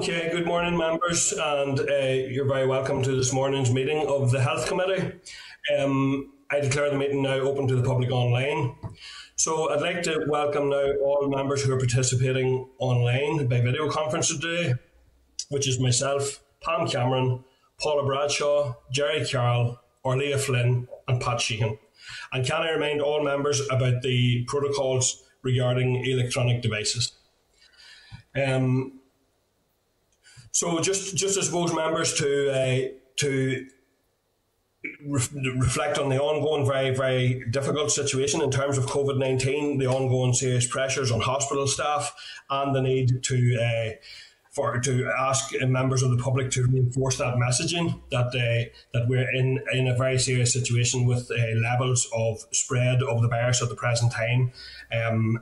Okay, good morning, members, and uh, you're very welcome to this morning's meeting of the Health Committee. Um, I declare the meeting now open to the public online. So I'd like to welcome now all members who are participating online by video conference today, which is myself, Pam Cameron, Paula Bradshaw, Gerry Carroll, Órlaithí Flynn, and Pat Sheehan. And can I remind all members about the protocols regarding electronic devices? Um, so just just I suppose members to uh, to re- reflect on the ongoing very very difficult situation in terms of COVID nineteen, the ongoing serious pressures on hospital staff, and the need to. Uh, for to ask members of the public to reinforce that messaging that uh, that we're in in a very serious situation with uh, levels of spread of the virus at the present time. Um,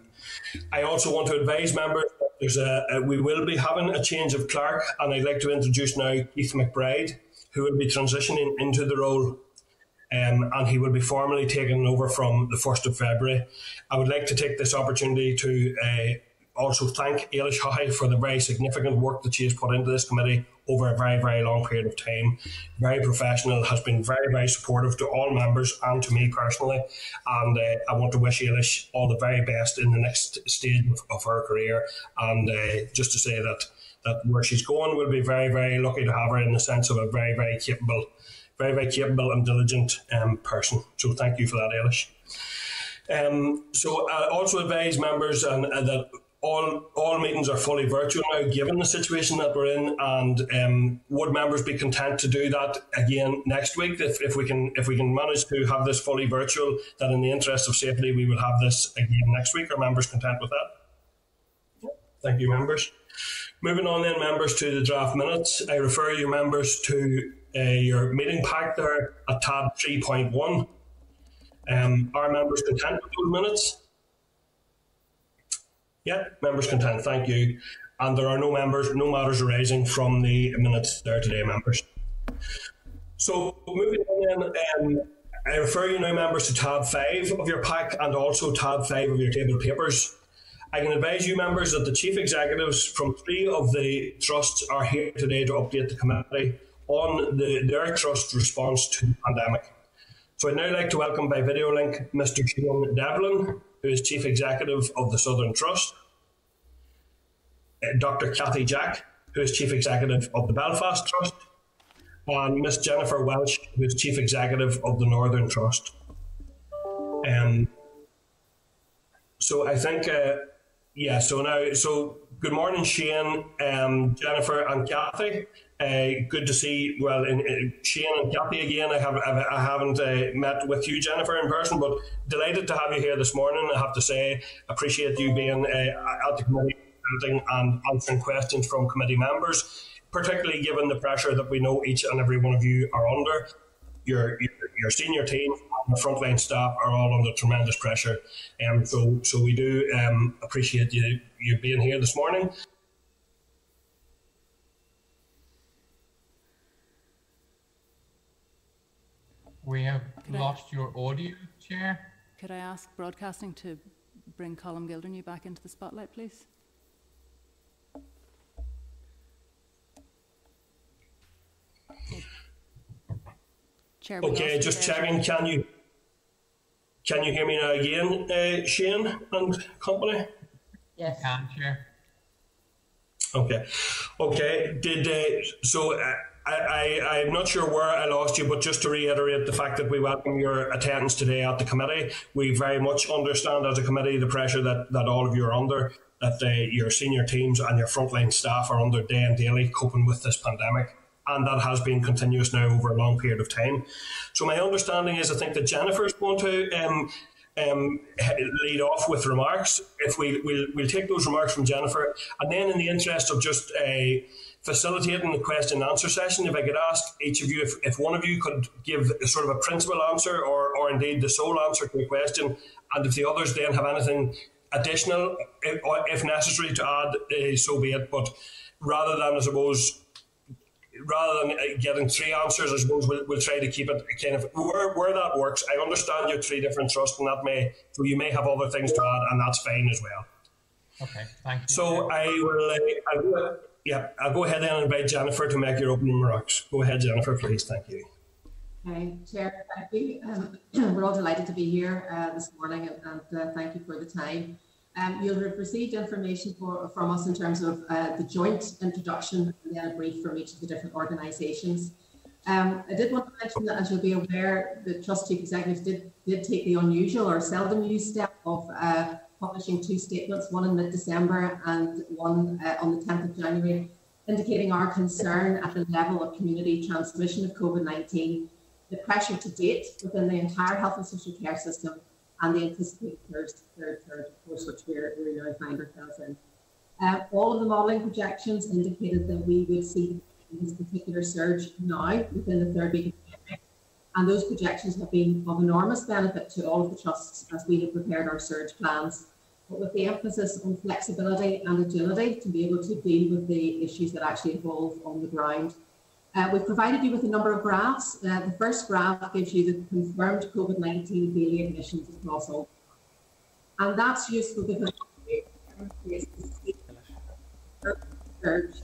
I also want to advise members there's a, a, we will be having a change of clerk, and I'd like to introduce now Keith McBride, who will be transitioning into the role. Um, and he will be formally taken over from the 1st of February. I would like to take this opportunity to uh, also thank Ailish Haughey for the very significant work that she has put into this committee over a very, very long period of time. Very professional, has been very, very supportive to all members and to me personally. And uh, I want to wish Ailish all the very best in the next stage of, of her career. And uh, just to say that that where she's going, we'll be very, very lucky to have her in the sense of a very, very capable, very, very capable and diligent um, person. So thank you for that, Ailish. Um, so I also advise members and uh, that all all meetings are fully virtual now, given the situation that we're in. And um, would members be content to do that again next week if, if we can if we can manage to have this fully virtual? That in the interest of safety, we will have this again next week. Are members content with that? Thank you, members. Moving on then, members, to the draft minutes. I refer you members to uh, your meeting pack there at tab 3.1. Um, are members content with those minutes? Yeah, members content. Thank you. And there are no members, no matters arising from the minutes there today, members. So moving on then, um, I refer you now, members, to tab five of your pack and also tab five of your table papers. I can advise you, members, that the chief executives from three of the trusts are here today to update the committee on the, their trust response to the pandemic. So I'd now like to welcome by video link Mr. Shane Devlin, who is Chief Executive of the Southern Trust, uh, Dr. Cathy Jack, who is Chief Executive of the Belfast Trust, and Miss Jennifer Welch, who is Chief Executive of the Northern Trust. Um, so I think, uh, yeah, so now, so good morning, Shane, um, Jennifer, and Cathy. Uh, good to see. Well, in, in Shane and Cathy again. I have I haven't uh, met with you, Jennifer, in person, but delighted to have you here this morning. I have to say, appreciate you being uh, at the committee and answering questions from committee members, particularly given the pressure that we know each and every one of you are under. Your, your, your senior team and the frontline staff are all under tremendous pressure. Um, so, so we do um, appreciate you, you being here this morning. We have Could lost I, your audio, Chair. Could I ask broadcasting to bring Colm Gildernew back into the spotlight, please? Chair, okay, just checking. Can you can you hear me now again, uh, Shane and company? Yes, I can, Chair. Okay, okay. Did uh, so? Uh, I, am not sure where I lost you, but just to reiterate the fact that we welcome your attendance today at the committee. We very much understand as a committee the pressure that, that all of you are under, that uh, your senior teams and your frontline staff are under day and daily coping with this pandemic. And that has been continuous now over a long period of time. So my understanding is I think that Jennifer is going to um, um, lead off with remarks. If we we'll, we'll take those remarks from Jennifer, and then in the interest of just a uh, facilitating the question and answer session, if I could ask each of you if, if one of you could give a sort of a principal answer or, or indeed the sole answer to a question, and if the others then have anything additional, if, if necessary, to add, uh, so be it. But rather than, I suppose, rather than uh, getting three answers, I suppose we'll, we'll try to keep it kind of where, where that works. I understand your three different trusts, and that may so you may have other things to add, and that's fine as well. Okay, thank you. So I will. Uh, I will yeah, I'll go ahead and invite Jennifer to make your opening remarks. Go ahead, Jennifer, please. Thank you. Okay, Chair, thank you. Um, we're all delighted to be here uh, this morning and, uh, thank you for the time. Um, you'll have received information for, from us in terms of uh, the joint introduction and then a brief from each of the different organisations. Um, I did want to mention that, as you'll be aware, the Trust Chief Executives did, did take the unusual or seldom used step of uh, publishing two statements, one in mid-December and one uh, on the 10th of January, indicating our concern at the level of community transmission of COVID-19, the pressure to date within the entire health and social care system, and the anticipated third, third, third course, which we're, we now find ourselves in. Uh, all of the modelling projections indicated that we would see this particular surge now within the third week and those projections have been of enormous benefit to all of the trusts as we have prepared our surge plans, but with the emphasis on flexibility and agility to be able to deal with the issues that actually evolve on the ground. Uh, we've provided you with a number of graphs. Uh, the first graph gives you the confirmed COVID-19 daily admissions across all. And that's useful because surge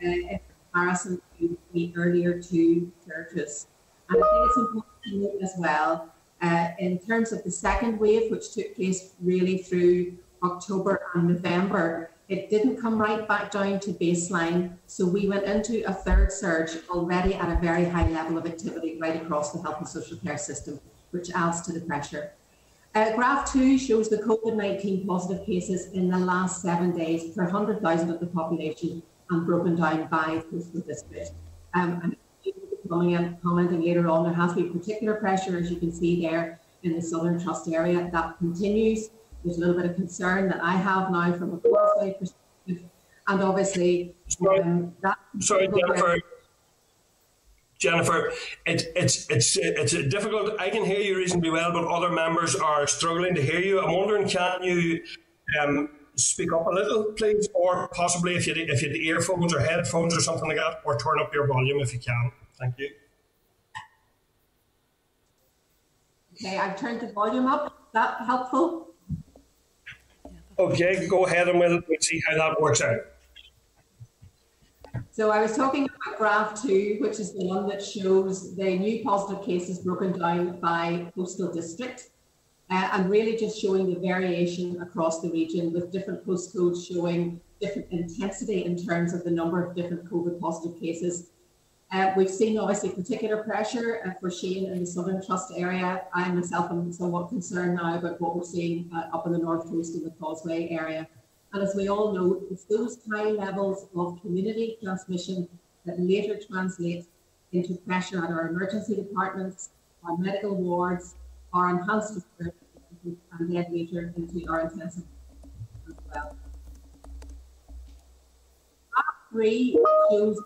uh, in comparison to the earlier two surges. And I think it's important to note as well, uh, in terms of the second wave, which took place really through October and November, it didn't come right back down to baseline. So we went into a third surge already at a very high level of activity right across the health and social care system, which adds to the pressure. Uh, graph two shows the COVID 19 positive cases in the last seven days per 100,000 of the population and broken down by postal district. Um, and coming in, commenting later on, there has been particular pressure, as you can see there, in the Southern Trust area. That continues there's a little bit of concern that I have now from a qualified perspective, and obviously um, that. Sorry, Jennifer. Jennifer, it, it's it's it's difficult. I can hear you reasonably well, but other members are struggling to hear you. I'm wondering, can you um, speak up a little, please, or possibly if you if you had earphones or headphones or something like that, or turn up your volume if you can. Thank you. Okay, I've turned the volume up. Is that helpful? Okay, go ahead and we'll, we'll see how that works out. So I was talking about graph two, which is the one that shows the new positive cases broken down by postal district, uh, and really just showing the variation across the region with different postcodes showing different intensity in terms of the number of different COVID positive cases uh, we've seen obviously particular pressure uh, for Shane in the Southern Trust area. I myself am somewhat concerned now about what we're seeing uh, up in the North Coast and the Causeway area. And as we all know, it's those high levels of community transmission that later translate into pressure at our emergency departments, our medical wards, our enhanced respiratory and then later into our intensive as well. three shows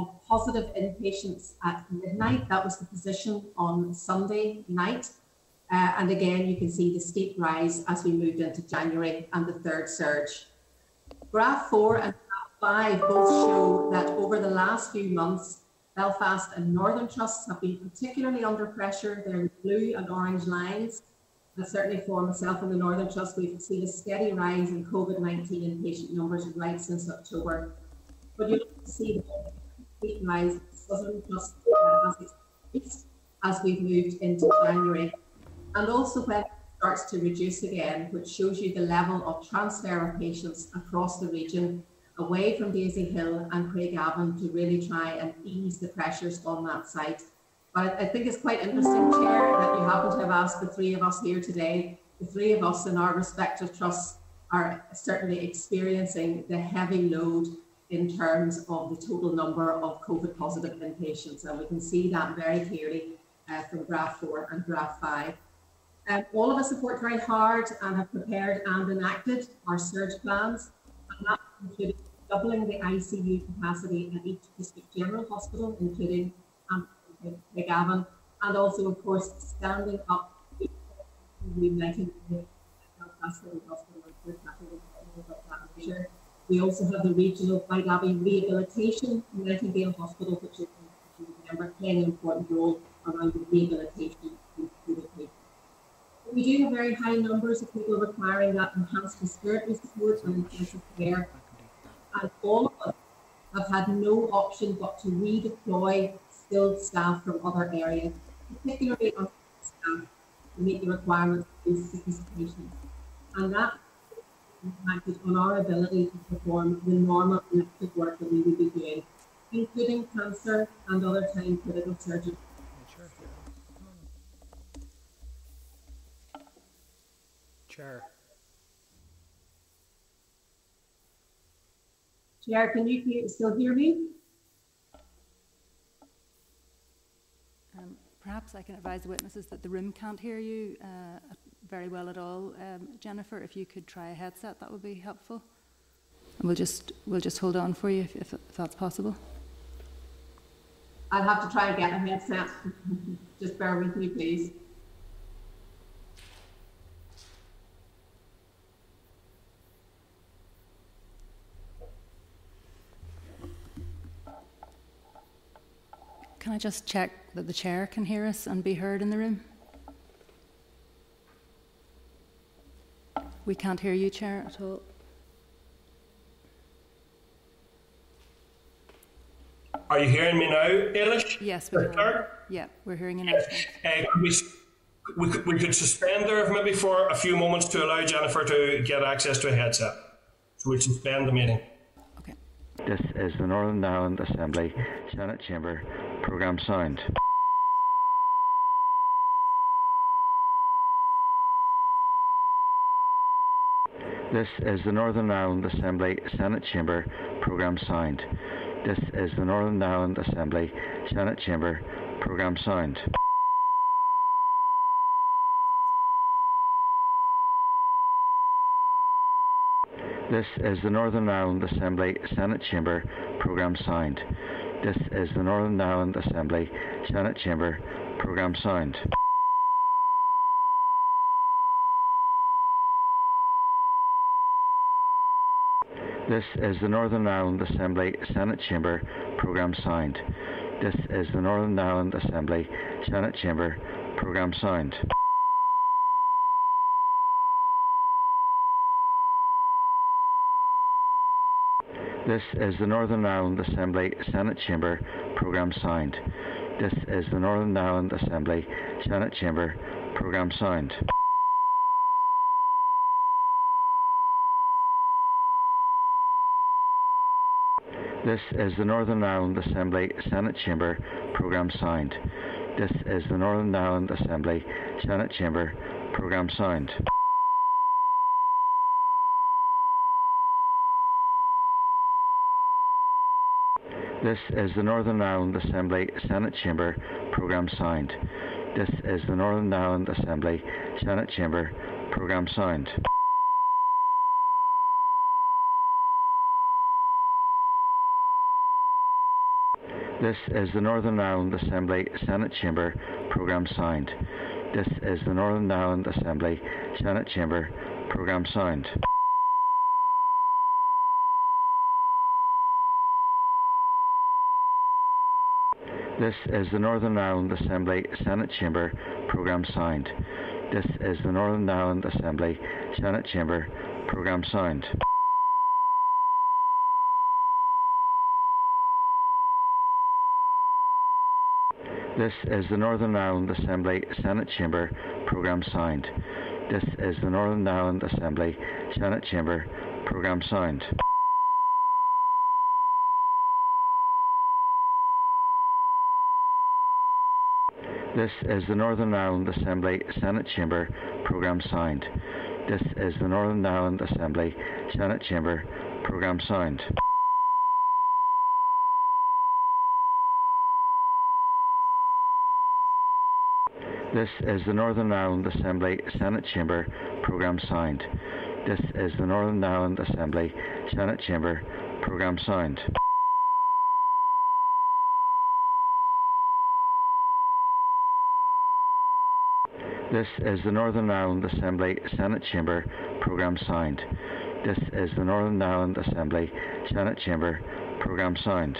of positive inpatients at midnight. That was the position on Sunday night. Uh, and again, you can see the steep rise as we moved into January and the third surge. Graph four and graph five both show that over the last few months, Belfast and Northern Trusts have been particularly under pressure. They're blue and orange lines. And certainly for myself and the Northern Trust, we've seen a steady rise in COVID-19 inpatient numbers right since October. But you can see Southern Trust as we've moved into January. And also when it starts to reduce again, which shows you the level of transfer of patients across the region away from Daisy Hill and Craigavon to really try and ease the pressures on that site. But I think it's quite interesting, Chair, that you happen to have asked the three of us here today. The three of us in our respective trusts are certainly experiencing the heavy load in terms of the total number of COVID positive inpatients. And we can see that very clearly uh, from graph four and graph five. Um, all of us have worked very hard and have prepared and enacted our surge plans. And that included doubling the ICU capacity at each district general hospital, including um, Gavin, and also, of course, standing up uniting the hospital and that we also have the regional White Rehabilitation Nightingale Hospital, which is, remember, playing an important role around the rehabilitation We do have very high numbers of people requiring that enhanced respiratory support and intensive care. and all of us have had no option but to redeploy skilled staff from other areas, particularly on staff to meet the requirements of this situation. And that impacted on our ability to perform the normal elective work that we would be doing, including cancer and other time critical surgery. Chair. Chair, can you still hear me? Um, perhaps I can advise the witnesses that the room can't hear you uh, very well at all. Um, Jennifer, if you could try a headset, that would be helpful. And we'll just we'll just hold on for you if, if, if that's possible. I'll have to try and get a headset. Just bear with me, please. Can I just check that the chair can hear us and be heard in the room? We can't hear you, Chair, at all. Are you hearing me now, Ailish? Yes, we Clerk? can. Yeah, we're hearing you now. Uh, could we, we, could, we could suspend there maybe for a few moments to allow Jennifer to get access to a headset. So we suspend the meeting. Okay. This is the Northern Ireland Assembly Senate Chamber Programme Sound. This is the Northern Ireland Assembly Senate Chamber Programme Sound. This is the Northern Ireland Assembly Senate Chamber Programme Sound. This is the Northern Ireland Assembly Senate Chamber Programme Sound. This is the Northern Ireland Assembly Senate Chamber Programme Sound. This is the Northern Ireland Assembly Senate Chamber Programme Sound. This is the Northern Ireland Assembly Senate Chamber Programme Sound. This is the Northern Ireland Assembly Senate Chamber Programme Sound. This is the Northern Ireland Assembly Senate Chamber Programme Sound. This is the Northern Ireland Assembly Senate Chamber Programme Sound. This is the Northern Ireland Assembly Senate Chamber Programme Sound. This is the Northern Ireland Assembly Senate Chamber Programme Sound. This is the Northern Ireland Assembly Senate Chamber Programme Sound. This is the Northern Ireland Assembly Senate Chamber Programme Sound. This is the Northern Ireland Assembly Senate Chamber Programme Sound. This is the Northern Ireland Assembly Senate Chamber Programme Sound. This is the Northern Ireland Assembly Senate Chamber Programme Sound. This is the Northern Ireland Assembly Senate Chamber Programme Sound. This is the Northern Ireland Assembly Senate Chamber Programme Sound. This is the Northern Ireland Assembly Senate Chamber Programme Sound. This is the Northern Ireland Assembly Senate Chamber Programme Sound. This is the Northern Ireland Assembly Senate Chamber Programme Sound. This is the Northern Ireland Assembly Senate Chamber Programme Sound. This is the Northern Ireland Assembly Senate Chamber Programme Sound. This is the Northern Ireland Assembly Senate Chamber Programme Sound.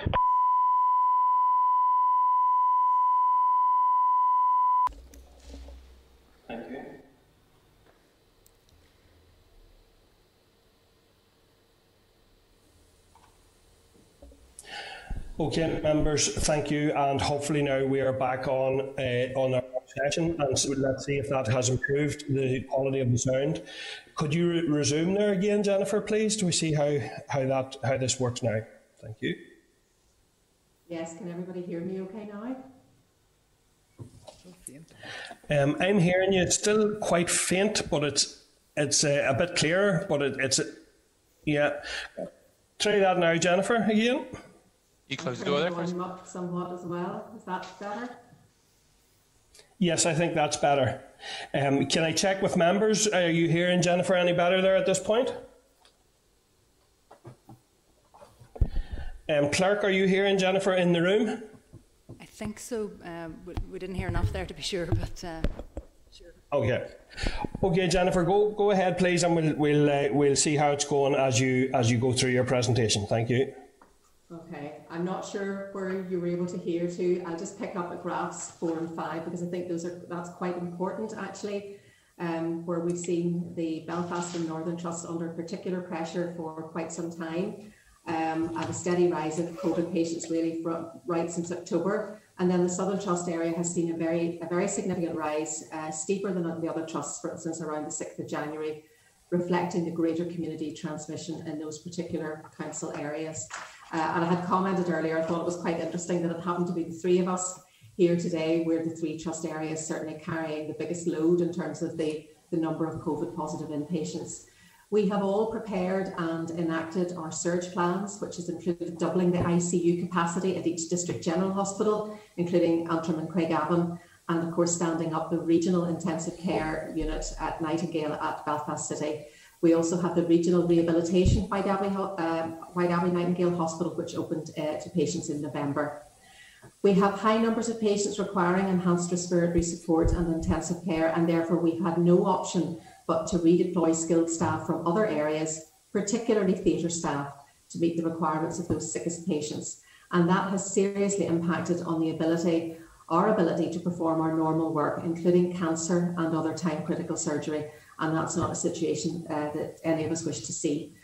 Members, thank you, and hopefully now we are back on uh, on our session, and so let's see if that has improved the quality of the sound. Could you re- resume there again, Jennifer, please? Do we see how how that how this works now? Thank you. Yes, can everybody hear me okay now? Um, I'm hearing you. It's still quite faint, but it's it's uh, a bit clearer. But it, it's yeah. Try that now, Jennifer. Again. You close the door there, Volume up somewhat as well. Is that better? Yes, I think that's better. Um, can I check with members? Are you hearing Jennifer any better there at this point? Um, Clerk, are you hearing Jennifer in the room? I think so. Um, we, we didn't hear enough there to be sure, but uh, sure. Okay. Okay, Jennifer, go go ahead, please, and we'll we'll uh, we'll see how it's going as you as you go through your presentation. Thank you. Okay, I'm not sure where you were able to hear to. I'll just pick up at graphs four and five because I think those are that's quite important actually. Um, where we've seen the Belfast and Northern Trust under particular pressure for quite some time, um, a steady rise of COVID patients really from right since October. And then the Southern Trust area has seen a very a very significant rise, uh, steeper than the other trusts, for instance, around the sixth of January, reflecting the greater community transmission in those particular council areas. Uh, and I had commented earlier, I thought it was quite interesting that it happened to be the three of us here today, where the three trust areas certainly carrying the biggest load in terms of the, the number of COVID positive inpatients. We have all prepared and enacted our surge plans, which has included doubling the ICU capacity at each district general hospital, including Antrim and Craigavon, and of course standing up the regional intensive care unit at Nightingale at Belfast City. We also have the regional rehabilitation White Abbey, uh, White Abbey Nightingale Hospital, which opened uh, to patients in November. We have high numbers of patients requiring enhanced respiratory support and intensive care, and therefore we've had no option but to redeploy skilled staff from other areas, particularly theatre staff, to meet the requirements of those sickest patients. And that has seriously impacted on the ability, our ability to perform our normal work, including cancer and other time critical surgery and that's not a situation uh, that any of us wish to see.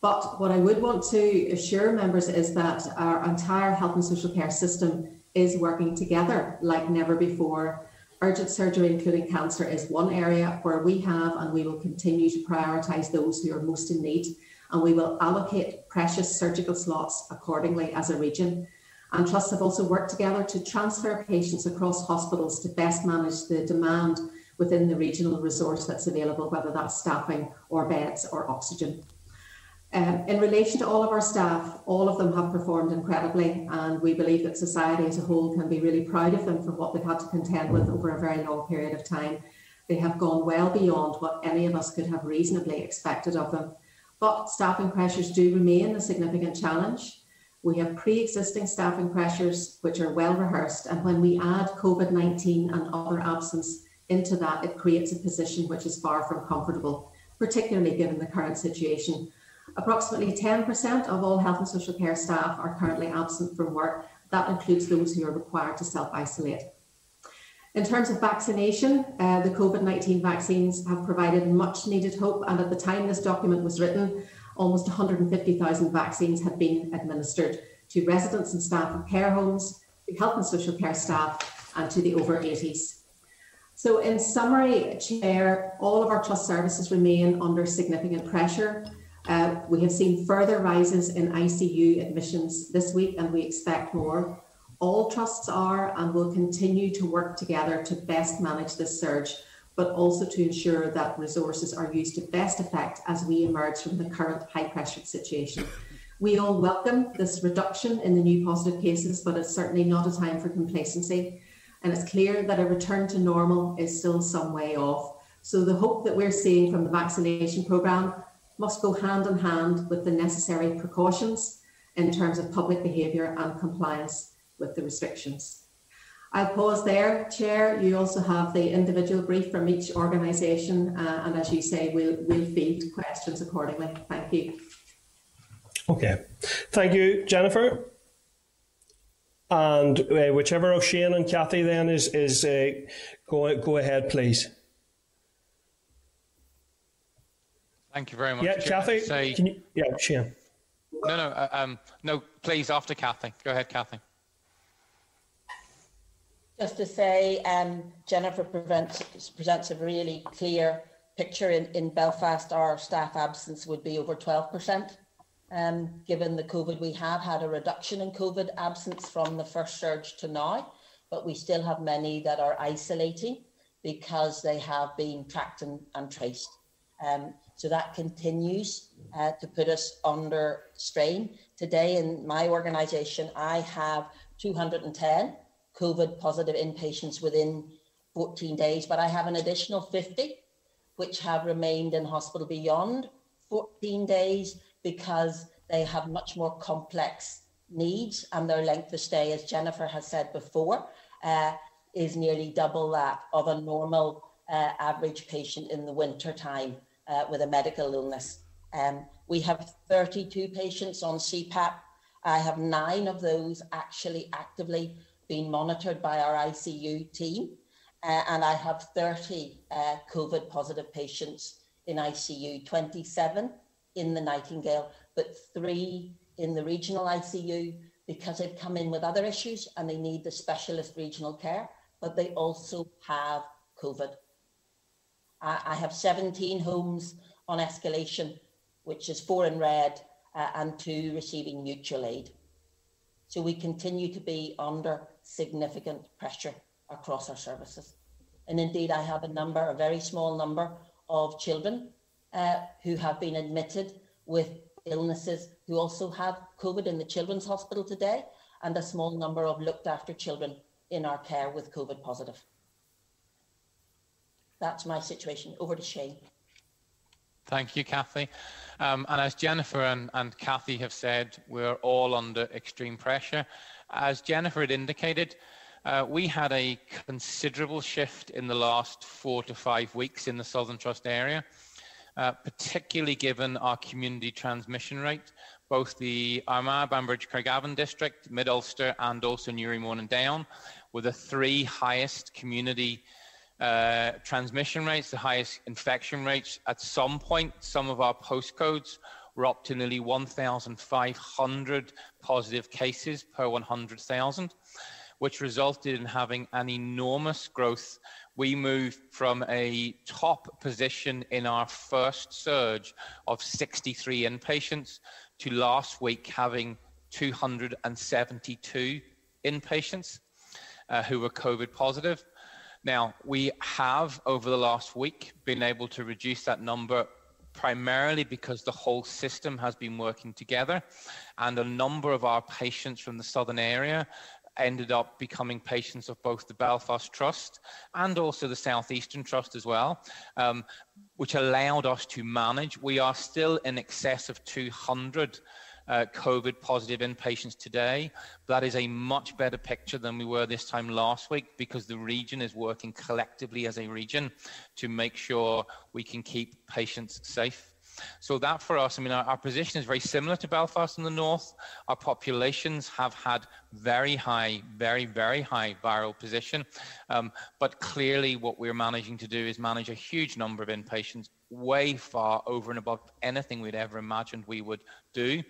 But what I would want to assure members is that our entire health and social care system is working together like never before. Urgent surgery, including cancer, is one area where we have and we will continue to prioritise those who are most in need. And we will allocate precious surgical slots accordingly as a region. And trusts have also worked together to transfer patients across hospitals to best manage the demand within the regional resource that's available, whether that's staffing or beds or oxygen. Um, in relation to all of our staff, all of them have performed incredibly, and we believe that society as a whole can be really proud of them for what they've had to contend with over a very long period of time. They have gone well beyond what any of us could have reasonably expected of them. But staffing pressures do remain a significant challenge. We have pre existing staffing pressures which are well rehearsed, and when we add COVID 19 and other absence, into that, it creates a position which is far from comfortable, particularly given the current situation. Approximately 10% of all health and social care staff are currently absent from work. That includes those who are required to self isolate. In terms of vaccination, uh, the COVID 19 vaccines have provided much needed hope, and at the time this document was written, almost 150,000 vaccines had been administered to residents and staff of care homes, to health and social care staff, and to the over 80s. So, in summary, Chair, all of our trust services remain under significant pressure. Uh, we have seen further rises in ICU admissions this week, and we expect more. All trusts are and will continue to work together to best manage this surge, but also to ensure that resources are used to best effect as we emerge from the current high pressure situation. We all welcome this reduction in the new positive cases, but it's certainly not a time for complacency and it's clear that a return to normal is still some way off. So the hope that we're seeing from the vaccination programme must go hand in hand with the necessary precautions in terms of public behaviour and compliance with the restrictions. I'll pause there, Chair. You also have the individual brief from each organisation, uh, and as you say, we'll, we'll field questions accordingly. Thank you. Okay. Thank you, Jennifer. And uh, whichever of Shane and Cathy then is is uh, go go ahead, please. Thank you very much. Yeah, Cathy. Say, you, yeah, Shane. No, no, uh, um, no. Please, after Cathy. Go ahead, Cathy. Just to say, um, Jennifer presents, presents a really clear picture. In, in Belfast, our staff absence would be over 12%. Um, given the COVID, we have had a reduction in COVID absence from the first surge to now, but we still have many that are isolating because they have been tracked and, and traced. Um, so that continues uh, to put us under strain. Today in my organisation, I have 210 COVID positive inpatients within 14 days, but I have an additional 50 which have remained in hospital beyond 14 days because they have much more complex needs and their length of stay, as Jennifer has said before, uh, is nearly double that of a normal uh, average patient in the winter time uh, with a medical illness. Um, we have 32 patients on CPAP. I have nine of those actually actively being monitored by our ICU team. Uh, and I have 30 uh, COVID positive patients in ICU, 27 in the Nightingale, but three in the regional ICU because they've come in with other issues and they need the specialist regional care, but they also have COVID. I, I have 17 homes on escalation, which is four in red uh, and two receiving mutual aid. So we continue to be under significant pressure across our services. And indeed, I have a number, a very small number of children uh, who have been admitted with illnesses who also have COVID in the Children's Hospital today, and a small number of looked after children in our care with COVID positive. That's my situation. Over to Shane. Thank you, Cathy. Um, and as Jennifer and, and Cathy have said, we're all under extreme pressure. As Jennifer had indicated, uh, we had a considerable shift in the last four to five weeks in the Southern Trust area, uh, particularly given our community transmission rate. Both the Armagh, Banbridge, Craigavon district, Mid Ulster, and also Newry, Mourne and Down were the three highest community uh, transmission rates, the highest infection rates. At some point, some of our postcodes were up to nearly 1,500 positive cases per 100,000 which resulted in having an enormous growth. We moved from a top position in our first surge of 63 inpatients to last week having 272 inpatients uh, who were COVID positive. Now, we have over the last week been able to reduce that number primarily because the whole system has been working together and a number of our patients from the southern area ended up becoming patients of both the Belfast Trust and also the Southeastern Trust as well, um, which allowed us to manage. We are still in excess of 200 uh, COVID positive inpatients today. That is a much better picture than we were this time last week because the region is working collectively as a region to make sure we can keep patients safe. So that for us, I mean, our, our, position is very similar to Belfast in the north. Our populations have had very high, very, very high viral position. Um, but clearly what we're managing to do is manage a huge number of inpatients way far over and above anything we'd ever imagined we would do.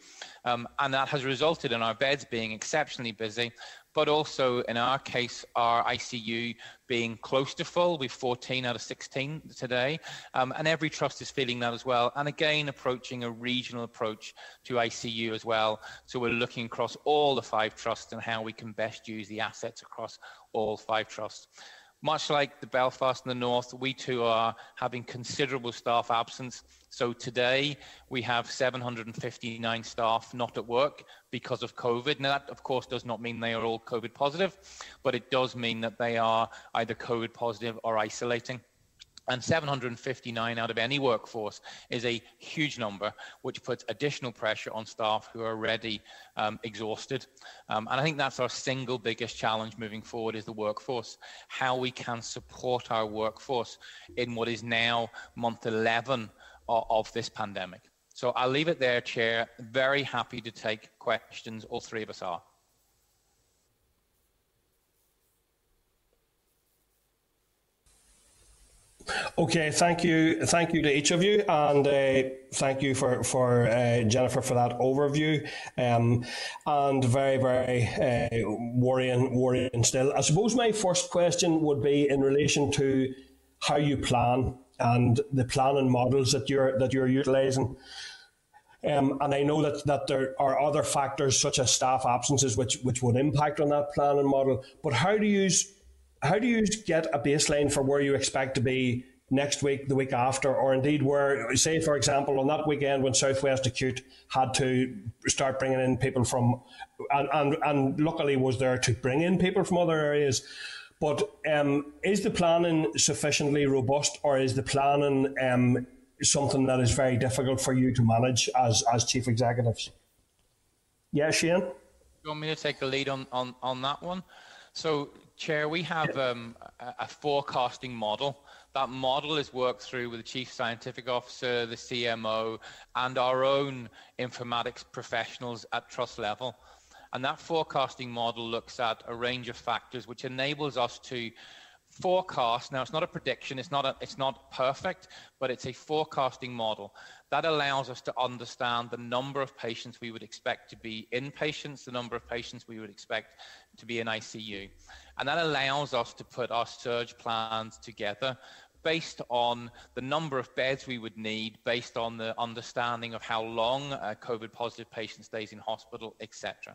Um, and that has resulted in our beds being exceptionally busy, but also in our case, our ICU being close to full. We've 14 out of 16 today, um, and every trust is feeling that as well. And again, approaching a regional approach to ICU as well. So we're looking across all the five trusts and how we can best use the assets across all five trusts. Much like the Belfast in the north, we too are having considerable staff absence. So today we have 759 staff not at work because of COVID. Now that of course does not mean they are all COVID positive, but it does mean that they are either COVID positive or isolating. And 759 out of any workforce is a huge number, which puts additional pressure on staff who are already um, exhausted. Um, and I think that's our single biggest challenge moving forward is the workforce, how we can support our workforce in what is now month 11 of, of this pandemic. So I'll leave it there, Chair. Very happy to take questions. All three of us are. Okay, thank you, thank you to each of you, and uh, thank you for for uh, Jennifer for that overview, um, and very very uh, worrying worrying still. I suppose my first question would be in relation to how you plan and the planning models that you're that you're utilising. Um, and I know that, that there are other factors such as staff absences which, which would impact on that planning model. But how do you how do you get a baseline for where you expect to be next week, the week after, or indeed where, say, for example, on that weekend when Southwest Acute had to start bringing in people from, and, and, and luckily was there to bring in people from other areas. But um, is the planning sufficiently robust, or is the planning um, something that is very difficult for you to manage as, as chief executives? Yeah, Shane? You want me to take the lead on, on, on that one? So Chair, we have um, a, forecasting model. That model is worked through with the Chief Scientific Officer, the CMO, and our own informatics professionals at trust level. And that forecasting model looks at a range of factors which enables us to forecast. Now, it's not a prediction, it's not, a, it's not perfect, but it's a forecasting model that allows us to understand the number of patients we would expect to be inpatients, the number of patients we would expect to be in ICU. And that allows us to put our surge plans together based on the number of beds we would need, based on the understanding of how long a COVID positive patient stays in hospital, etc.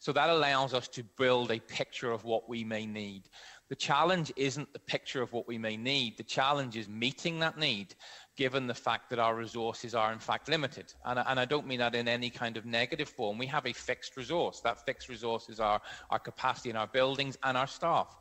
So that allows us to build a picture of what we may need. The challenge isn't the picture of what we may need. The challenge is meeting that need given the fact that our resources are in fact limited. And, and, I don't mean that in any kind of negative form. We have a fixed resource. That fixed resource is our, our capacity in our buildings and our staff.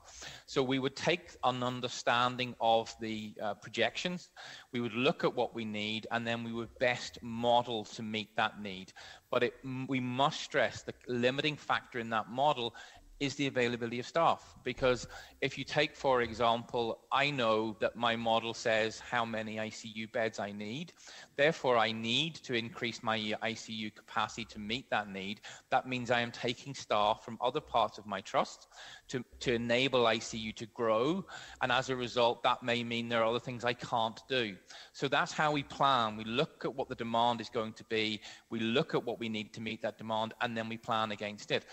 So we would take an understanding of the uh, projections, we would look at what we need, and then we would best model to meet that need. But it, we must stress the limiting factor in that model is the availability of staff. Because if you take, for example, I know that my model says how many ICU beds I need. Therefore, I need to increase my ICU capacity to meet that need. That means I am taking staff from other parts of my trust to, to enable ICU to grow. And as a result, that may mean there are other things I can't do. So that's how we plan. We look at what the demand is going to be, we look at what we need to meet that demand, and then we plan against it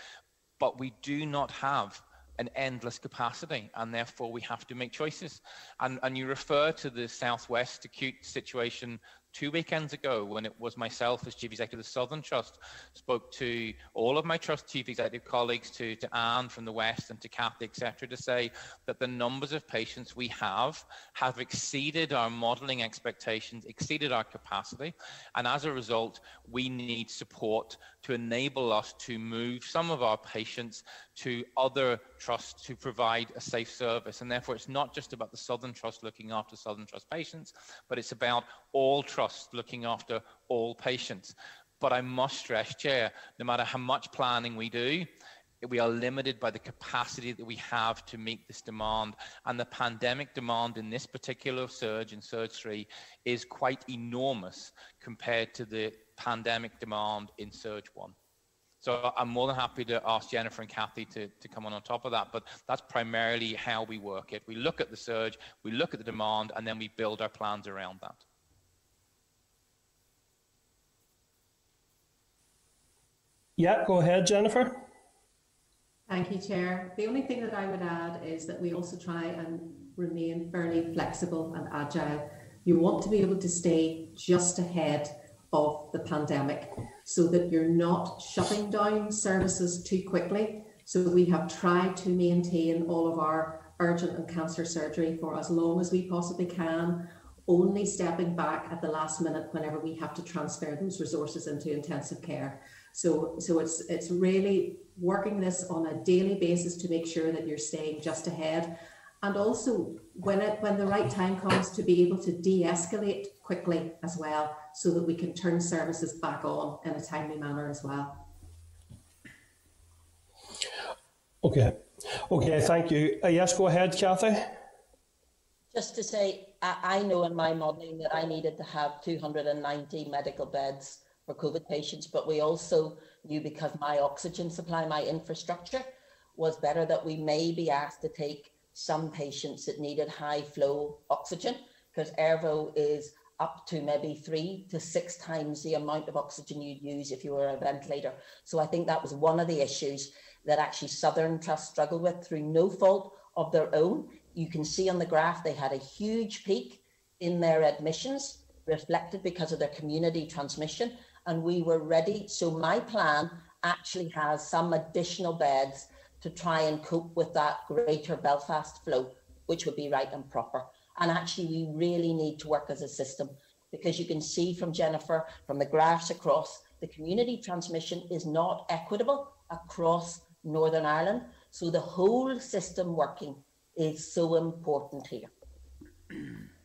but we do not have an endless capacity and therefore we have to make choices. And and you refer to the southwest acute situation two weekends ago when it was myself as chief executive of the Southern Trust spoke to all of my trust chief executive colleagues, to, to Anne from the West and to Cathy, etc., to say that the numbers of patients we have have exceeded our modelling expectations, exceeded our capacity, and as a result, we need support to enable us to move some of our patients to other trusts to provide a safe service. And therefore, it's not just about the Southern Trust looking after Southern Trust patients, but it's about all trusts looking after all patients. But I must stress, Chair, no matter how much planning we do, we are limited by the capacity that we have to meet this demand. And the pandemic demand in this particular surge, in Surge 3, is quite enormous compared to the pandemic demand in Surge 1. So I'm more than happy to ask Jennifer and Cathy to, to come on on top of that, but that's primarily how we work it. We look at the surge, we look at the demand, and then we build our plans around that. Yeah, go ahead, Jennifer. Thank you, Chair. The only thing that I would add is that we also try and remain fairly flexible and agile. You want to be able to stay just ahead of the pandemic so that you're not shutting down services too quickly. So we have tried to maintain all of our urgent and cancer surgery for as long as we possibly can, only stepping back at the last minute whenever we have to transfer those resources into intensive care. So, so it's it's really working this on a daily basis to make sure that you're staying just ahead and also when it when the right time comes to be able to de-escalate quickly as well so that we can turn services back on in a timely manner as well. Okay. Okay thank you. Uh, yes go ahead cathy. Just to say I, I know in my modelling that i needed to have 290 medical beds for covid patients but we also knew because my oxygen supply my infrastructure was better that we may be asked to take some patients that needed high flow oxygen because Airvo is up to maybe three to six times the amount of oxygen you'd use if you were a ventilator. So I think that was one of the issues that actually Southern Trust struggled with through no fault of their own. You can see on the graph they had a huge peak in their admissions reflected because of their community transmission and we were ready. So my plan actually has some additional beds to try and cope with that greater Belfast flow, which would be right and proper. And actually, we really need to work as a system because you can see from Jennifer, from the graphs across, the community transmission is not equitable across Northern Ireland. So the whole system working is so important here.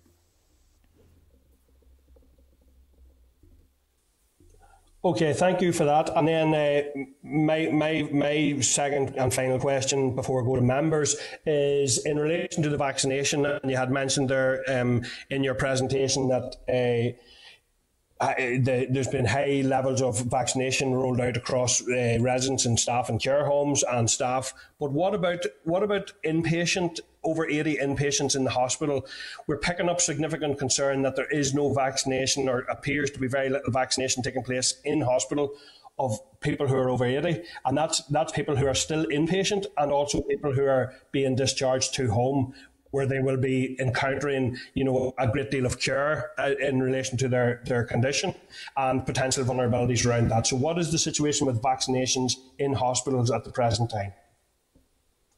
Okay, thank you for that. And then uh, my, my, my second and final question before I go to members is in relation to the vaccination, and you had mentioned there um, in your presentation that uh, the, there's been high levels of vaccination rolled out across uh, residents and staff in care homes and staff. But what about what about inpatient over 80 inpatients in the hospital? We're picking up significant concern that there is no vaccination or appears to be very little vaccination taking place in hospital of people who are over 80 and that's that's people who are still inpatient and also people who are being discharged to home where they will be encountering, you know, a great deal of care uh, in relation to their, their condition and potential vulnerabilities around that. So, what is the situation with vaccinations in hospitals at the present time?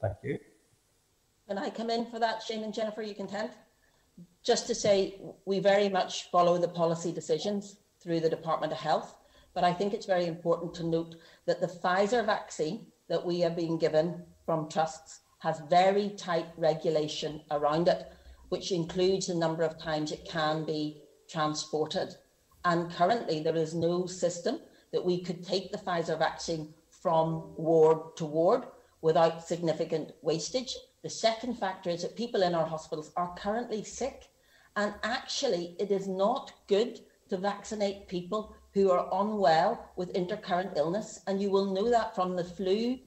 Thank you. Can I come in for that, Shane and Jennifer? You content? Just to say, we very much follow the policy decisions through the Department of Health, but I think it's very important to note that the Pfizer vaccine that we have been given from trusts has very tight regulation around it, which includes the number of times it can be transported. And currently, there is no system that we could take the Pfizer vaccine from ward to ward without significant wastage. The second factor is that people in our hospitals are currently sick. And actually, it is not good to vaccinate people who are unwell with intercurrent illness. And you will know that from the flu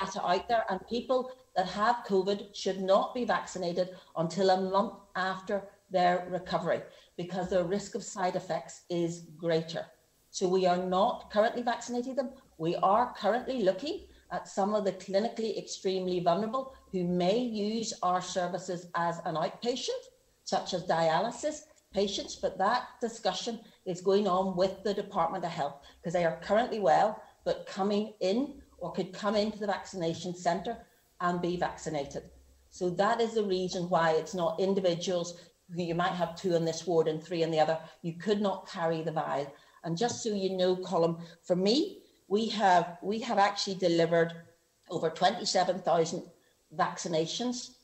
data out there. And people that have COVID should not be vaccinated until a month after their recovery because their risk of side effects is greater. So we are not currently vaccinating them. We are currently looking Uh, some of the clinically extremely vulnerable who may use our services as an outpatient, such as dialysis patients, but that discussion is going on with the Department of Health because they are currently well, but coming in or could come into the vaccination centre and be vaccinated. So that is the reason why it's not individuals who you might have two in this ward and three in the other. You could not carry the vial. And just so you know, Colin, for me, we have we have actually delivered over 27,000 vaccinations.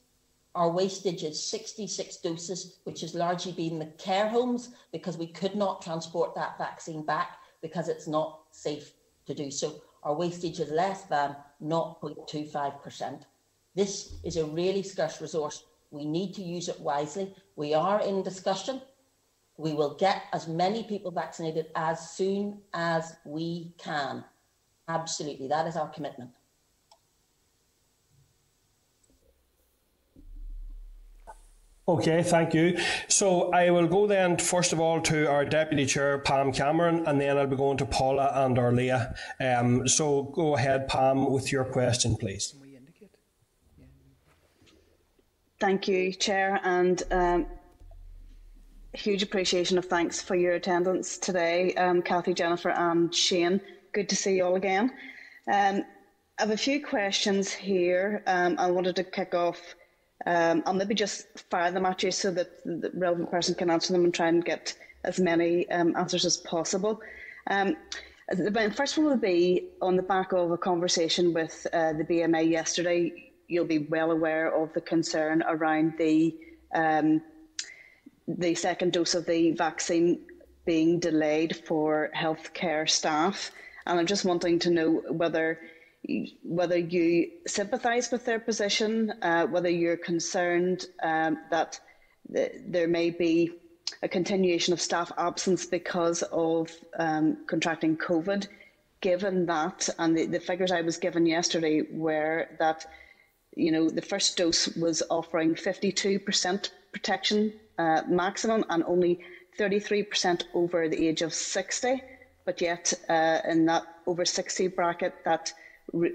Our wastage is 66 doses, which has largely been the care homes because we could not transport that vaccine back because it's not safe to do so. Our wastage is less than 0.25%. This is a really scarce resource. We need to use it wisely. We are in discussion. We will get as many people vaccinated as soon as we can. Absolutely. That is our commitment. Okay, thank you. So I will go then, first of all, to our Deputy Chair, Pam Cameron, and then I'll be going to Paula and Órlaithí. Um, so go ahead, Pam, with your question, please. Thank you, Chair, and um, huge appreciation of thanks for your attendance today, um, Cathy, Jennifer, and Shane. Good to see you all again. Um, I have a few questions here. Um, I wanted to kick off um, I'll maybe just fire them at you so that the relevant person can answer them and try and get as many um, answers as possible. Um, the first one will be on the back of a conversation with uh, the BMA yesterday. You'll be well aware of the concern around the um, the second dose of the vaccine being delayed for healthcare staff, and I'm just wanting to know whether whether you sympathise with their position, uh, whether you're concerned um, that th- there may be a continuation of staff absence because of um, contracting COVID, given that, and the, the figures I was given yesterday were that you know, the first dose was offering 52% protection uh, maximum and only 33% over the age of 60. But yet, uh, in that over 60 bracket, that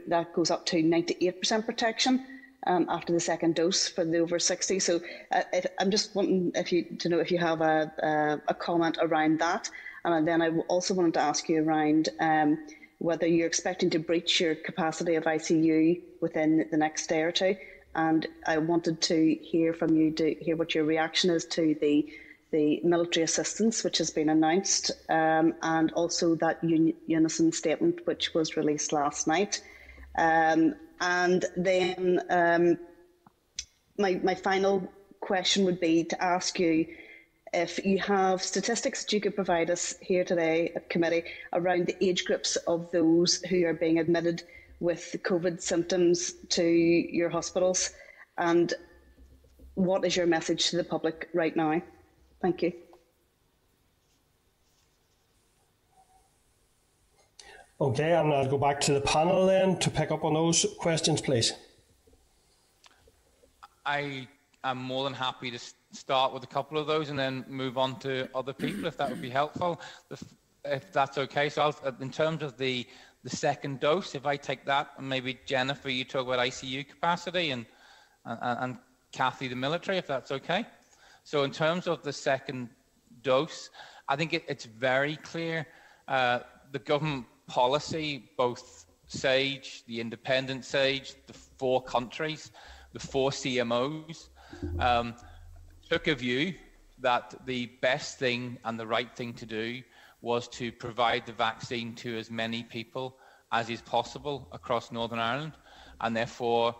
that goes up to 98% protection um, after the second dose for the over 60. So uh, if, I'm just wanting if you to know if you have a, a, comment around that. And then I also wanted to ask you around um, whether you're expecting to breach your capacity of ICU within the next day or two. And I wanted to hear from you to hear what your reaction is to the the military assistance which has been announced, um, and also that unison statement which was released last night. Um, and then um, my my final question would be to ask you if you have statistics that you could provide us here today at committee around the age groups of those who are being admitted with COVID symptoms to your hospitals, and what is your message to the public right now? Thank you. Okay, and I'll go back to the panel then to pick up on those questions, please. I am more than happy to start with a couple of those and then move on to other people if that would be helpful, if that's okay. So I'll, in terms of the, the second dose, if I take that, and maybe Jennifer, you talk about ICU capacity and, and, and Cathy, the military, if that's okay. So in terms of the second dose, I think it, it's very clear uh, the government policy, both SAGE, the independent SAGE, the four countries, the four CMOs, um, took a view that the best thing and the right thing to do was to provide the vaccine to as many people as is possible across Northern Ireland, and therefore,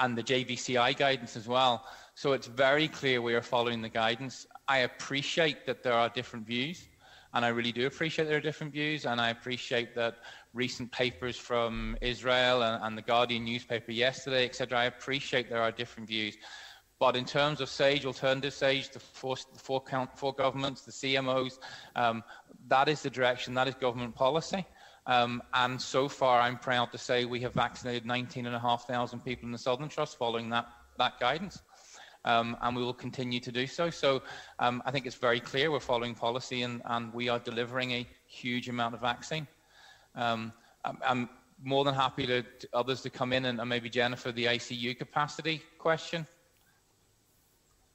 and the JCVI guidance as well. So it's very clear we are following the guidance. I appreciate that there are different views, and I really do appreciate there are different views, and I appreciate that recent papers from Israel and, and the Guardian newspaper yesterday, etc. I appreciate there are different views. But in terms of SAGE, alternative SAGE, the four, the four, count, four governments, the CMOs, um, that is the direction, that is government policy. Um, and so far, I'm proud to say we have vaccinated 19,500 people in the Southern Trust following that, that guidance. Um, and we will continue to do so. So um, I think it's very clear we're following policy and, and we are delivering a huge amount of vaccine. Um, I'm, I'm, more than happy to, to, others to come in and, and maybe Jennifer, the ICU capacity question.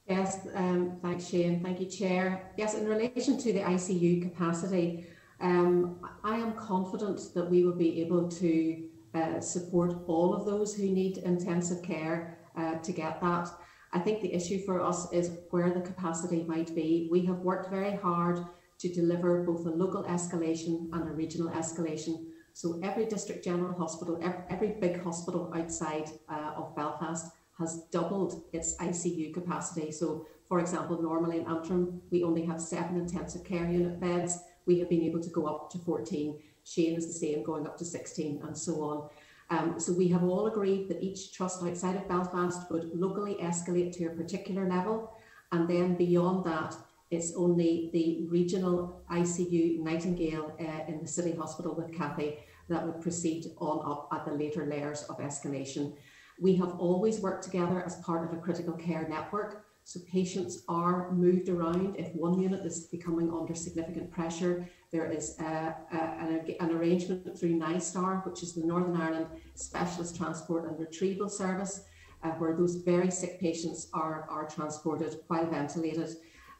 Yes, um, thanks, Shane. Thank you, Chair. Yes, in relation to the ICU capacity, um, I am confident that we will be able to uh, support all of those who need intensive care uh, to get that. I think the issue for us is where the capacity might be. We have worked very hard to deliver both a local escalation and a regional escalation. So every district general hospital, every, big hospital outside uh, of Belfast has doubled its ICU capacity. So, for example, normally in Antrim, we only have seven intensive care unit beds. We have been able to go up to 14. Shane is the same, going up to 16, and so on. Um, so we have all agreed that each trust outside of Belfast would locally escalate to a particular level, and then beyond that, it's only the regional ICU Nightingale uh, in the City Hospital with Cathy that would proceed on up at the later layers of escalation. We have always worked together as part of a critical care network. So patients are moved around. If one unit is becoming under significant pressure, there is a, a, an, an, arrangement through NISTAR, which is the Northern Ireland Specialist Transport and Retrieval Service, uh, where those very sick patients are, are transported while ventilated.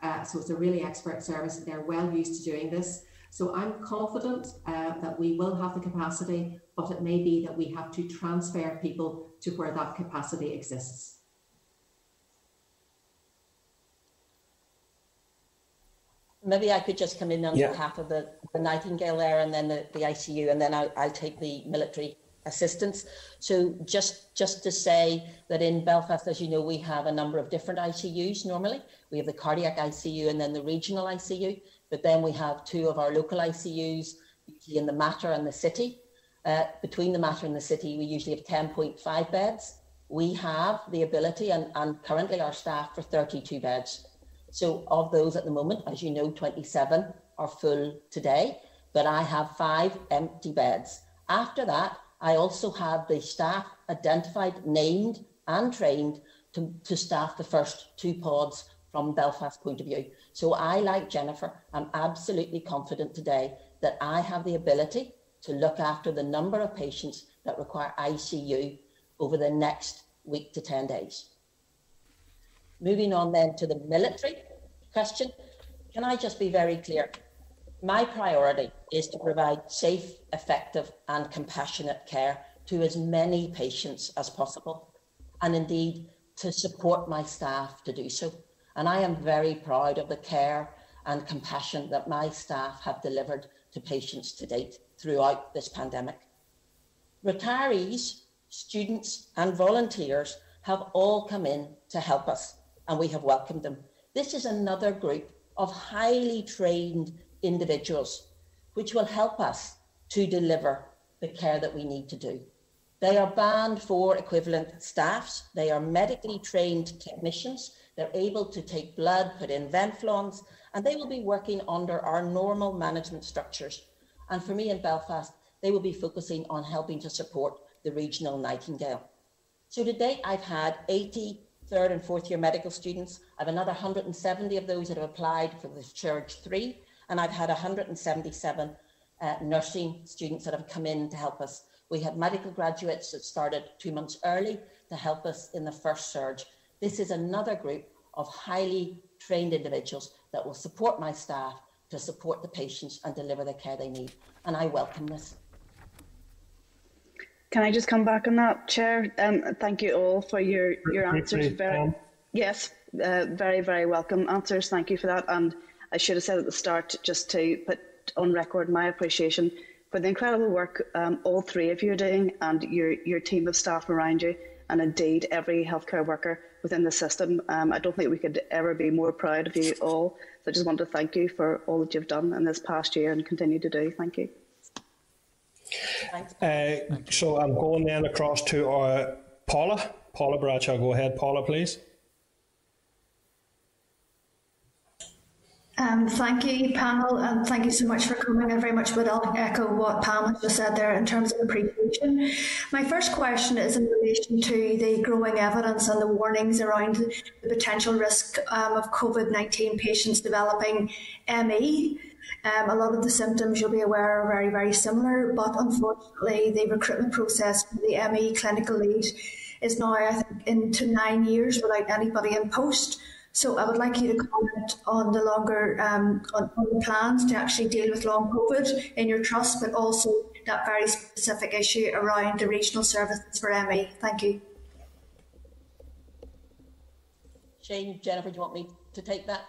Uh, so it's a really expert service. They're well used to doing this. So I'm confident uh, that we will have the capacity, but it may be that we have to transfer people to where that capacity exists. Maybe I could just come in on yeah. behalf of the, the Nightingale there and then the, the ICU, and then I'll, I'll take the military assistance. So just just to say that in Belfast, as you know, we have a number of different ICUs normally. We have the cardiac ICU and then the regional ICU. But then we have two of our local ICUs in the Mater and the City. Uh, between the Mater and the City, we usually have 10.5 beds. We have the ability, and, and currently our staff for 32 beds. So of those at the moment, as you know, 27 are full today, but I have five empty beds. After that, I also have the staff identified, named and trained to, to staff the first two pods from Belfast point of view. So I, like Jennifer, am absolutely confident today that I have the ability to look after the number of patients that require ICU over the next week to 10 days. Moving on then to the military question, can I just be very clear? My priority is to provide safe, effective, and compassionate care to as many patients as possible, and indeed to support my staff to do so. And I am very proud of the care and compassion that my staff have delivered to patients to date throughout this pandemic. Retirees, students, and volunteers have all come in to help us, and we have welcomed them. This is another group of highly trained individuals, which will help us to deliver the care that we need to do. They are band four equivalent staffs. They are medically trained technicians. They're able to take blood, put in venflons, and they will be working under our normal management structures. And for me in Belfast, they will be focusing on helping to support the regional Nightingale. So to date, I've had 80 third and fourth year medical students. I've another 170 of those that have applied for the Surge 3 and I've had 177 uh, nursing students that have come in to help us. We had medical graduates that started two months early to help us in the first surge. This is another group of highly trained individuals that will support my staff to support the patients and deliver the care they need. And I welcome this. Can I just come back on that, Chair? Um, thank you all for your, your answers. Very, yes, uh, very, very welcome answers. Thank you for that. And I should have said at the start, just to put on record my appreciation for the incredible work um, all three of you are doing and your, your team of staff around you, and indeed every healthcare worker within the system. Um, I don't think we could ever be more proud of you all. So I just want to thank you for all that you've done in this past year and continue to do. Thank you. Uh, so I'm going then across to our Paula. Paula Bradshaw, go ahead. Paula, please. Um, thank you, panel, and thank you so much for coming. I very much would echo what Pam just said there in terms of appreciation. My first question is in relation to the growing evidence and the warnings around the potential risk um, of COVID 19 patients developing ME. Um, a lot of the symptoms you'll be aware are very, very similar, but unfortunately, the recruitment process for the ME clinical lead is now, I think, into nine years without anybody in post. So I would like you to comment on the longer um, on, on, the plans to actually deal with long COVID in your trust, but also that very specific issue around the regional services for ME. Thank you. Shane, Jennifer, do you want me to take that?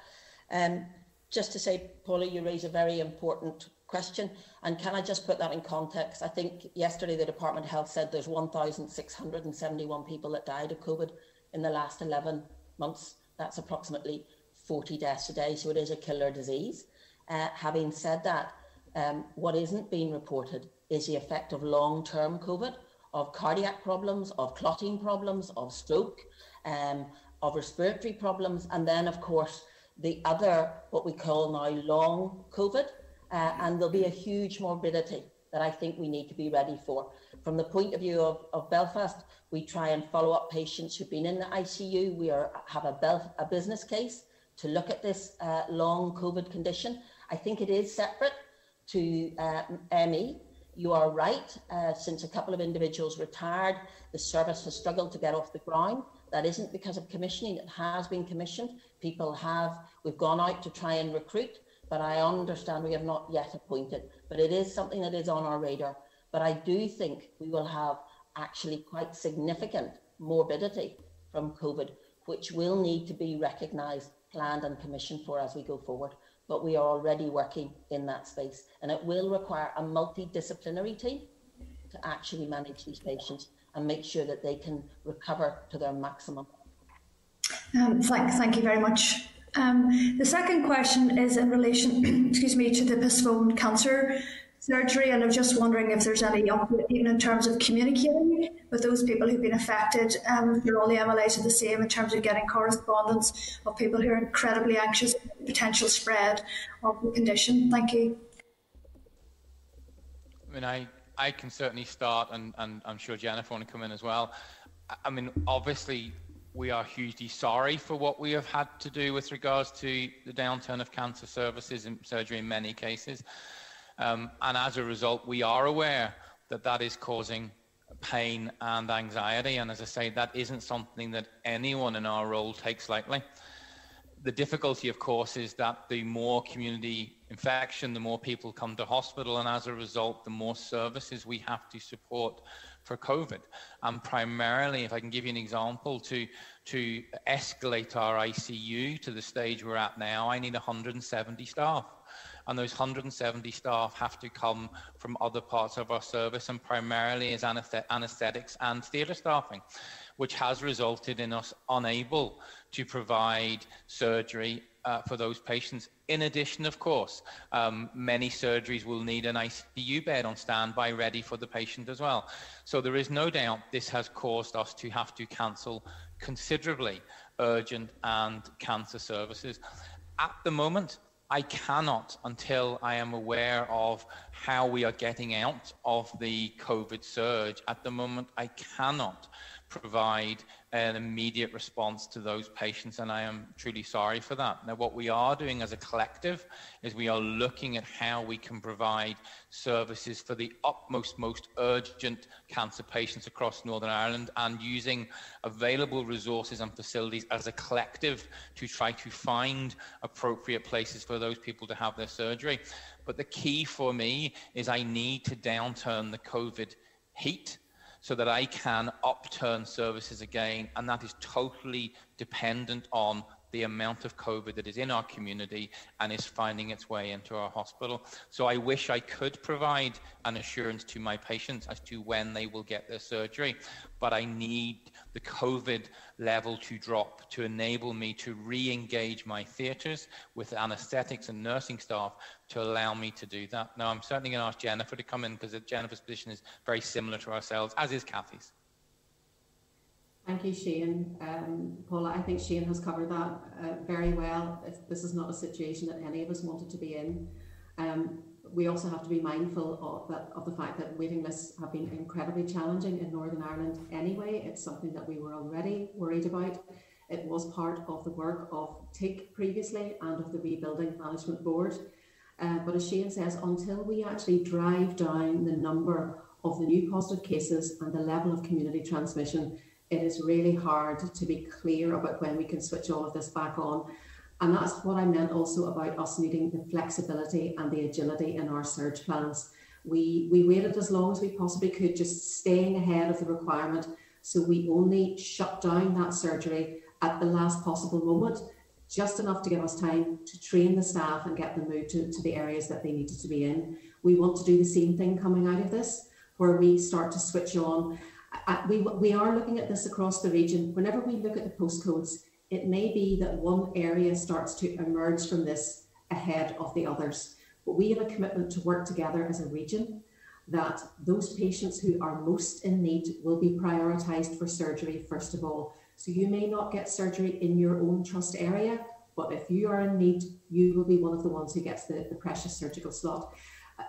Um, just to say, Paula, you raise a very important question. And can I just put that in context? I think yesterday the Department of Health said there's 1,671 people that died of COVID in the last 11 months. That's approximately 40 deaths a day, so it is a killer disease. Uh, having said that, um, what isn't being reported is the effect of long term COVID, of cardiac problems, of clotting problems, of stroke, um, of respiratory problems, and then, of course, the other, what we call now long COVID. Uh, and there'll be a huge morbidity that I think we need to be ready for. From the point of view of, of Belfast, we try and follow up patients who've been in the ICU. We are, have a, a business case to look at this uh, long COVID condition. I think it is separate to uh, ME. You are right. Uh, since a couple of individuals retired, the service has struggled to get off the ground. That isn't because of commissioning. It has been commissioned. People have, we've gone out to try and recruit, but I understand we have not yet appointed. But it is something that is on our radar. But I do think we will have actually quite significant morbidity from COVID, which will need to be recognised, planned, and commissioned for as we go forward. But we are already working in that space, and it will require a multidisciplinary team to actually manage these patients and make sure that they can recover to their maximum. Um, thank, thank you very much. Um, the second question is in relation, excuse me, to the postponed cancer surgery, and I'm just wondering if there's any update, even in terms of communicating with those people who've been affected. Um, all the MLAs are the same in terms of getting correspondence of people who are incredibly anxious about the potential spread of the condition. Thank you. I mean, I, I can certainly start, and, and I'm sure Jennifer want to come in as well. I mean, obviously, we are hugely sorry for what we have had to do with regards to the downturn of cancer services and surgery in many cases. Um, and as a result, we are aware that that is causing pain and anxiety. And as I say, that isn't something that anyone in our role takes lightly. The difficulty, of course, is that the more community infection, the more people come to hospital, and as a result, the more services we have to support for COVID. And primarily, if I can give you an example, to, to escalate our ICU to the stage we're at now, I need 170 staff. And those 170 staff have to come from other parts of our service and primarily as anesthetics and theatre staffing, which has resulted in us unable to provide surgery uh, for those patients. In addition, of course, um, many surgeries will need an ICU bed on standby ready for the patient as well. So there is no doubt this has caused us to have to cancel considerably urgent and cancer services. At the moment, I cannot, until I am aware of how we are getting out of the COVID surge, at the moment, I cannot provide an immediate response to those patients, and I am truly sorry for that. Now, what we are doing as a collective is we are looking at how we can provide services for the utmost, most urgent cancer patients across Northern Ireland and using available resources and facilities as a collective to try to find appropriate places for those people to have their surgery. But the key for me is I need to downturn the COVID heat so that I can upturn services again. And that is totally dependent on the amount of COVID that is in our community and is finding its way into our hospital. So I wish I could provide an assurance to my patients as to when they will get their surgery, but I need the COVID level to drop to enable me to re-engage my theatres with anaesthetics and nursing staff to allow me to do that. Now, I'm certainly going to ask Jennifer to come in because Jennifer's position is very similar to ourselves, as is Cathy's. Thank you, Shane. Um, Paula, I think Shane has covered that uh, very well. This is not a situation that any of us wanted to be in. Um, we also have to be mindful of, that, of the fact that waiting lists have been incredibly challenging in Northern Ireland anyway. It's something that we were already worried about. It was part of the work of TIC previously and of the Rebuilding Management Board. Uh, but as Shane says, until we actually drive down the number of the new positive cases and the level of community transmission, it is really hard to be clear about when we can switch all of this back on. And that's what I meant also about us needing the flexibility and the agility in our surge plans. We, we waited as long as we possibly could, just staying ahead of the requirement. So we only shut down that surgery at the last possible moment, just enough to give us time to train the staff and get them moved to, to the areas that they needed to be in. We want to do the same thing coming out of this, where we start to switch on we, we are looking at this across the region. Whenever we look at the postcodes, it may be that one area starts to emerge from this ahead of the others. But we have a commitment to work together as a region that those patients who are most in need will be prioritised for surgery first of all. So you may not get surgery in your own trust area, but if you are in need, you will be one of the ones who gets the, the precious surgical slot.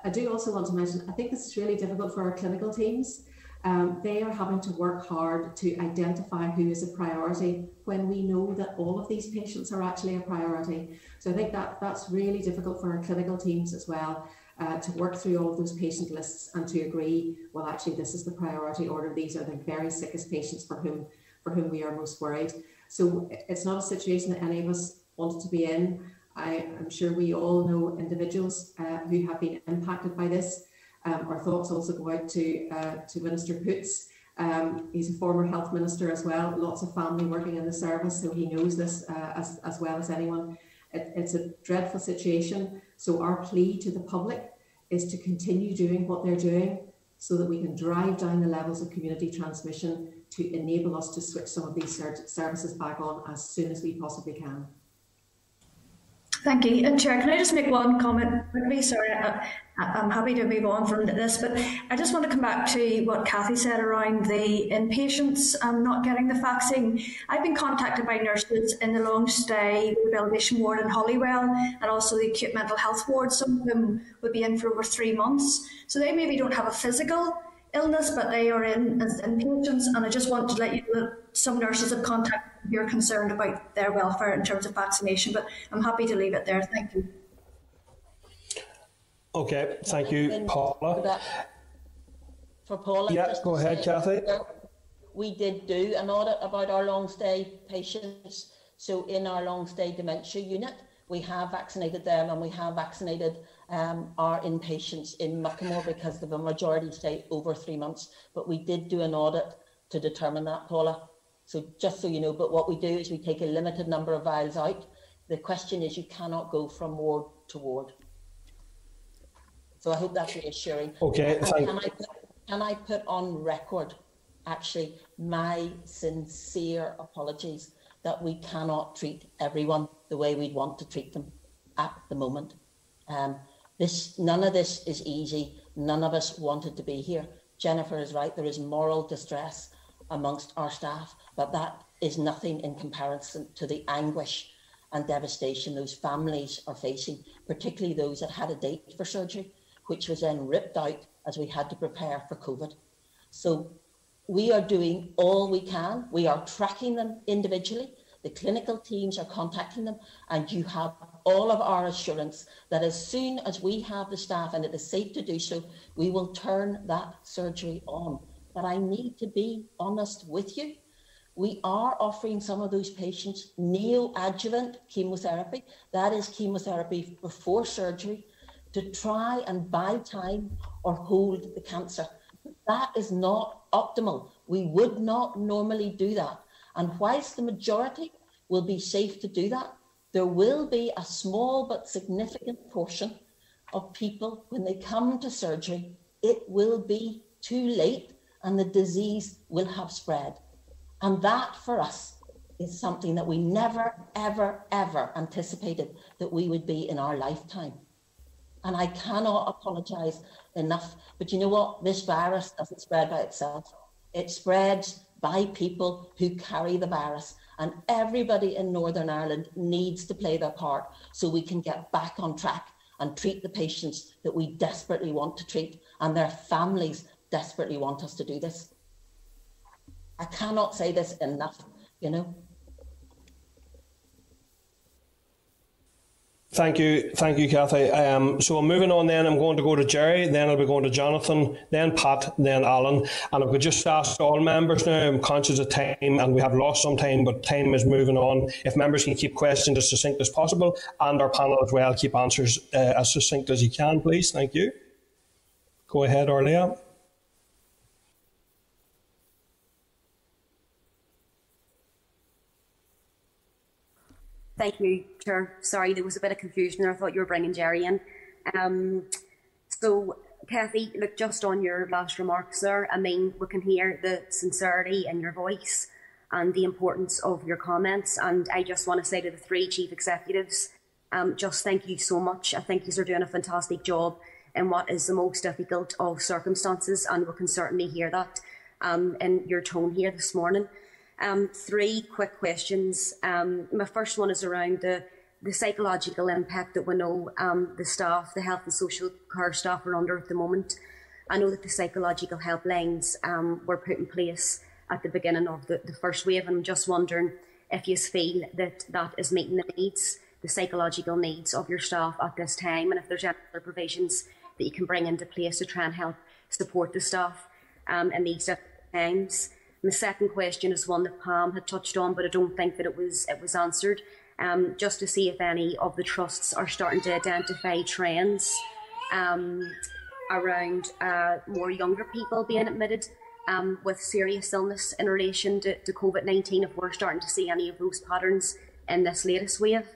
I do also want to mention, I think this is really difficult for our clinical teams um, they are having to work hard to identify who is a priority when we know that all of these patients are actually a priority. So I think that that's really difficult for our clinical teams as well uh, to work through all of those patient lists and to agree, well, actually, this is the priority order. These are the very sickest patients for whom for whom we are most worried. So it's not a situation that any of us wanted to be in. I, am sure we all know individuals uh, who have been impacted by this. Um, our thoughts also go out to uh, to Minister Poots. Um, he's a former health minister as well. Lots of family working in the service, so he knows this uh, as as well as anyone. It, it's a dreadful situation. So our plea to the public is to continue doing what they're doing, so that we can drive down the levels of community transmission to enable us to switch some of these services back on as soon as we possibly can. Thank you. And Chair, can I just make one comment quickly? Sorry, I, am happy to move on from this, but I just want to come back to what Cathy said around the inpatients um, not getting the vaccine. I've been contacted by nurses in the long stay rehabilitation ward in Holywell and also the acute mental health ward. Some of them would be in for over three months. So they maybe don't have a physical illness, but they are in as inpatients. And I just want to let you know that some nurses have contacted who are concerned about their welfare in terms of vaccination. But I'm happy to leave it there. Thank you. Okay, thank you, Paula. For Paula, yeah, go ahead, Cathy. We did do an audit about our long stay patients. So in our long stay dementia unit, we have vaccinated them and we have vaccinated um, our inpatients in Muckamore because the majority stay over three months. But we did do an audit to determine that, Paula. So just so you know, but what we do is we take a limited number of vials out. The question is you cannot go from ward to ward. So I hope that's reassuring. Okay, can I, put, can I put on record actually my sincere apologies that we cannot treat everyone the way we'd want to treat them at the moment. Um, this none of this is easy. None of us wanted to be here. Jennifer is right. There is moral distress amongst our staff, but that is nothing in comparison to the anguish and devastation those families are facing, particularly those that had a date for surgery, which was then ripped out as we had to prepare for COVID. So we are doing all we can. We are tracking them individually. The clinical teams are contacting them, and you have all of our assurance that as soon as we have the staff and it is safe to do so, we will turn that surgery on. But I need to be honest with you. We are offering some of those patients neoadjuvant chemotherapy. That is chemotherapy before surgery to try and buy time or hold the cancer. That is not optimal. We would not normally do that. And whilst the majority will be safe to do that, there will be a small but significant portion of people when they come to surgery, it will be too late and the disease will have spread. And that for us is something that we never, ever, ever anticipated that we would be in our lifetime. And I cannot apologize enough. But you know what? This virus doesn't spread by itself. It spreads by people who carry the virus. And everybody in Northern Ireland needs to play their part so we can get back on track and treat the patients that we desperately want to treat and their families desperately want us to do this. I cannot say this enough, you know. Thank you, thank you, Cathy. Um, so I'm moving on. Then I'm going to go to Gerry. Then I'll be going to Jonathan. Then Pat. Then Alan. And I could just ask all members now. I'm conscious of time, and we have lost some time, but time is moving on. If members can keep questions as succinct as possible, and our panel as well, keep answers uh, as succinct as you can, please. Thank you. Go ahead, Órlaithí. Thank you, Chair. Sorry, there was a bit of confusion there. I thought you were bringing Gerry in. Um, so, Cathy, look, just on your last remarks there, I mean, we can hear the sincerity in your voice and the importance of your comments. And I just want to say to the three chief executives, um, just thank you so much. I think you're doing a fantastic job in what is the most difficult of circumstances, and we can certainly hear that um, in your tone here this morning. Um, three quick questions. Um, my first one is around the, the psychological impact that we know um, the staff, the health and social care staff are under at the moment. I know that the psychological helplines um, were put in place at the beginning of the, the first wave, and I'm just wondering if you feel that that is meeting the needs, the psychological needs of your staff at this time, and if there's any other provisions that you can bring into place to try and help support the staff um, in these times. And the second question is one that Pam had touched on, but I don't think that it was it was answered. Um, just to see if any of the trusts are starting to identify trends um, around uh, more younger people being admitted um, with serious illness in relation to, to COVID 19, if we're starting to see any of those patterns in this latest wave.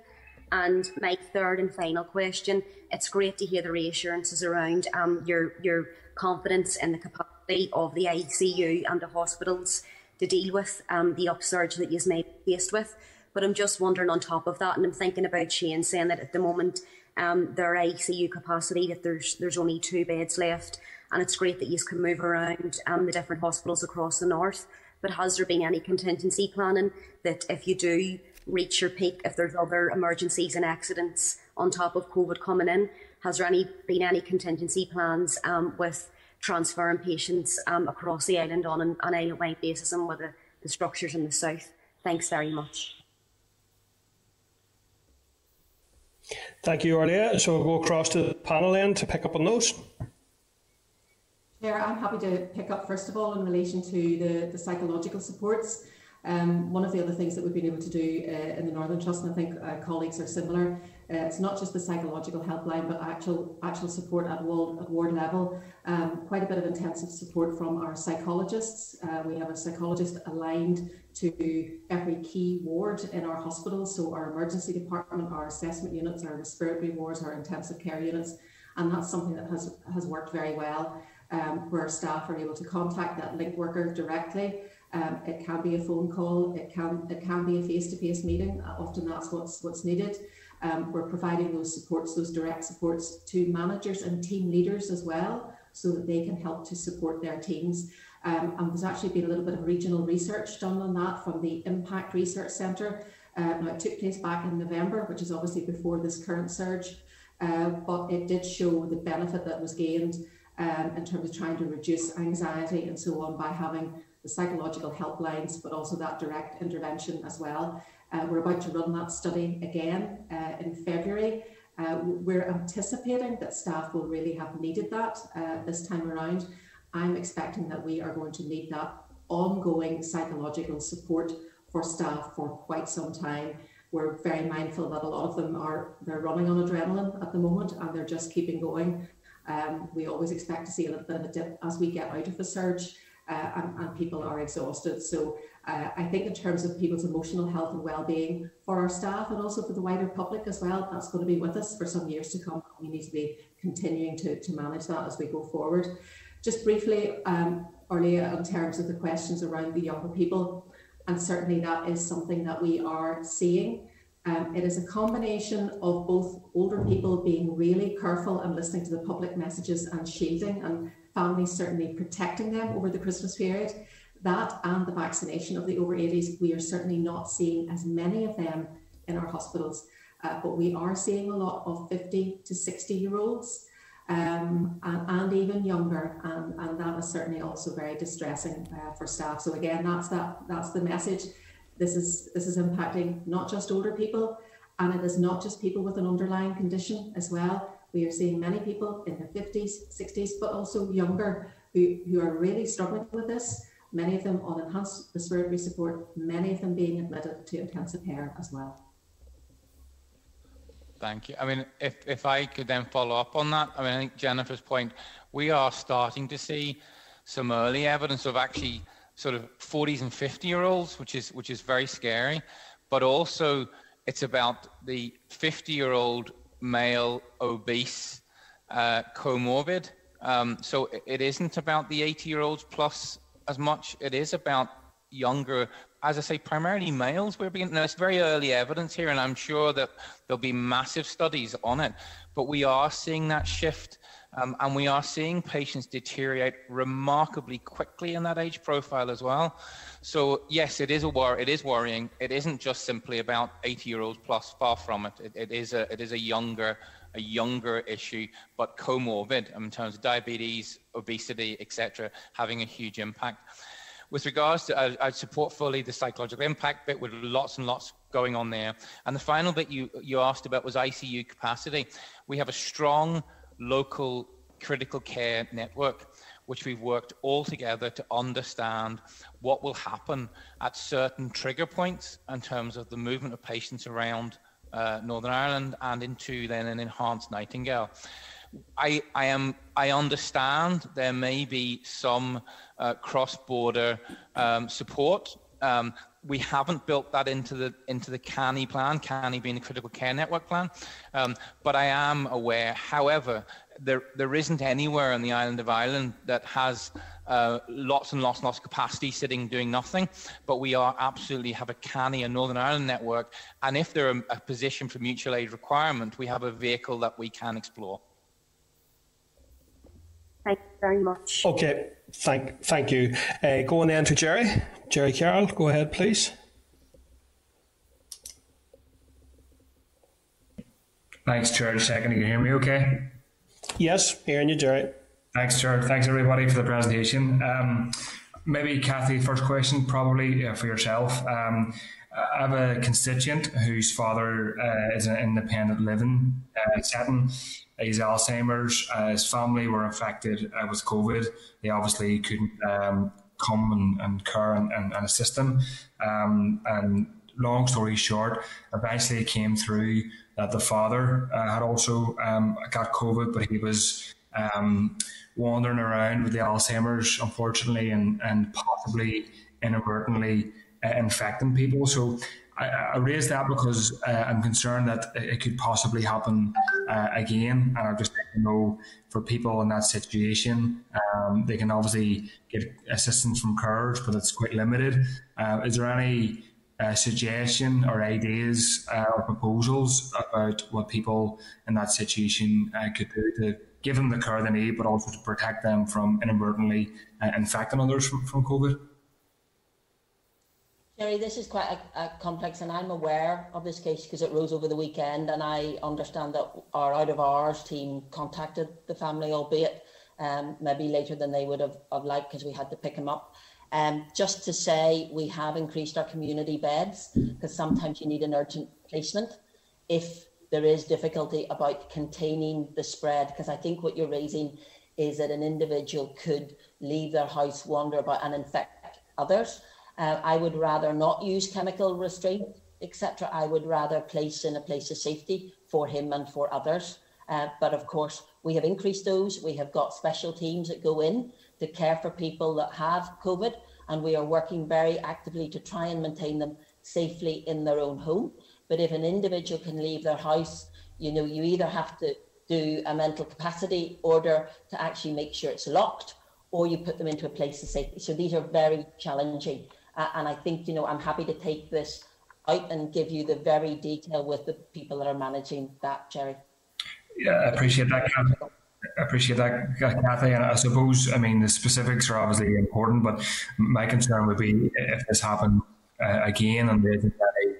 And my third and final question it's great to hear the reassurances around um, your, your confidence in the capacity of the ICU and the hospitals to deal with um, the upsurge that you may be faced with. But I'm just wondering on top of that, and I'm thinking about Shane saying that at the moment um, their ICU capacity that there's there's only two beds left, and it's great that you can move around um, the different hospitals across the north. But has there been any contingency planning that if you do reach your peak, if there's other emergencies and accidents on top of COVID coming in, has there any been any contingency plans um, with transferring patients um, across the island on an, an island-wide basis and with the, the structures in the south. Thanks very much. Thank you, Órlaithí. So we'll go across to the panel then to pick up on those. Chair, I'm happy to pick up first of all in relation to the, the psychological supports. Um, one of the other things that we've been able to do uh, in the Northern Trust, and I think uh, colleagues are similar, uh, it's not just the psychological helpline, but actual actual support at ward, at ward level. Um, quite a bit of intensive support from our psychologists. Uh, we have a psychologist aligned to every key ward in our hospital, so our emergency department, our assessment units, our respiratory wards, our intensive care units, and that's something that has has worked very well. Um, where staff are able to contact that link worker directly um, it can be a phone call. It can it can be a face-to-face meeting. Uh, often that's what's what's needed. Um, we're providing those supports, those direct supports to managers and team leaders as well, so that they can help to support their teams. Um, and there's actually been a little bit of regional research done on that from the Impact Research Centre. Uh, now it took place back in November, which is obviously before this current surge, uh, but it did show the benefit that was gained um, in terms of trying to reduce anxiety and so on by having the psychological helplines, but also that direct intervention as well. Uh, we're about to run that study again uh, in February. Uh, we're anticipating that staff will really have needed that uh, this time around. I'm expecting that we are going to need that ongoing psychological support for staff for quite some time. We're very mindful that a lot of them are they're running on adrenaline at the moment and they're just keeping going. Um, we always expect to see a little bit of a dip as we get out of the surge uh, and, and, people are exhausted. So uh, I think in terms of people's emotional health and well-being for our staff and also for the wider public as well, that's going to be with us for some years to come. We need to be continuing to, to manage that as we go forward. Just briefly, um, earlier in terms of the questions around the younger people, and certainly that is something that we are seeing. Um, it is a combination of both older people being really careful and listening to the public messages and shielding and families certainly protecting them over the Christmas period. That and the vaccination of the over 80s, we are certainly not seeing as many of them in our hospitals, uh, but we are seeing a lot of 50 to 60 year olds um, and, and, even younger, and, and, that is certainly also very distressing uh, for staff. So again, that's that that's the message. This is this is impacting not just older people, and it is not just people with an underlying condition as well. We are seeing many people in their 50s, 60s, but also younger who, who are really struggling with this. Many of them on enhanced respiratory support, many of them being admitted to intensive care as well. Thank you. I mean, if, if I could then follow up on that, I mean, I think Jennifer's point, we are starting to see some early evidence of actually sort of 40s and 50 year olds, which is which is very scary. But also, it's about the 50 year old male, obese, uh, comorbid. Um, so it isn't about the 80 year olds plus as much. It is about younger, as I say, primarily males. We're being, there's very early evidence here, and I'm sure that there'll be massive studies on it. But we are seeing that shift um, and we are seeing patients deteriorate remarkably quickly in that age profile as well. So yes, it is a wor- it is worrying. It isn't just simply about 80 year olds plus. Far from it. it. It is a it is a younger a younger issue, but comorbid in terms of diabetes, obesity, etc., having a huge impact. With regards to, I, I, support fully the psychological impact bit with lots and lots going on there. And the final bit you, you asked about was ICU capacity. We have a strong local critical care network, which we've worked all together to understand what will happen at certain trigger points in terms of the movement of patients around uh, Northern Ireland and into then an enhanced Nightingale. I, I am I understand there may be some uh, cross-border um, support um, we haven't built that into the into the CANI plan, CANI being the critical care network plan. Um, but I am aware, however, there there isn't anywhere on the island of Ireland that has uh, lots and lots and lots of capacity sitting doing nothing. But we are absolutely have a canny a Northern Ireland network, and if there are a position for mutual aid requirement, we have a vehicle that we can explore. Thank you very much. Okay, thank thank you. Uh, going then to Gerry. Gerry Carroll, go ahead, please. Thanks, Chair. Second, can you hear me okay? Yes, hearing you, Gerry. Thanks, Chair. Thanks, everybody, for the presentation. Um, maybe, Cathy, first question probably uh, for yourself. Um, I have a constituent whose father uh, is an independent living uh, setting. He's Alzheimer's. Uh, his family were affected uh, with COVID. They obviously couldn't um, come and, and care and, and, and assist him. Um, and long story short, eventually came through that the father uh, had also um, got COVID, but he was um, wandering around with the Alzheimer's, unfortunately, and, and possibly inadvertently uh, infecting people. So I, I raised that because uh, I'm concerned that it could possibly happen uh, again. And I just know for people in that situation, um, they can obviously get assistance from CARES, but it's quite limited. Uh, is there any uh, suggestion or ideas uh, or proposals about what people in that situation uh, could do to give them the care they need, but also to protect them from inadvertently uh, infecting others from, from COVID? Gerry, this is quite a, a complex, and I'm aware of this case because it rose over the weekend, and I understand that our out of hours team contacted the family, albeit um, maybe later than they would have, have liked because we had to pick him up. Um, just to say, we have increased our community beds because sometimes you need an urgent placement if there is difficulty about containing the spread. Because I think what you're raising is that an individual could leave their house, wander about, and infect others. Uh, I would rather not use chemical restraint, etc. I would rather place in a place of safety for him and for others. Uh, but of course, we have increased those. We have got special teams that go in to care for people that have COVID, and we are working very actively to try and maintain them safely in their own home. But if an individual can leave their house, you know, you either have to do a mental capacity order to actually make sure it's locked, or you put them into a place of safety. So these are very challenging. Uh, and I think, you know, I'm happy to take this out and give you the very detail with the people that are managing that, Gerry. Yeah, I appreciate that. I appreciate that, Cathy. And I suppose, I mean, the specifics are obviously important, but my concern would be if this happened uh, again and there isn't any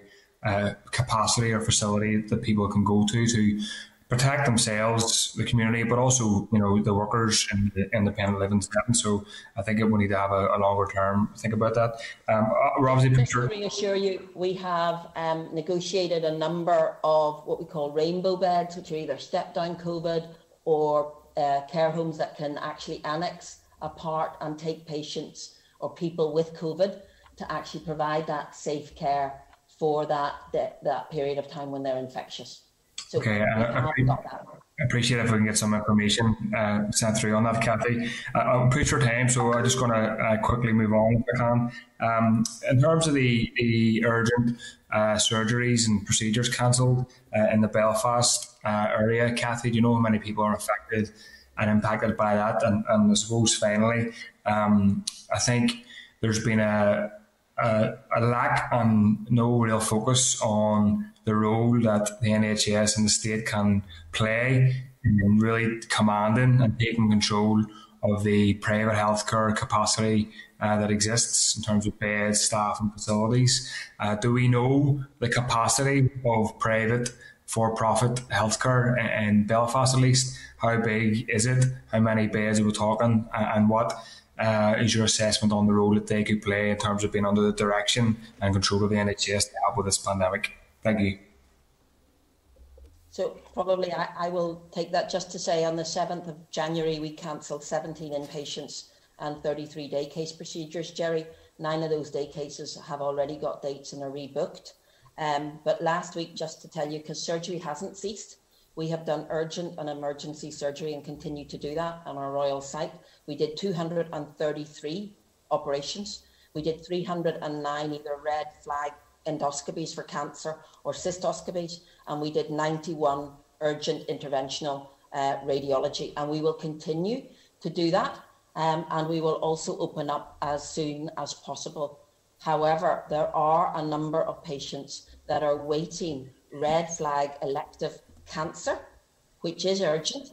uh, capacity or facility that people can go to to protect themselves, the community, but also you know the workers in the independent living setting. So I think we need to have a, a longer term think about that. Um, uh, we're obviously Just to reassure you, we have um, negotiated a number of what we call rainbow beds, which are either step down COVID or uh, care homes that can actually annex a part and take patients or people with COVID to actually provide that safe care for that that, that period of time when they're infectious. So okay, I, I, I, appreciate if we can get some information uh, sent through on that, Cathy. Uh, I'm pretty for time, so I'm just going to uh, quickly move on if I can. Um, in terms of the, the urgent uh, surgeries and procedures cancelled uh, in the Belfast uh, area, Cathy, do you know how many people are affected and impacted by that? And, and I suppose finally, um, I think there's been a, a, a lack and no real focus on the role that the NHS and the state can play in really commanding and taking control of the private healthcare capacity uh, that exists in terms of beds, staff, and facilities. Uh, do we know the capacity of private for-profit healthcare in, in Belfast, at least? How big is it? How many beds are we talking? And what uh, is your assessment on the role that they could play in terms of being under the direction and control of the NHS to help with this pandemic? Thank you. So probably I, I will take that just to say on the 7th of January, we cancelled 17 inpatients and 33 day case procedures. Gerry, nine of those day cases have already got dates and are rebooked. Um, but last week, just to tell you, because surgery hasn't ceased, we have done urgent and emergency surgery and continue to do that on our Royal site. We did 233 operations. We did 309 either red flag endoscopies for cancer or cystoscopies, and we did 91 urgent interventional uh, radiology. And we will continue to do that, um, and we will also open up as soon as possible. However, there are a number of patients that are waiting red flag elective cancer, which is urgent,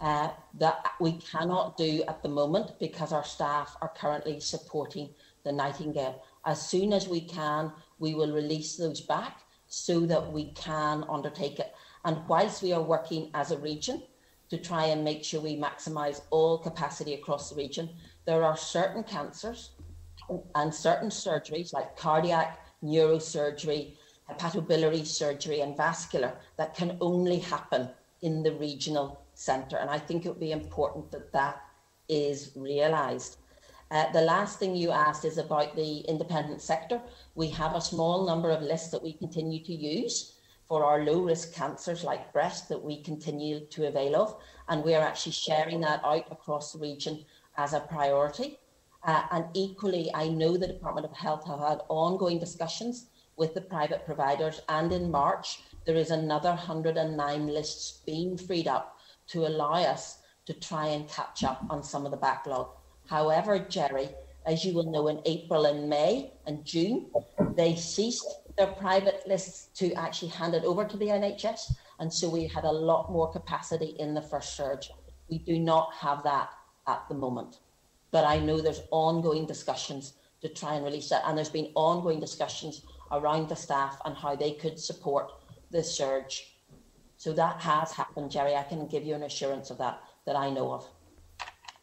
uh, that we cannot do at the moment because our staff are currently supporting the Nightingale. As soon as we can, we will release those back so that we can undertake it. And whilst we are working as a region to try and make sure we maximise all capacity across the region. There are certain cancers and certain surgeries like cardiac, neurosurgery, hepatobiliary surgery, and vascular that can only happen in the regional centre. And I think it would be important that that is realised. Uh, the last thing you asked is about the independent sector. We have a small number of lists that we continue to use for our low risk cancers like breast that we continue to avail of. And we are actually sharing that out across the region as a priority. Uh, and equally, I know the Department of Health have had ongoing discussions with the private providers. And in March, there is another 109 lists being freed up to allow us to try and catch up on some of the backlog. However, Gerry, as you will know, in April and May and June, they ceased their private lists to actually hand it over to the NHS. And so we had a lot more capacity in the first surge. We do not have that at the moment. But I know there's ongoing discussions to try and release that. And there's been ongoing discussions around the staff and how they could support the surge. So that has happened, Gerry. I can give you an assurance of that, that I know of.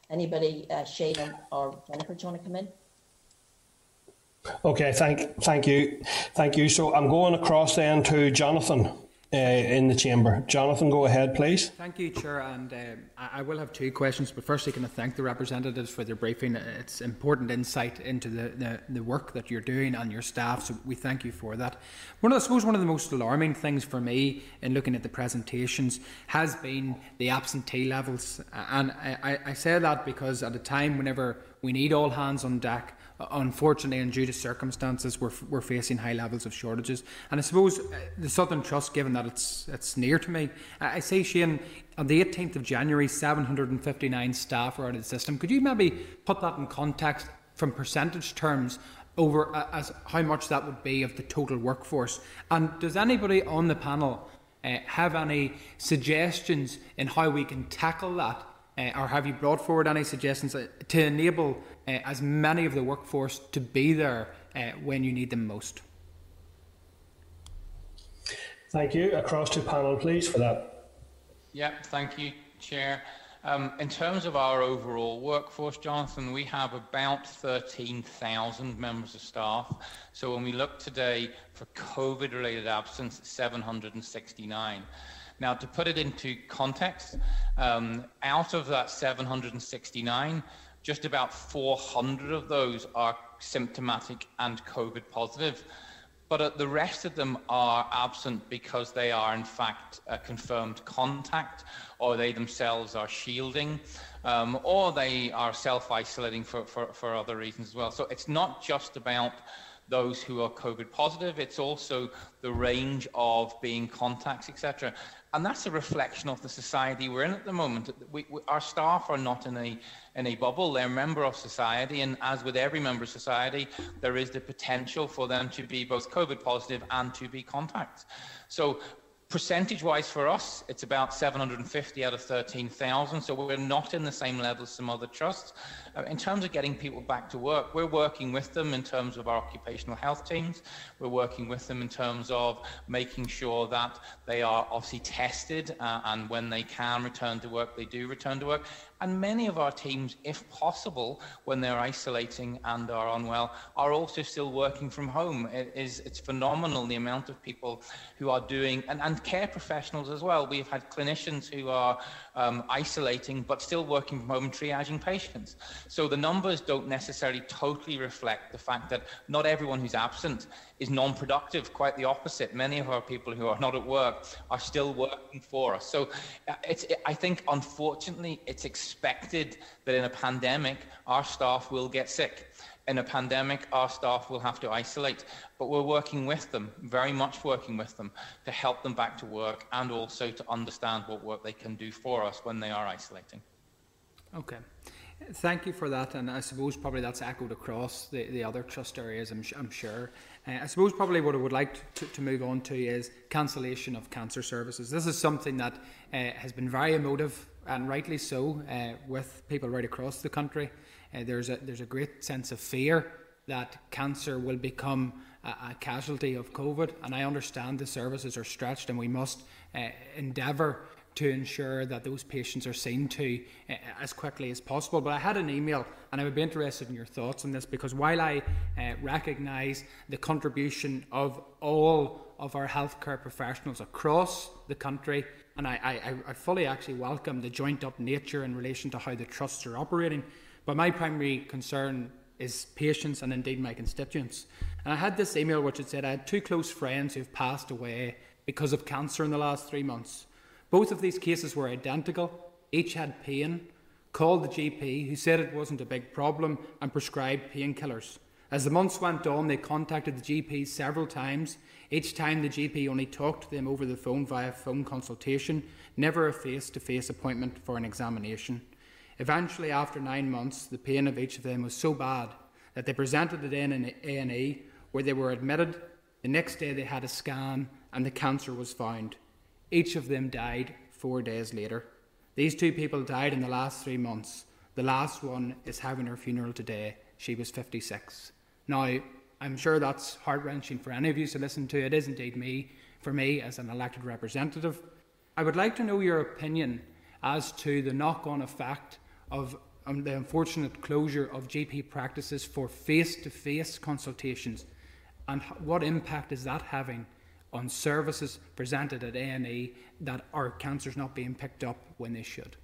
Anybody, uh, Shane or Jennifer, do you want to come in? Okay, thank, thank you, thank you. So I'm going across then to Jonathan uh, in the chamber. Jonathan, go ahead, please. Thank you, Chair. And um, I will have two questions, but firstly, can I thank the representatives for their briefing? It's important insight into the, the, the work that you're doing and your staff, so we thank you for that. One of, I suppose one of the most alarming things for me in looking at the presentations has been the absentee levels. And I, I say that because at a time whenever we need all hands on deck, unfortunately and due to circumstances we're, we're facing high levels of shortages. And I suppose uh, the Southern Trust given that it's it's near to me I say Shane on the 18th of January 759 staff are out of the system. Could you maybe put that in context from percentage terms over uh, as how much that would be of the total workforce? And does anybody on the panel uh, have any suggestions in how we can tackle that uh, or have you brought forward any suggestions to enable uh, as many of the workforce to be there uh, when you need them most? Thank you. Across to panel, please, for that. Yeah, thank you, Chair. Um, in terms of our overall workforce, Jonathan, we have about 13,000 members of staff. So when we look today for COVID-related absence, 769. Now, to put it into context, um, out of that 769, just about 400 of those are symptomatic and COVID positive. But the rest of them are absent because they are, in fact, a confirmed contact, or they themselves are shielding, um, or they are self isolating for, for, for other reasons as well. So it's not just about those who are COVID positive. It's also the range of being contacts, etc. And that's a reflection of the society we're in at the moment. We, we, our staff are not in a, in a bubble. They're a member of society. And as with every member of society, there is the potential for them to be both COVID positive and to be contacts. So Percentage wise for us, it's about 750 out of 13,000, so we're not in the same level as some other trusts. Uh, in terms of getting people back to work, we're working with them in terms of our occupational health teams. We're working with them in terms of making sure that they are obviously tested uh, and when they can return to work, they do return to work. And many of our teams, if possible, when they're isolating and are unwell, are also still working from home. It is, it's phenomenal the amount of people who are doing, and, and care professionals as well. We've had clinicians who are um, isolating but still working from home and triaging patients. So the numbers don't necessarily totally reflect the fact that not everyone who's absent is non-productive. Quite the opposite. Many of our people who are not at work are still working for us. So uh, it's, I think, unfortunately, it's expected that in a pandemic, our staff will get sick. In a pandemic, our staff will have to isolate, but we're working with them, very much working with them, to help them back to work and also to understand what work they can do for us when they are isolating. Okay. Thank you for that, and I suppose probably that's echoed across the, the other trust areas, I'm, I'm sure. Uh, I suppose probably what I would like to, to, move on to is cancellation of cancer services. This is something that uh, has been very emotive, and rightly so, uh, with people right across the country. Uh, there's, a, there's a great sense of fear that cancer will become a, a, casualty of COVID, and I understand the services are stretched, and we must uh, endeavour to ensure that those patients are seen to uh, as quickly as possible. But I had an email, and I would be interested in your thoughts on this because while I uh, recognise the contribution of all of our healthcare professionals across the country, and I, I, I fully actually welcome the joint up nature in relation to how the trusts are operating, but my primary concern is patients and indeed my constituents. And I had this email which had said I had two close friends who've passed away because of cancer in the last three months. Both of these cases were identical, each had pain, called the GP, who said it wasn't a big problem, and prescribed painkillers. As the months went on, they contacted the GP several times. Each time, the GP only talked to them over the phone via phone consultation, never a face to face appointment for an examination. Eventually, after nine months, the pain of each of them was so bad that they presented an A&E, where they were admitted. The next day, they had a scan, and the cancer was found. Each of them died four days later. These two people died in the last three months. The last one is having her funeral today. She was 56. Now, I'm sure that's heart wrenching for any of you to listen to. It is indeed me, for me as an elected representative. I would like to know your opinion as to the knock on effect of um, the unfortunate closure of GP practices for face to face consultations and what impact is that having on services presented at A&E that are cancers not being picked up when they should.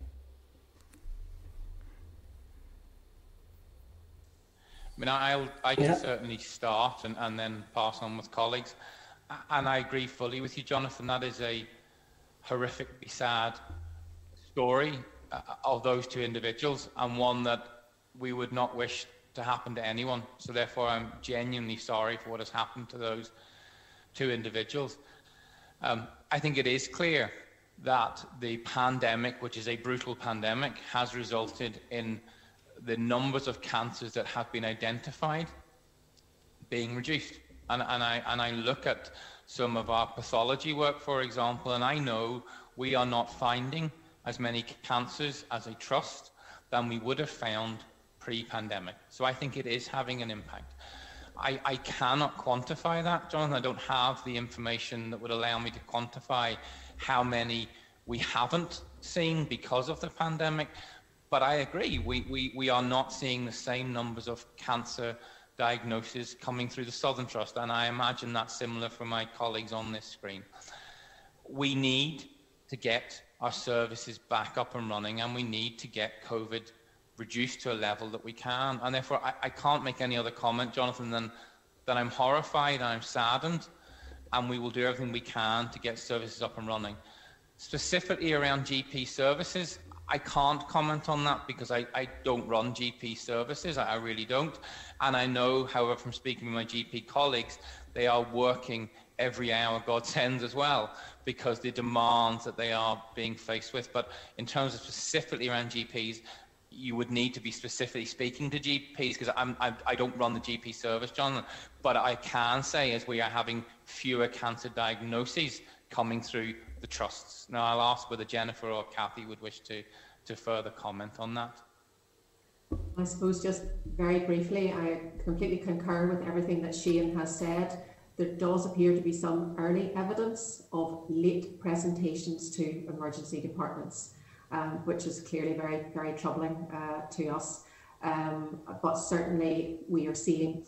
I mean, I'll, I can yeah. certainly start and, and then pass on with colleagues. And I agree fully with you, Jonathan. That is a horrifically sad story uh, of those two individuals and one that we would not wish to happen to anyone. So therefore, I'm genuinely sorry for what has happened to those two individuals. Um, I think it is clear that the pandemic, which is a brutal pandemic, has resulted in the numbers of cancers that have been identified being reduced. And, and, I, and I look at some of our pathology work, for example, and I know we are not finding as many cancers as a trust than we would have found pre-pandemic. So I think it is having an impact. I, I cannot quantify that, Jonathan. I don't have the information that would allow me to quantify how many we haven't seen because of the pandemic. But I agree, we, we, we are not seeing the same numbers of cancer diagnoses coming through the Southern Trust, and I imagine that's similar for my colleagues on this screen. We need to get our services back up and running, and we need to get COVID reduced to a level that we can. And therefore, I, I can't make any other comment, Jonathan, than that I'm horrified and I'm saddened, and we will do everything we can to get services up and running. Specifically around GP services, I can't comment on that because I, I don't run GP services. I, I, really don't. And I know, however, from speaking with my GP colleagues, they are working every hour God sends as well because the demands that they are being faced with. But in terms of specifically around GPs, you would need to be specifically speaking to GPs because I'm, I, I don't run the GP service, John. But I can say is we are having fewer cancer diagnoses coming through the trusts. Now I'll ask whether Jennifer or Cathy would wish to, to further comment on that. I suppose just very briefly, I completely concur with everything that Shane has said. There does appear to be some early evidence of late presentations to emergency departments um, which is clearly very, very troubling uh, to us. Um, but certainly we are seeing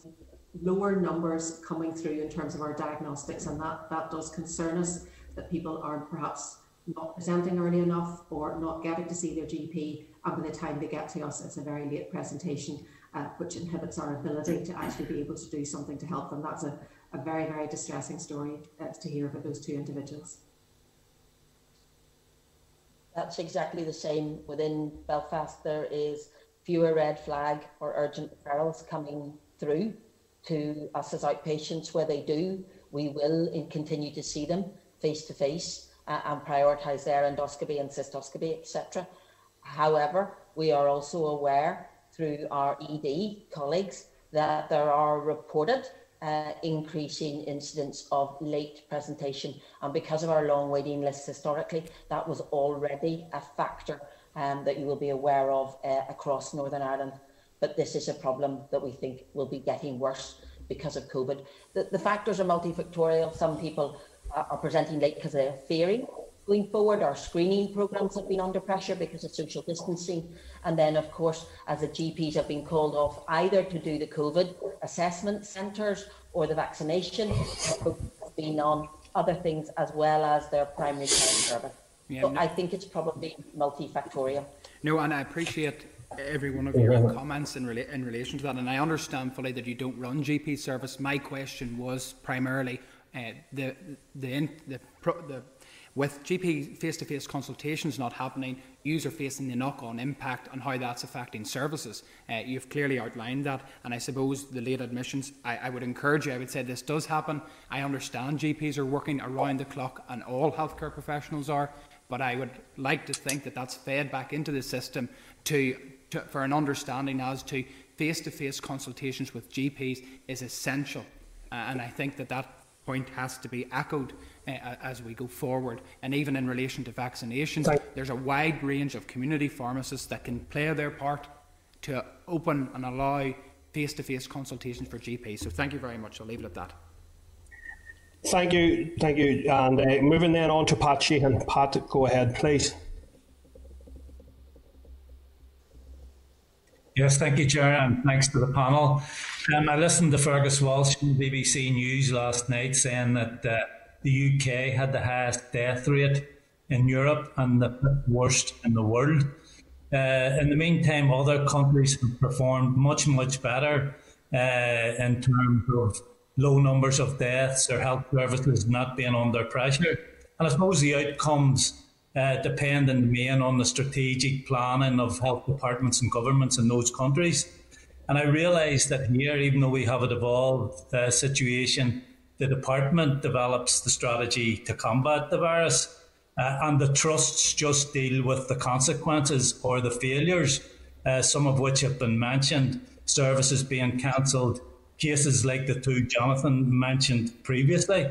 lower numbers coming through in terms of our diagnostics, and that, that does concern us that people are perhaps not presenting early enough or not getting to see their GP, and by the time they get to us, it's a very late presentation, uh, which inhibits our ability to actually be able to do something to help them. That's a, a very, very distressing story uh, to hear about those two individuals. That's exactly the same within Belfast. There is fewer red flag or urgent referrals coming through to us as outpatients. Where they do, we will continue to see them face to face uh, and prioritise their endoscopy and cystoscopy, etc. However, we are also aware through our ED colleagues that there are reported uh, increasing incidence of late presentation. And because of our long waiting lists historically, that was already a factor um, that you will be aware of uh, across Northern Ireland. But this is a problem that we think will be getting worse because of COVID. The, the factors are multifactorial. Some people are, presenting late because they're fearing Going forward, our screening programs have been under pressure because of social distancing. And then, of course, as the GPs have been called off either to do the COVID assessment centres or the vaccination, have been on other things as well as their primary care service. Yeah, so no, I think it's probably multifactorial. No, and I appreciate every one of your comments in, rela- in relation to that, and I understand fully that you don't run GP service. My question was primarily uh, the the the, the, the with GP face-to-face consultations not happening, user facing the knock-on impact and how that's affecting services. Uh, you've clearly outlined that, and I suppose the late admissions. I, I, would encourage you. I would say this does happen. I understand GPs are working around the clock, and all healthcare professionals are. But I would like to think that that's fed back into the system to, to for an understanding as to face-to-face consultations with GPs is essential, uh, and I think that that point has to be echoed uh, as we go forward. And even in relation to vaccinations, there's a wide range of community pharmacists that can play their part to open and allow face to face consultations for GPs. So thank you very much. I'll leave it at that. Thank you, thank you. And uh, moving then on to Pat Sheehan. Pat, go ahead, please. Yes, thank you, Chair, and thanks to the panel. Um, I listened to Fergus Walsh from BBC News last night saying that uh, the UK had the highest death rate in Europe and the worst in the world. Uh, in the meantime, other countries have performed much, much better uh, in terms of low numbers of deaths or health services not being under pressure. And I suppose the outcomes uh, depend in the main on the strategic planning of health departments and governments in those countries. And I realise that here, even though we have a devolved uh, situation, the department develops the strategy to combat the virus, uh, and the trusts just deal with the consequences or the failures, uh, some of which have been mentioned, services being cancelled, cases like the two Jonathan mentioned previously.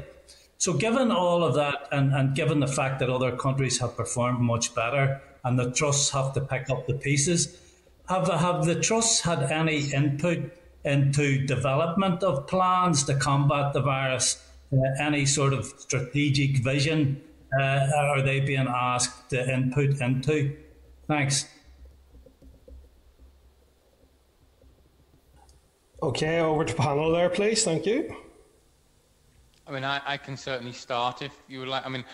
So, given all of that, and, and given the fact that other countries have performed much better and the trusts have to pick up the pieces, have, have the trusts had any input into development of plans to combat the virus? Uh, any sort of strategic vision uh, are they being asked to input into? Thanks. Okay, over to panel there, please. Thank you. I mean, I, I, can certainly start if you would like. I mean,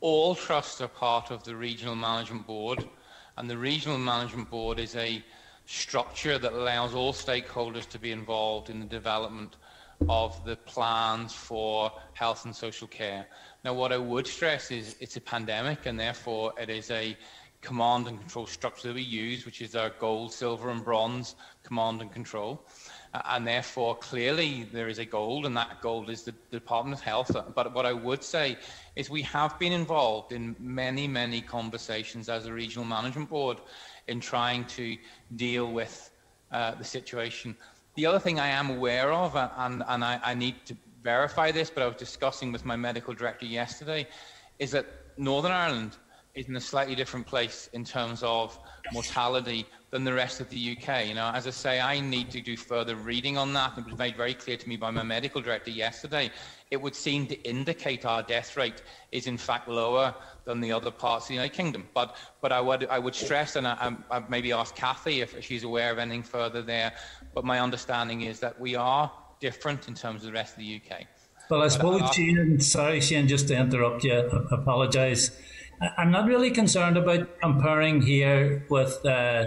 all trusts are part of the Regional Management Board, and the Regional Management Board is a structure that allows all stakeholders to be involved in the development of the plans for health and social care. Now, what I would stress is it's a pandemic, and therefore it is a command and control structure that we use, which is our gold, silver, and bronze command and control. Uh, and therefore, clearly, there is a gold, and that gold is the Department of Health. But what I would say is we have been involved in many, many conversations as a regional management board in trying to deal with uh, the situation. The other thing I am aware of, uh, and, and I, I need to verify this, but I was discussing with my medical director yesterday, is that Northern Ireland is in a slightly different place in terms of mortality than the rest of the UK. You know, as I say, I need to do further reading on that. It was made very clear to me by my medical director yesterday. It would seem to indicate our death rate is in fact lower than the other parts of the United Kingdom. But but I would I would stress, and I, I maybe ask Cathy if she's aware of anything further there. But my understanding is that we are different in terms of the rest of the UK. Well, I suppose, Shane, sorry, Shane, just to interrupt you, I apologise. I'm not really concerned about comparing here with uh,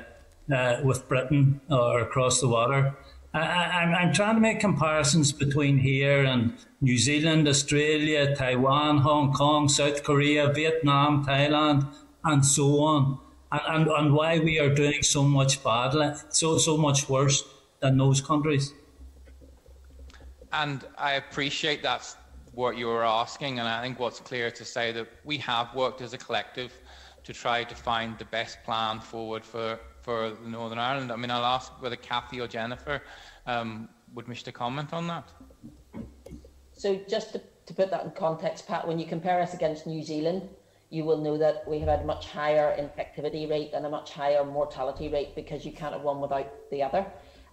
uh, with Britain or across the water. I, am trying to make comparisons between here and New Zealand, Australia, Taiwan, Hong Kong, South Korea, Vietnam, Thailand, and so on, and, and, and why we are doing so much badly, so so much worse than those countries. And I appreciate that's what you were asking, and I think what's clear to say that we have worked as a collective to try to find the best plan forward for for Northern Ireland. I mean, I'll ask whether Cathy or Jennifer um, would wish to comment on that. So, just to, to put that in context, Pat, when you compare us against New Zealand, you will know that we have had a much higher infectivity rate and a much higher mortality rate because you can't have one without the other.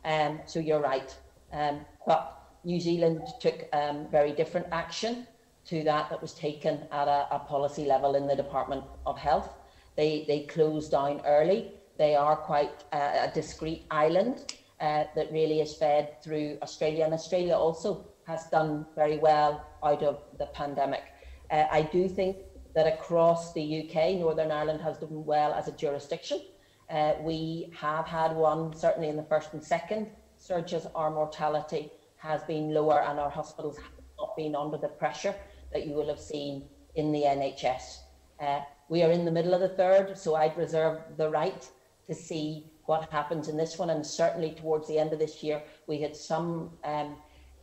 Um, so you're right. Um, but New Zealand took um, very different action to that that was taken at a, a policy level in the Department of Health. They, they closed down early. They are quite uh, a discrete island uh, that really is fed through Australia, and Australia also has done very well out of the pandemic. Uh, I do think that across the UK, Northern Ireland has done well as a jurisdiction. Uh, we have had one, certainly in the first and second surges, our mortality has been lower and our hospitals have not been under the pressure that you will have seen in the NHS. Uh, we are in the middle of the third, so I'd reserve the right to see what happens in this one. And certainly towards the end of this year, we had some um,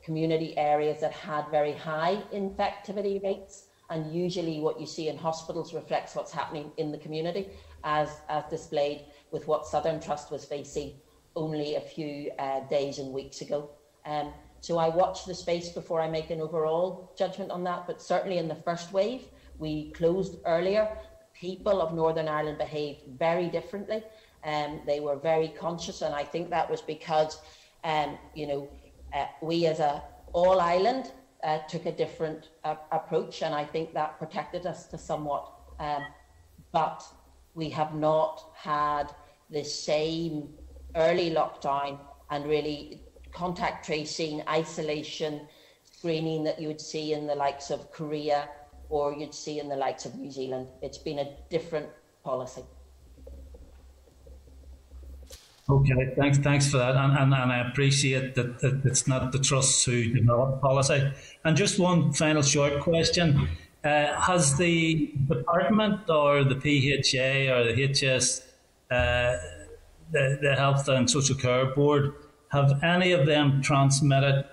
community areas that had very high infectivity rates. And usually, what you see in hospitals reflects what's happening in the community, as, as displayed with what Southern Trust was facing only a few uh, days and weeks ago. Um, so I watch the space before I make an overall judgment on that. But certainly in the first wave, we closed earlier. People of Northern Ireland behaved very differently. Um, they were very conscious, and I think that was because, um, you know, uh, we as a all island uh, took a different uh, approach, and I think that protected us to somewhat. Um, but we have not had the same early lockdown and really contact tracing, isolation, screening that you would see in the likes of Korea or you'd see in the likes of New Zealand. It's been a different policy. Okay, thanks, thanks for that, and, and, and I appreciate that, that it's not the trusts who develop policy. And just one final short question: uh, Has the department or the PHA or the HS, uh, the, the Health and Social Care Board, have any of them transmitted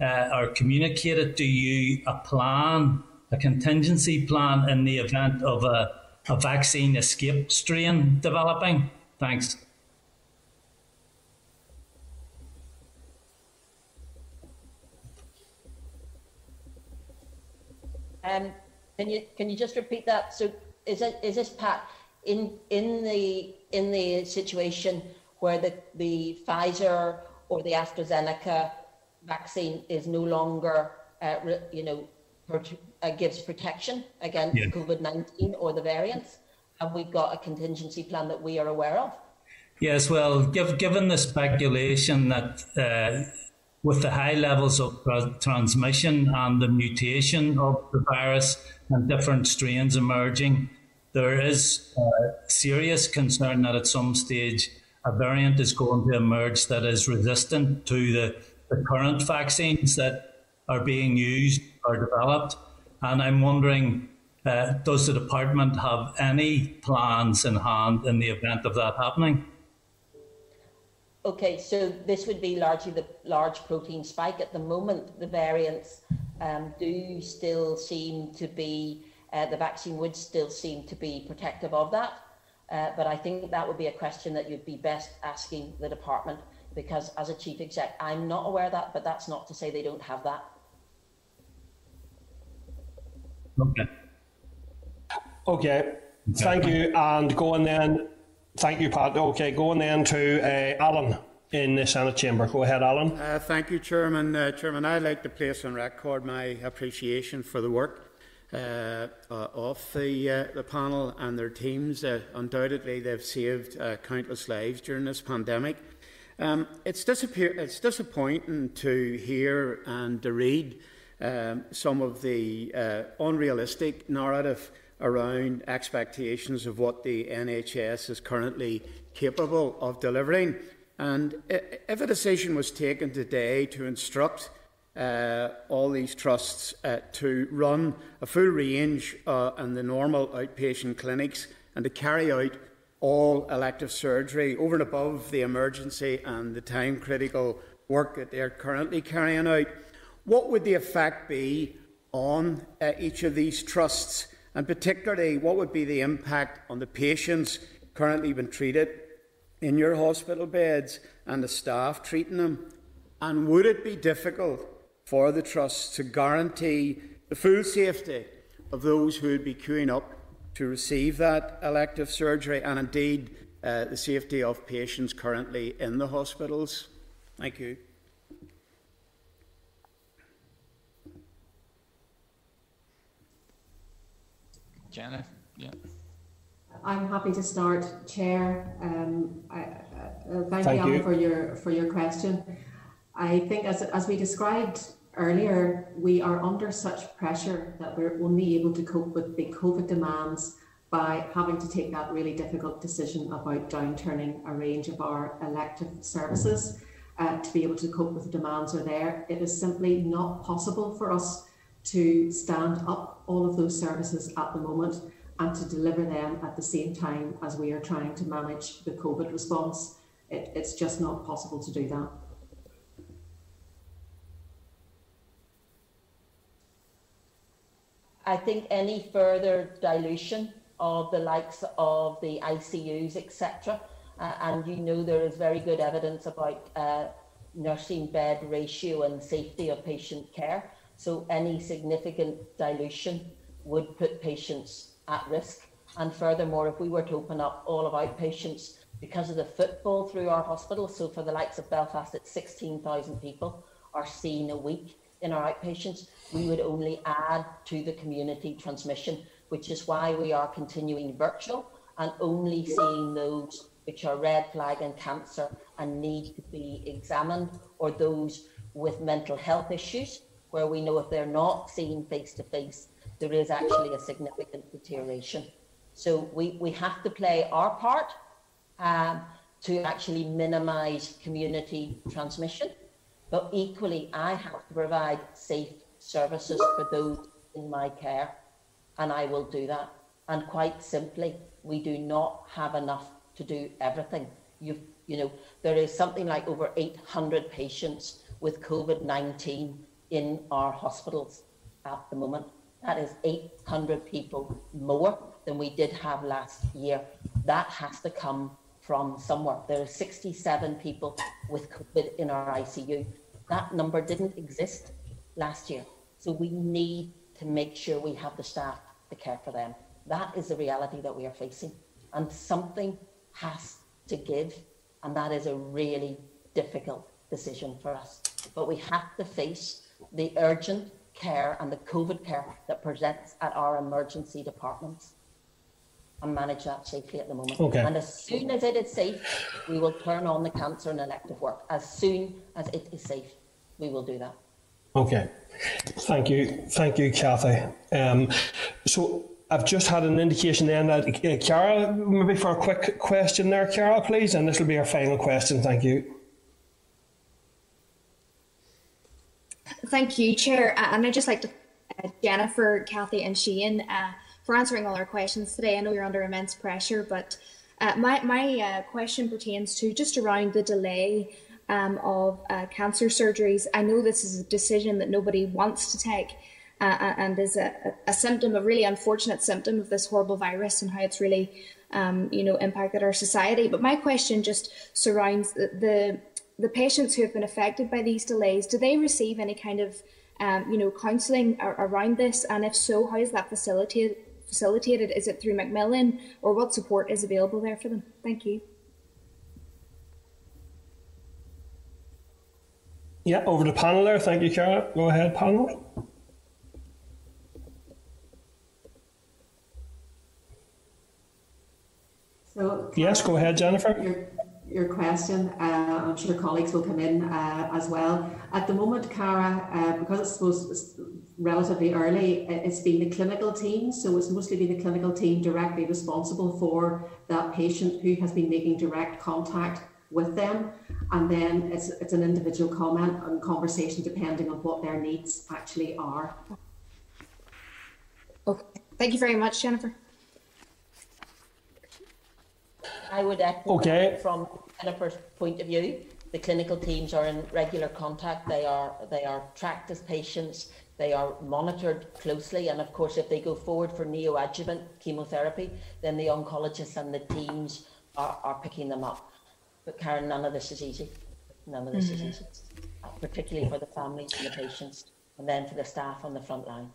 uh, or communicated to you a plan, a contingency plan in the event of a, a vaccine escape strain developing? Thanks. Um, can you can you just repeat that? So is it is this Pat in in the in the situation where the the Pfizer or the AstraZeneca vaccine is no longer, uh, you know, uh, gives protection against yeah. COVID 19 or the variants? Have we got a contingency plan that we are aware of? Yes, well, give, given the speculation that uh, with the high levels of transmission and the mutation of the virus and different strains emerging, there is uh, serious concern that at some stage a variant is going to emerge that is resistant to the, the current vaccines that are being used or developed. And I'm wondering, uh, does the department have any plans in hand in the event of that happening? Okay, so this would be largely the large protein spike. At the moment, the variants um, do still seem to be, uh, the vaccine would still seem to be protective of that. Uh, but I think that would be a question that you'd be best asking the department because as a chief exec, I'm not aware of that, but that's not to say they don't have that. Okay. Okay. Thank you. And going then, thank you, Pat. Okay, going then to uh, Alan in the Senate chamber. Go ahead, Alan. Uh, thank you, Chairman. Uh, Chairman, I'd like to place on record my appreciation for the work uh, uh, of the, uh, the panel and their teams. Undoubtedly, they've saved countless lives during this pandemic. Um, it's, it's, disappointing to hear and to read um, some of the unrealistic narrative around expectations of what the NHS is currently capable of delivering. And if a decision was taken today to instruct uh, all these trusts uh, to run a full range uh, in the normal outpatient clinics and to carry out all elective surgery over and above the emergency and the time critical work that they're currently carrying out. What would the effect be on uh, each of these trusts? And particularly, what would be the impact on the patients currently being treated in your hospital beds and the staff treating them? And would it be difficult for the Trust to guarantee the full safety of those who would be queuing up to receive that elective surgery and indeed uh, the safety of patients currently in the hospitals. Thank you. Janet, yeah. I'm happy to start, Chair. Um, I, uh, thank, thank you, you for your for your question. I think, as as we described earlier, we are under such pressure that we're only able to cope with the COVID demands by having to take that really difficult decision about downturning a range of our elective services uh, to be able to cope with the demands are there. It is simply not possible for us to stand up all of those services at the moment and to deliver them at the same time as we are trying to manage the COVID response. It, it's just not possible to do that. I think any further dilution of the likes of the ICUs, etc., uh, and you know there is very good evidence about uh, nursing bed ratio and safety of patient care. So any significant dilution would put patients at risk. And furthermore, if we were to open up all of our outpatients because of the footfall through our hospitals, so for the likes of Belfast, it's 16,000 people are seen a week in our outpatients, we would only add to the community transmission, which is why we are continuing virtual and only seeing those which are red flag and cancer and need to be examined, or those with mental health issues, where we know if they're not seen face to face, there is actually a significant deterioration. So we, we have to play our part um, to actually minimise community transmission. But equally, I have to provide safe services for those in my care, and I will do that. And quite simply, we do not have enough to do everything. you you know, there is something like over 800 patients with COVID 19 in our hospitals at the moment. That is 800 people more than we did have last year. That has to come from somewhere. There are 67 people with COVID in our ICU. That number didn't exist last year. So we need to make sure we have the staff to care for them. That is the reality that we are facing. And something has to give. And that is a really difficult decision for us. But we have to face the urgent care and the COVID care that presents at our emergency departments and manage that safely at the moment. Okay. And as soon as it is safe, we will turn on the cancer and elective work. As soon as it is safe, we will do that. Okay. Thank you. Thank you, Cathy. Um, so I've just had an indication then that uh, maybe for a quick question there, Carol, please, and this will be our final question. Thank you. Thank you, Chair. Uh, and I'd just like to uh, Jennifer, Cathy, and Shane uh, for answering all our questions today. I know you're under immense pressure, but uh, my, my uh, question pertains to just around the delay um, of uh, cancer surgeries. I know this is a decision that nobody wants to take. and is a, a symptom, a really unfortunate symptom of this horrible virus and how it's really, um, you know, impacted our society. But my question just surrounds the, the the patients who have been affected by these delays, do they receive any kind of um, you know, counselling around this? And if so, how is that facilitated? Facilitated? Is it through Macmillan, or what support is available there for them? Thank you. Yeah, over to panel there. Thank you, Cara. Go ahead, panel. So, yes, go ahead, Jennifer your question. Uh, I'm sure colleagues will come in uh, as well. At the moment, Cara, uh, because it's supposed it's relatively early, it's been the clinical team. So it's mostly been the clinical team directly responsible for that patient who has been making direct contact with them. And then it's, it's an individual comment and conversation depending on what their needs actually are. Okay. Thank you very much, Jennifer. I would echo okay. from Jennifer's point of view. The clinical teams are in regular contact. They are they are tracked as patients. They are monitored closely, and of course, if they go forward for neoadjuvant chemotherapy, then the oncologists and the teams are, are picking them up. But Karen, none of this is easy. None of this mm-hmm. is easy, particularly for the families and the patients, and then for the staff on the front line.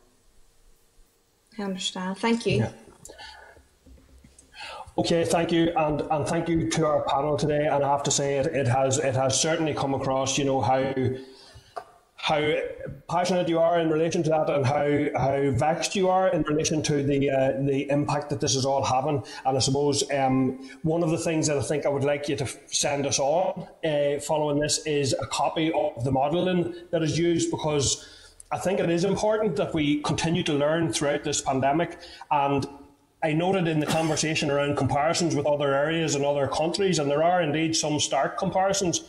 I understand. Thank you. Yeah. Okay, thank you, and and thank you to our panel today. And I have to say, it, it has it has certainly come across, you know, how how passionate you are in relation to that and how, how vexed you are in relation to the uh, the impact that this is all having. And I suppose um, one of the things that I think I would like you to send us on uh, following this is a copy of the modelling that is used because I think it is important that we continue to learn throughout this pandemic and I noted in the conversation around comparisons with other areas and other countries, and there are indeed some stark comparisons.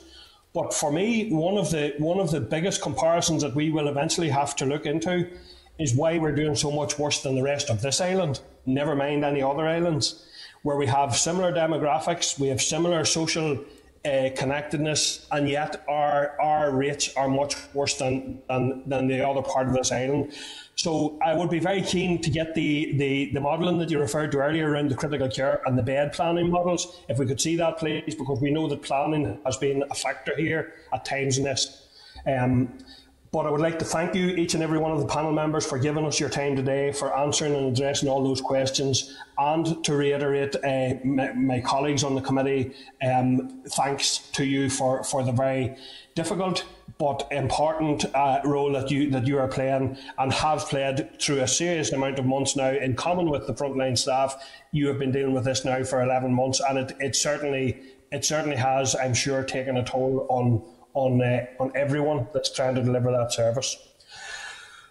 But for me, one of the one of the biggest comparisons that we will eventually have to look into is why we're doing so much worse than the rest of this island. Never mind any other islands, where we have similar demographics, we have similar social uh, connectedness, and yet our our rates are much worse than, than than the other part of this island. So I would be very keen to get the, the, the modelling that you referred to earlier around the critical care and the bed planning models. If we could see that, please, because we know that planning has been a factor here at times in this. Um, but I would like to thank you, each and every one of the panel members, for giving us your time today, for answering and addressing all those questions, and to reiterate uh, my, my, colleagues on the committee, um, thanks to you for, for the very difficult but important uh, role that you that you are playing and have played through a serious amount of months now. In common with the frontline staff, you have been dealing with this now for eleven months, and it, it certainly it certainly has, I'm sure, taken a toll on on uh, on everyone that's trying to deliver that service.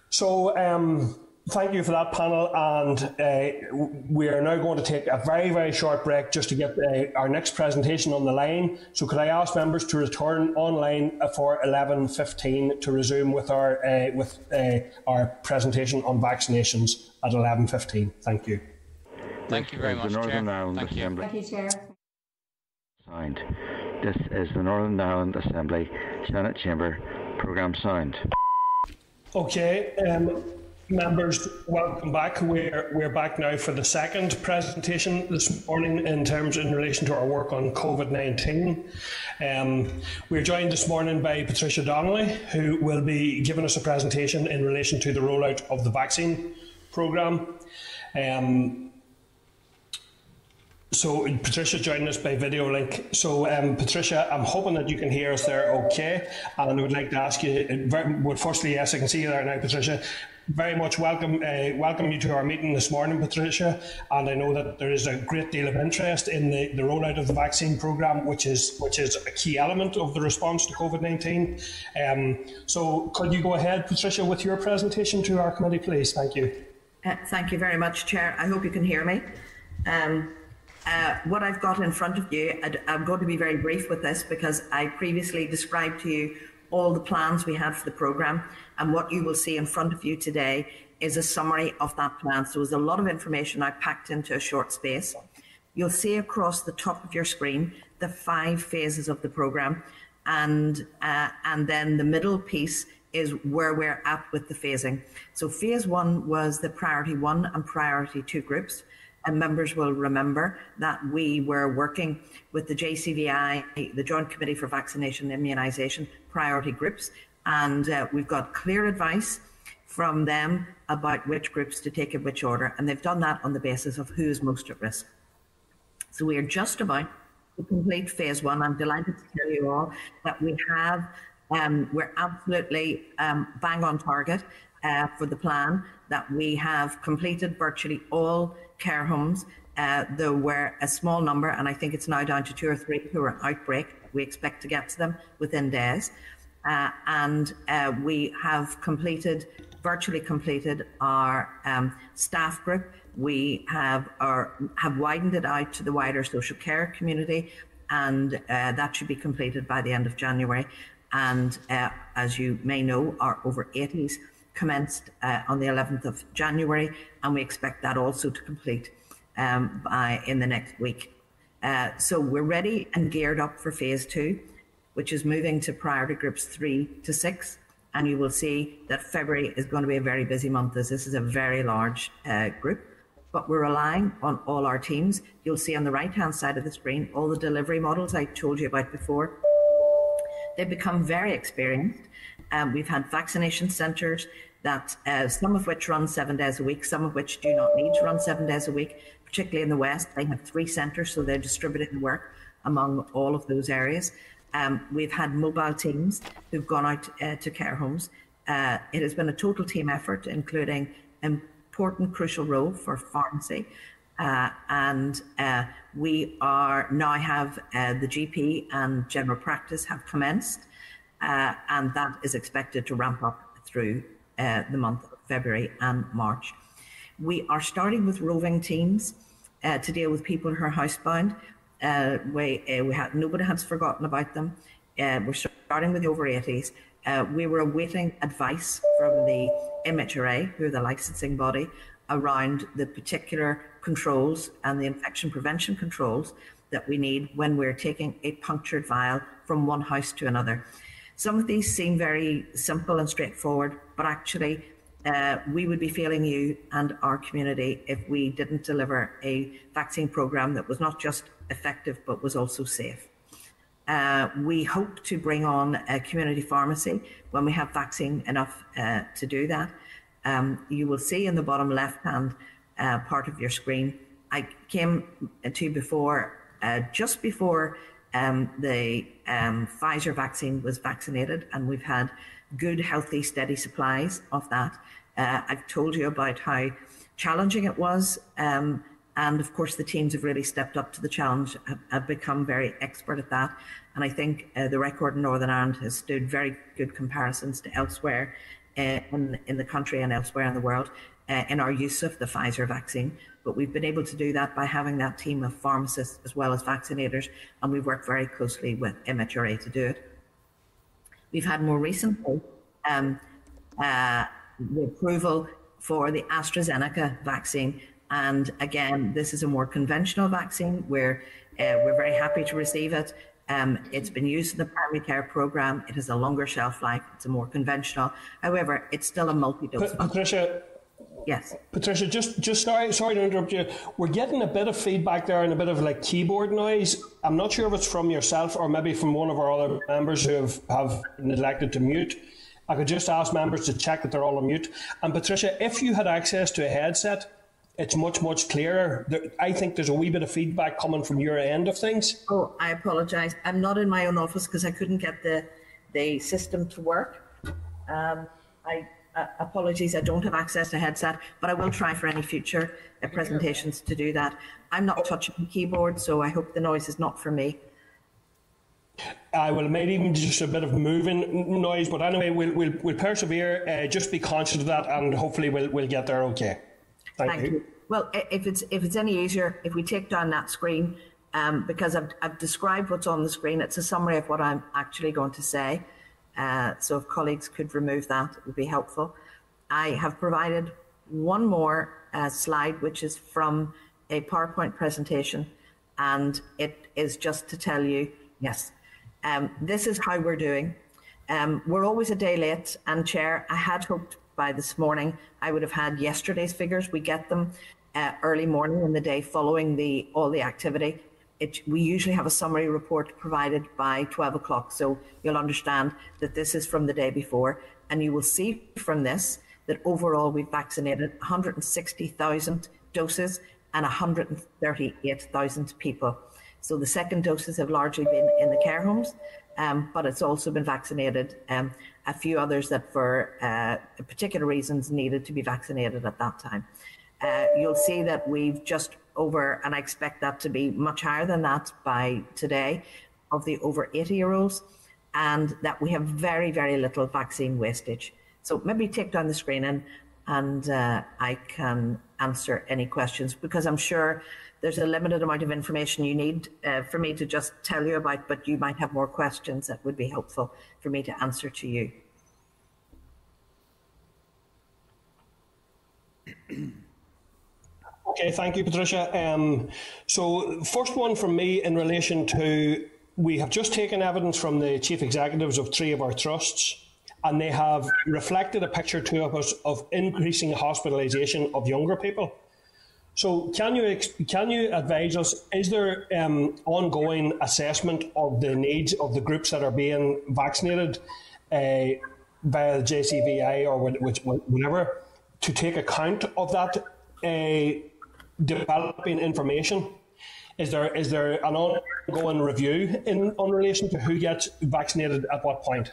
So. Um, thank you for that panel. And uh, we are now going to take a very, very short break just to get uh, our next presentation on the line. So could I ask members to return online for 11.15 to resume with our, uh, with, uh, our presentation on vaccinations at 11.15. Thank you. Thank you very much, Northern Chair. Ireland Thank Assembly. you. Thank you, Chair. Signed. This is the Northern Ireland Assembly Senate Chamber Programme Sound. Okay. Um, Members, welcome back. We're, we're back now for the second presentation this morning in terms in relation to our work on COVID 19. Um, we're joined this morning by Patricia Donnelly, who will be giving us a presentation in relation to the rollout of the vaccine programme. Um, so Patricia joining us by video link. So um, Patricia, I'm hoping that you can hear us there okay. And I would like to ask you, well, firstly, yes, I can see you there now, Patricia very much welcome uh, welcome you to our meeting this morning, Patricia. And I know that there is a great deal of interest in the, the rollout of the vaccine programme, which is which is a key element of the response to COVID nineteen. Um, so, could you go ahead, Patricia, with your presentation to our committee, please? Thank you. Uh, thank you very much, Chair. I hope you can hear me. Um, uh, what I've got in front of you, I'm going to be very brief with this because I previously described to you all the plans we had for the programme. And what you will see in front of you today is a summary of that plan. So there's a lot of information I packed into a short space. You'll see across the top of your screen the five phases of the programme. And, uh, and then the middle piece is where we're at with the phasing. So phase one was the priority one and priority two groups. And members will remember that we were working with the JCVI, the Joint Committee for Vaccination and Immunisation priority groups, and uh, we've got clear advice from them about which groups to take in which order, and they've done that on the basis of who is most at risk. So we are just about to complete phase one. I'm delighted to tell you all that we have, um, we're absolutely um, bang on target uh, for the plan, that we have completed virtually all care homes. Uh, there were a small number, and I think it's now down to two or three who are outbreak. We expect to get to them within days. Uh, and uh, we have completed, virtually completed, our um, staff group. We have our, have widened it out to the wider social care community, and uh, that should be completed by the end of January. And uh, as you may know, our over 80s commenced uh, on the 11th of January, and we expect that also to complete um, by in the next week. Uh, so we're ready and geared up for phase two which is moving to priority groups three to six. And you will see that February is going to be a very busy month as this is a very large uh, group. But we're relying on all our teams. You'll see on the right hand side of the screen all the delivery models I told you about before. They've become very experienced. Um, we've had vaccination centres that uh, some of which run seven days a week, some of which do not need to run seven days a week, particularly in the West. They have three centres, so they're distributing the work among all of those areas. Um, we've had mobile teams who've gone out uh, to care homes. Uh, it has been a total team effort, including an important, crucial role for pharmacy. Uh, and uh, we are now have uh, the GP and general practice have commenced, uh, and that is expected to ramp up through uh, the month of February and March. We are starting with roving teams uh, to deal with people who are housebound. we we have nobody has forgotten about them. we're starting with the over 80s. we were awaiting advice from the MHRA, who are the licensing body, around the particular controls and the infection prevention controls that we need when we're taking a punctured vial from one house to another. Some of these seem very simple and straightforward, but actually, uh, we would be failing you and our community if we didn't deliver a vaccine program that was not just effective but was also safe. Uh, we hope to bring on a community pharmacy when we have vaccine enough uh, to do that. Um, you will see in the bottom left hand uh, part of your screen. I came to before, uh, just before um, the um, Pfizer vaccine was vaccinated, and we've had good, healthy, steady supplies of that. Uh, I've told you about how challenging it was. Um, and of course, the teams have really stepped up to the challenge, have, have become very expert at that. And I think uh, the record in Northern Ireland has stood very good comparisons to elsewhere uh, in, in the country and elsewhere in the world uh, in our use of the Pfizer vaccine. But we've been able to do that by having that team of pharmacists as well as vaccinators, and we work very closely with MHRA to do it. We've had more recently um, uh, the approval for the AstraZeneca vaccine. And again, this is a more conventional vaccine where uh, we're very happy to receive it. Um, it's been used in the primary care program. It has a longer shelf life. It's a more conventional. However, it's still a multi-dose. Patricia, Yes. Patricia, just just sorry sorry to interrupt you. We're getting a bit of feedback there and a bit of like keyboard noise. I'm not sure if it's from yourself or maybe from one of our other members who have, have neglected to mute. I could just ask members to check that they're all on mute. And Patricia, if you had access to a headset, it's much much clearer. I think there's a wee bit of feedback coming from your end of things. Oh, I apologise. I'm not in my own office because I couldn't get the the system to work. Um, I uh, apologies, I don't have access to headset, but I will try for any future uh, presentations to do that. I'm not touching the keyboard, so I hope the noise is not for me. I will maybe even just a bit of moving noise, but anyway, we'll we'll, we'll persevere. Uh, just be conscious of that, and hopefully we'll we'll get there. Okay. Thank, Thank you. you. Well, if it's if it's any easier, if we take down that screen, um, because I've I've described what's on the screen, it's a summary of what I'm actually going to say. Uh, so if colleagues could remove that, it would be helpful. I have provided one more uh, slide, which is from a PowerPoint presentation, and it is just to tell you, yes, um, this is how we're doing. Um, we're always a day late, and Chair, I had hoped by this morning I would have had yesterday's figures. We get them uh, early morning in the day following the all the activity it, we usually have a summary report provided by 12 o'clock. So you'll understand that this is from the day before. And you will see from this that overall we've vaccinated 160,000 doses and 138,000 people. So the second doses have largely been in the care homes, um, but it's also been vaccinated um, a few others that for uh, particular reasons needed to be vaccinated at that time. Uh, you'll see that we've just over, and I expect that to be much higher than that by today, of the over 80 year olds, and that we have very, very little vaccine wastage. So maybe take down the screen and, and uh, I can answer any questions because I'm sure there's a limited amount of information you need uh, for me to just tell you about, but you might have more questions that would be helpful for me to answer to you. Okay, thank you, Patricia. Um, so, first one from me in relation to we have just taken evidence from the chief executives of three of our trusts, and they have reflected a picture to us of increasing hospitalisation of younger people. So, can you can you advise us? Is there um, ongoing assessment of the needs of the groups that are being vaccinated uh, via the JCVI or whatever to take account of that? Uh, developing information. Is there is there an ongoing review in on relation to who gets vaccinated at what point?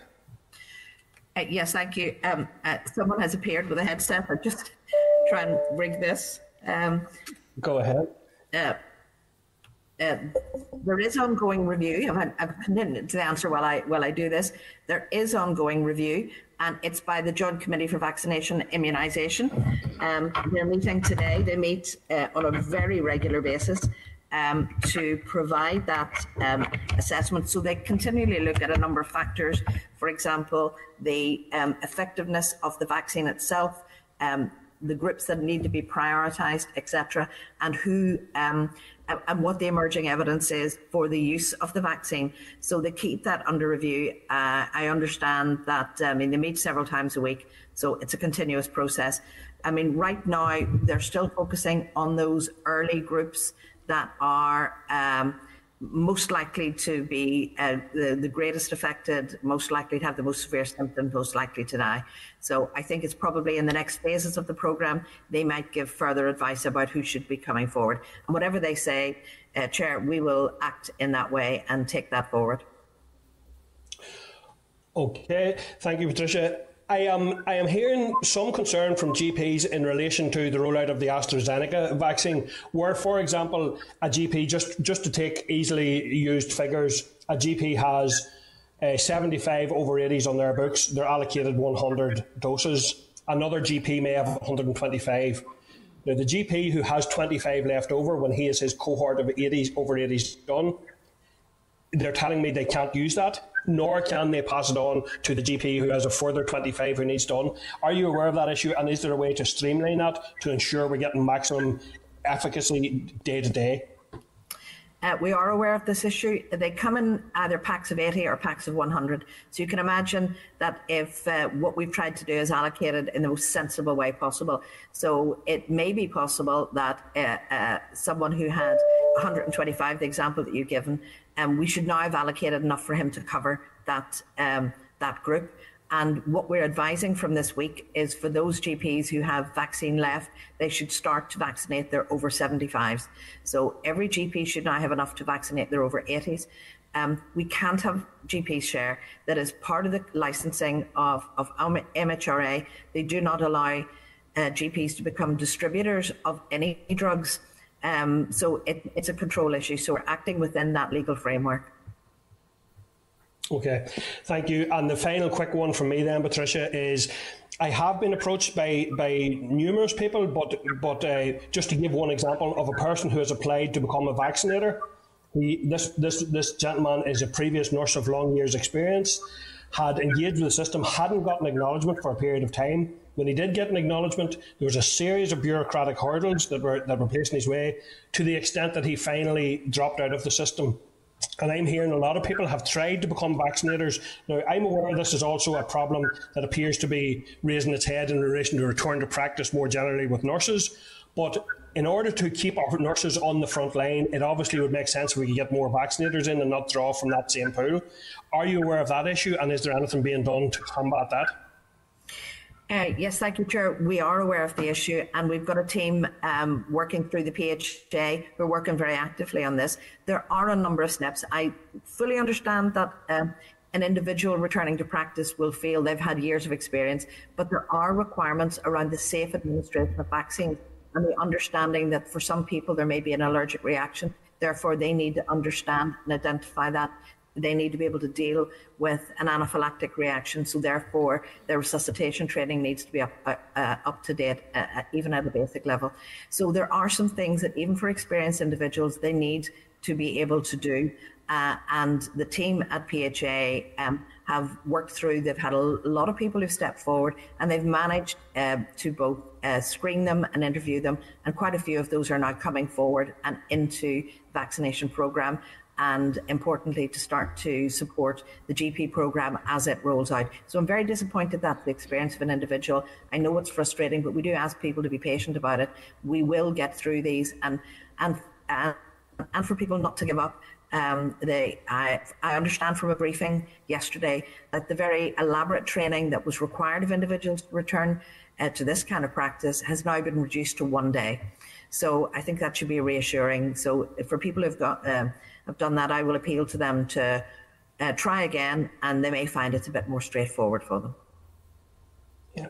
Uh, yes, thank you. Um, uh, someone has appeared with a headset. I'll just try and rig this. Um, Go ahead. Uh, uh, there is ongoing review. I'm, I'm continuing to answer while I while I do this. There is ongoing review, and it's by the Joint Committee for Vaccination and Immunisation. Um, they're meeting today. They meet uh, on a very regular basis um, to provide that um, assessment. So they continually look at a number of factors. For example, the um, effectiveness of the vaccine itself. Um, the groups that need to be prioritised, etc., and who um, and what the emerging evidence is for the use of the vaccine. So they keep that under review. Uh, I understand that, I mean, they meet several times a week, so it's a continuous process. I mean, right now, they're still focusing on those early groups that are um, most likely to be uh, the, the greatest affected, most likely to have the most severe symptoms, most likely to die. So I think it's probably in the next phases of the programme, they might give further advice about who should be coming forward. And whatever they say, uh, Chair, we will act in that way and take that forward. Okay, thank you, Patricia. I am I am hearing some concern from GPs in relation to the rollout of the AstraZeneca vaccine, where, for example, a GP just just to take easily used figures, a GP has uh, 75 over 80s on their books. They're allocated 100 doses. Another GP may have 125. Now, the GP who has 25 left over when he has his cohort of 80s over 80s done, they're telling me they can't use that nor can they pass it on to the GP who has a further 25 who needs done. Are you aware of that issue? And is there a way to streamline that to ensure we're getting maximum efficacy day to day? Uh, we are aware of this issue. They come in either packs of 80 or packs of 100. So you can imagine that if uh, what we've tried to do is allocated in the most sensible way possible. So it may be possible that uh, uh someone who had 125, the example that you've given, um, we should now have allocated enough for him to cover that um, that group. And what we're advising from this week is for those GPs who have vaccine left, they should start to vaccinate their over 75s. So every GP should now have enough to vaccinate their over 80s. Um, we can't have GPs share. That is part of the licensing of, of MHRA. They do not allow uh, GPs to become distributors of any drugs. Um, so it, it's a control issue. So we're acting within that legal framework. Okay, thank you. And the final quick one from me then, Patricia, is I have been approached by, by numerous people, but but uh, just to give one example of a person who has applied to become a vaccinator. He, this this this gentleman is a previous nurse of long years' experience, had engaged with the system, hadn't gotten acknowledgement for a period of time, when he did get an acknowledgement, there was a series of bureaucratic hurdles that were that were placed in his way, to the extent that he finally dropped out of the system. And I'm hearing a lot of people have tried to become vaccinators. Now, I'm aware this is also a problem that appears to be raising its head in relation to return to practice more generally with nurses. But in order to keep our nurses on the front line, it obviously would make sense if we could get more vaccinators in and not draw from that same pool. Are you aware of that issue? And is there anything being done to combat that? Uh, yes, thank you, Chair. We are aware of the issue, and we've got a team um, working through the PHA. We're working very actively on this. There are a number of steps. I fully understand that um, an individual returning to practice will feel they've had years of experience, but there are requirements around the safe administration of vaccines and the understanding that for some people there may be an allergic reaction. Therefore, they need to understand and identify that they need to be able to deal with an anaphylactic reaction. So therefore, their resuscitation training needs to be up, uh, uh, up to date, uh, uh, even at a basic level. So there are some things that even for experienced individuals, they need to be able to do. Uh, and the team at PHA um, have worked through, they've had a lot of people who've stepped forward and they've managed uh, to both screen them and interview them. And quite a few of those are now coming forward and into vaccination program and importantly to start to support the GP program as it rolls out. So I'm very disappointed that the experience of an individual. I know it's frustrating, but we do ask people to be patient about it. We will get through these and and and, and for people not to give up. Um, they, I, I understand from a briefing yesterday that the very elaborate training that was required of individuals to return uh, to this kind of practice has now been reduced to one day. So I think that should be reassuring. So for people who've got um, have done that, I will appeal to them to uh, try again, and they may find it's a bit more straightforward for them. Yeah.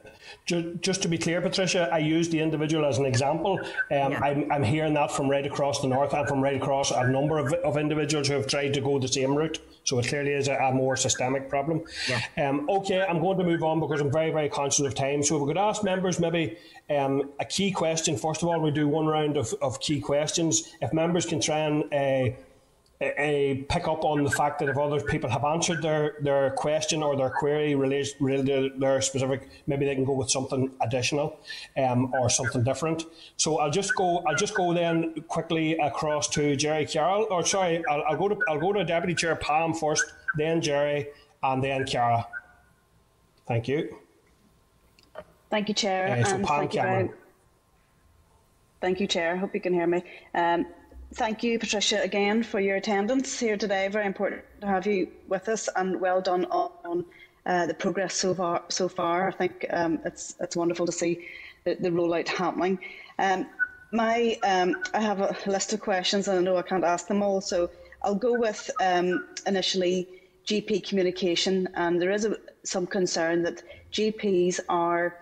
Just to be clear, Patricia, I use the individual as an example. Um, yeah. I'm, I'm hearing that from right across the north and from right across a number of, of individuals who have tried to go the same route. So it clearly is a, a more systemic problem. Yeah. Um, okay, I'm going to move on because I'm very, very conscious of time. So if we could ask members maybe um, a key question. First of all, we do one round of, of key questions. If members can try and uh, uh, pick up on the fact that if other people have answered their, their question or their query related, related to their specific, maybe they can go with something additional um, or something different. So I'll just go. I'll just go then quickly across to Gerry Carroll. Or sorry, I'll, I'll go to I'll go to Deputy Chair Pam first, then Gerry, and then Cara. Thank you. Thank you, Chair. Uh, so Pam thank, you very, thank you, Chair. Hope you can hear me. Um, Thank you, Patricia, again for your attendance here today. Very important to have you with us, and well done on uh, the progress so far. So far, I think um, it's it's wonderful to see the, the rollout happening. Um, my um, I have a list of questions, and I know I can't ask them all, so I'll go with um, initially GP communication, and there is a, some concern that GPs are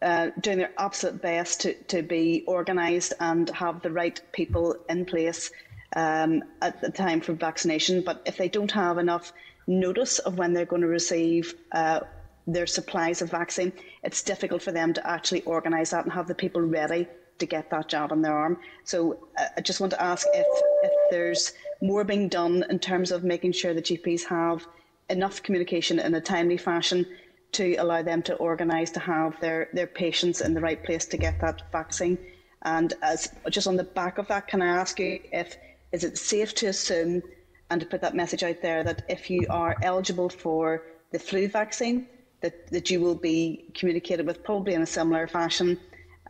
uh, doing their absolute best to, to be organised and have the right people in place um, at the time for vaccination. But if they don't have enough notice of when they're going to receive uh, their supplies of vaccine, it's difficult for them to actually organise that and have the people ready to get that jab on their arm. So uh, I just want to ask if, if there's more being done in terms of making sure that GPs have enough communication in a timely fashion to allow them to organise to have their, their patients in the right place to get that vaccine. And as just on the back of that, can I ask you if is it safe to assume and to put that message out there that if you are eligible for the flu vaccine, that, that you will be communicated with probably in a similar fashion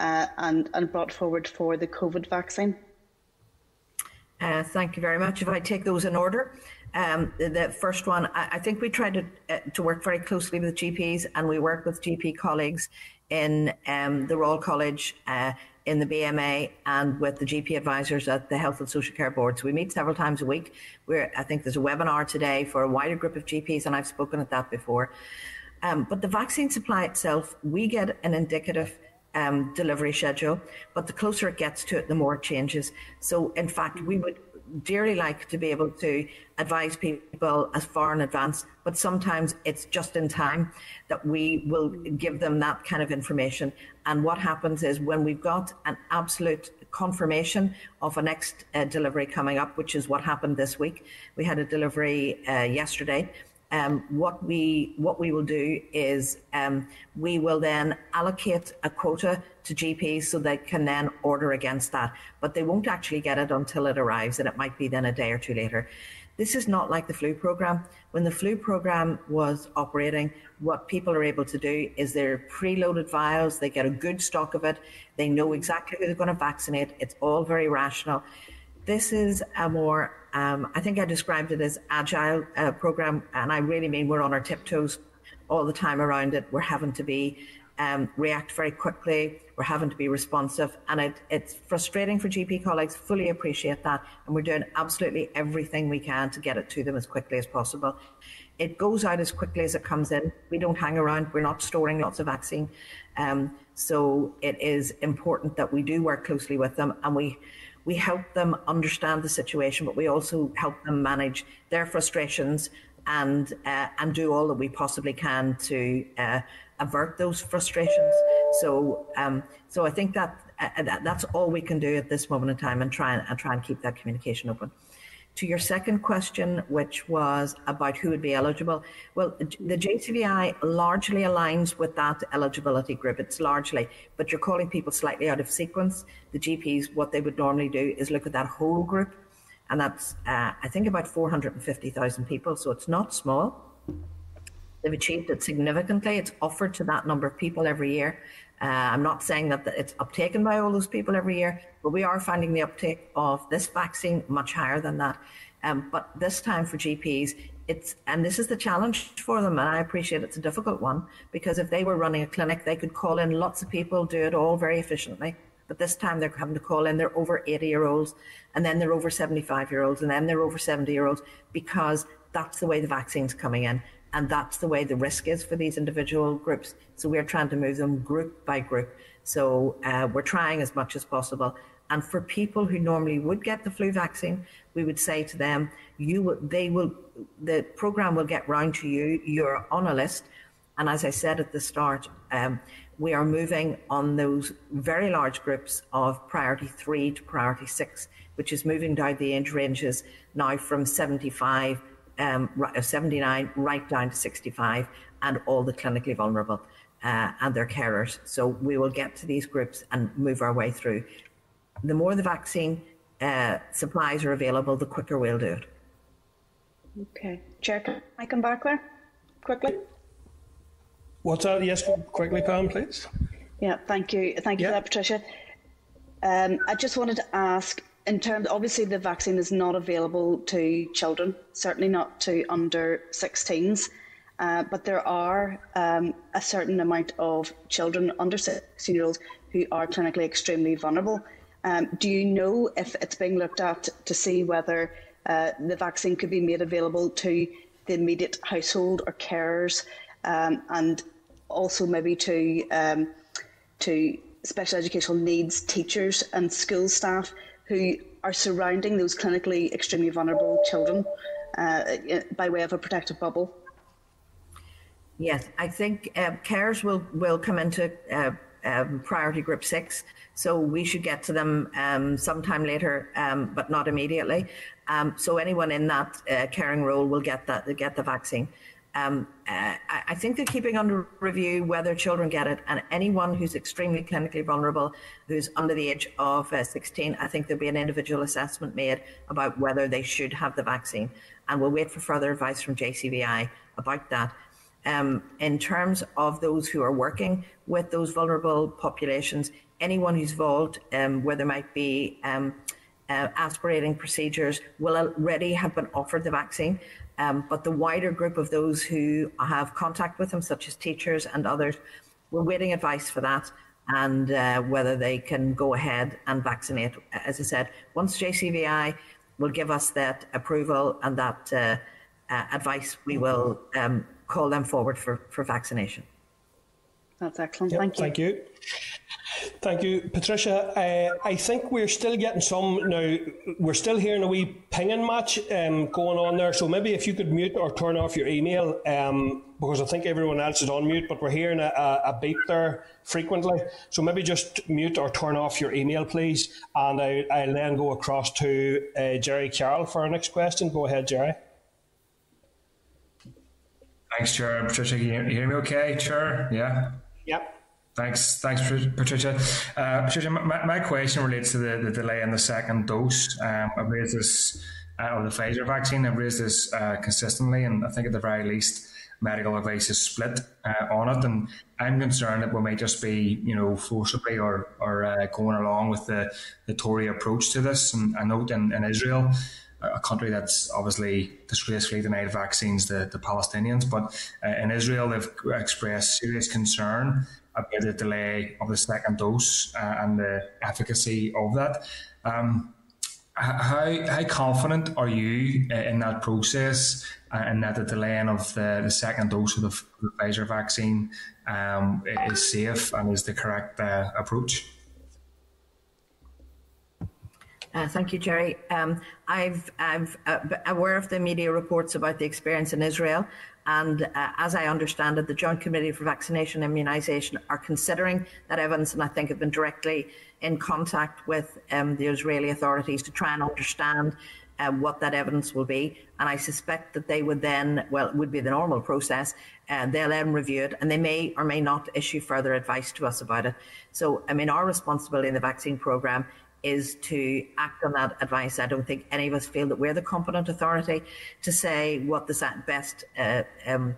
uh, and, and brought forward for the COVID vaccine? Uh, thank you very much. If I take those in order, um, the, first one, I, I, think we tried to, uh, to work very closely with GPs and we work with GP colleagues in um, the Royal College, uh, in the BMA, and with the GP advisors at the Health and Social Care Board. So we meet several times a week. Where I think there's a webinar today for a wider group of GPs, and I've spoken at that before. Um, but the vaccine supply itself, we get an indicative um, delivery schedule, but the closer it gets to it, the more it changes. So, in fact, we would dearly like to be able to advise people as far in advance, but sometimes it's just in time that we will give them that kind of information. And what happens is when we've got an absolute confirmation of a next uh, delivery coming up, which is what happened this week, we had a delivery uh, yesterday um, what we what we will do is um, we will then allocate a quota to GPs so they can then order against that, but they won't actually get it until it arrives, and it might be then a day or two later. This is not like the flu program. When the flu program was operating, what people are able to do is they're preloaded vials, they get a good stock of it, they know exactly who they're going to vaccinate. It's all very rational. This is a more um, I think I described it as agile uh, program, and I really mean we're on our tiptoes all the time around it. We're having to be um, react very quickly. We're having to be responsive, and it, it's frustrating for GP colleagues. Fully appreciate that, and we're doing absolutely everything we can to get it to them as quickly as possible. It goes out as quickly as it comes in. We don't hang around. We're not storing lots of vaccine, um, so it is important that we do work closely with them, and we we help them understand the situation, but we also help them manage their frustrations and uh, and do all that we possibly can to uh, avert those frustrations. So um, so I think that, uh, that that's all we can do at this moment in time, and try and, and try and keep that communication open. To your second question, which was about who would be eligible, well, the JCVI largely aligns with that eligibility group. It's largely, but you're calling people slightly out of sequence. The GPs, what they would normally do is look at that whole group, and that's, uh, I think, about 450,000 people, so it's not small. They've achieved it significantly. It's offered to that number of people every year. Uh, I'm not saying that it's uptaken by all those people every year, but we are finding the uptake of this vaccine much higher than that. Um, but this time for GPs, it's and this is the challenge for them, and I appreciate it's a difficult one because if they were running a clinic, they could call in lots of people, do it all very efficiently, but this time they're having to call in their over 80 year olds, and then they're over 75 year olds, and then they're over 70 year olds because that's the way the vaccine's coming in. And that's the way the risk is for these individual groups. So we're trying to move them group by group. So uh, we're trying as much as possible. And for people who normally would get the flu vaccine, we would say to them, you will, they will, the program will get round to you. You're on a list. And as I said at the start, um, we are moving on those very large groups of priority three to priority six, which is moving down the age ranges now from 75 um, 79 right down to 65 and all the clinically vulnerable uh, and their carers. So we will get to these groups and move our way through. The more the vaccine uh, supplies are available, the quicker we'll do it. Okay. Chair, can I come back there quickly? What's that? Yes, quickly, Pam, please. Yeah, thank you. Thank you yeah. for that, Patricia. Um, I just wanted to ask in terms, obviously, the vaccine is not available to children, certainly not to under 16s. Uh, but there are um, a certain amount of children under 16 year olds who are clinically extremely vulnerable. Um, do you know if it's being looked at to see whether uh, the vaccine could be made available to the immediate household or carers, um, and also maybe to um, to special educational needs teachers and school staff who are surrounding those clinically extremely vulnerable children uh, by way of a protective bubble? Yes, I think uh, carers will, will come into uh, um, priority group six, so we should get to them um, sometime later, um, but not immediately. Um, so anyone in that uh, caring role will get that get the vaccine. Um, uh, I think they're keeping under review whether children get it, and anyone who's extremely clinically vulnerable, who's under the age of uh, 16, I think there'll be an individual assessment made about whether they should have the vaccine. And we'll wait for further advice from JCVI about that. Um, in terms of those who are working with those vulnerable populations, anyone who's involved, um, where there might be um, uh, aspirating procedures, will already have been offered the vaccine. Um, but the wider group of those who have contact with them, such as teachers and others, we're waiting advice for that and uh, whether they can go ahead and vaccinate. As I said, once JCVI will give us that approval and that uh, uh, advice, we will um, call them forward for, for vaccination. That's excellent. Yep, thank you. Thank you. Thank you, Patricia. Uh, I think we're still getting some now. We're still hearing a wee pinging match um, going on there. So maybe if you could mute or turn off your email, um, because I think everyone else is on mute, but we're hearing a, a, a, beep there frequently. So maybe just mute or turn off your email, please, and I, will then go across to uh, Gerry Carroll for our next question. Go ahead, Gerry. Thanks, Chair. Patricia, can you hear me okay? Chair? Yeah. Yep. Thanks, thanks, Patricia. Uh, Patricia, my, my, question relates to the, the delay in the second dose. Um, I've raised this uh, of the Pfizer vaccine. I've raised this uh, consistently, and I think at the very least, medical advice is split uh, on it. And I'm concerned that we may just be, you know, forcibly or or uh, going along with the the Tory approach to this. And I note in, in Israel a country that's obviously disgracefully denied vaccines to the Palestinians. But uh, in Israel, they've expressed serious concern about the delay of the second dose uh, and the efficacy of that. Um, how, how confident are you uh, in that process uh, and that the delaying of the, the second dose of the, Pfizer vaccine um, is safe and is the correct uh, approach? Uh, thank you, Gerry. Um, I've, I've uh, aware of the media reports about the experience in Israel, and uh, as I understand it, the Joint Committee for Vaccination and Immunisation are considering that evidence, and I think have been directly in contact with um, the Israeli authorities to try and understand uh, what that evidence will be. And I suspect that they would then, well, it would be the normal process, uh, they'll then review it and they may or may not issue further advice to us about it. So, I mean, our responsibility in the vaccine programme is to act on that advice. I don't think any of us feel that we're the competent authority to say what the best uh, um,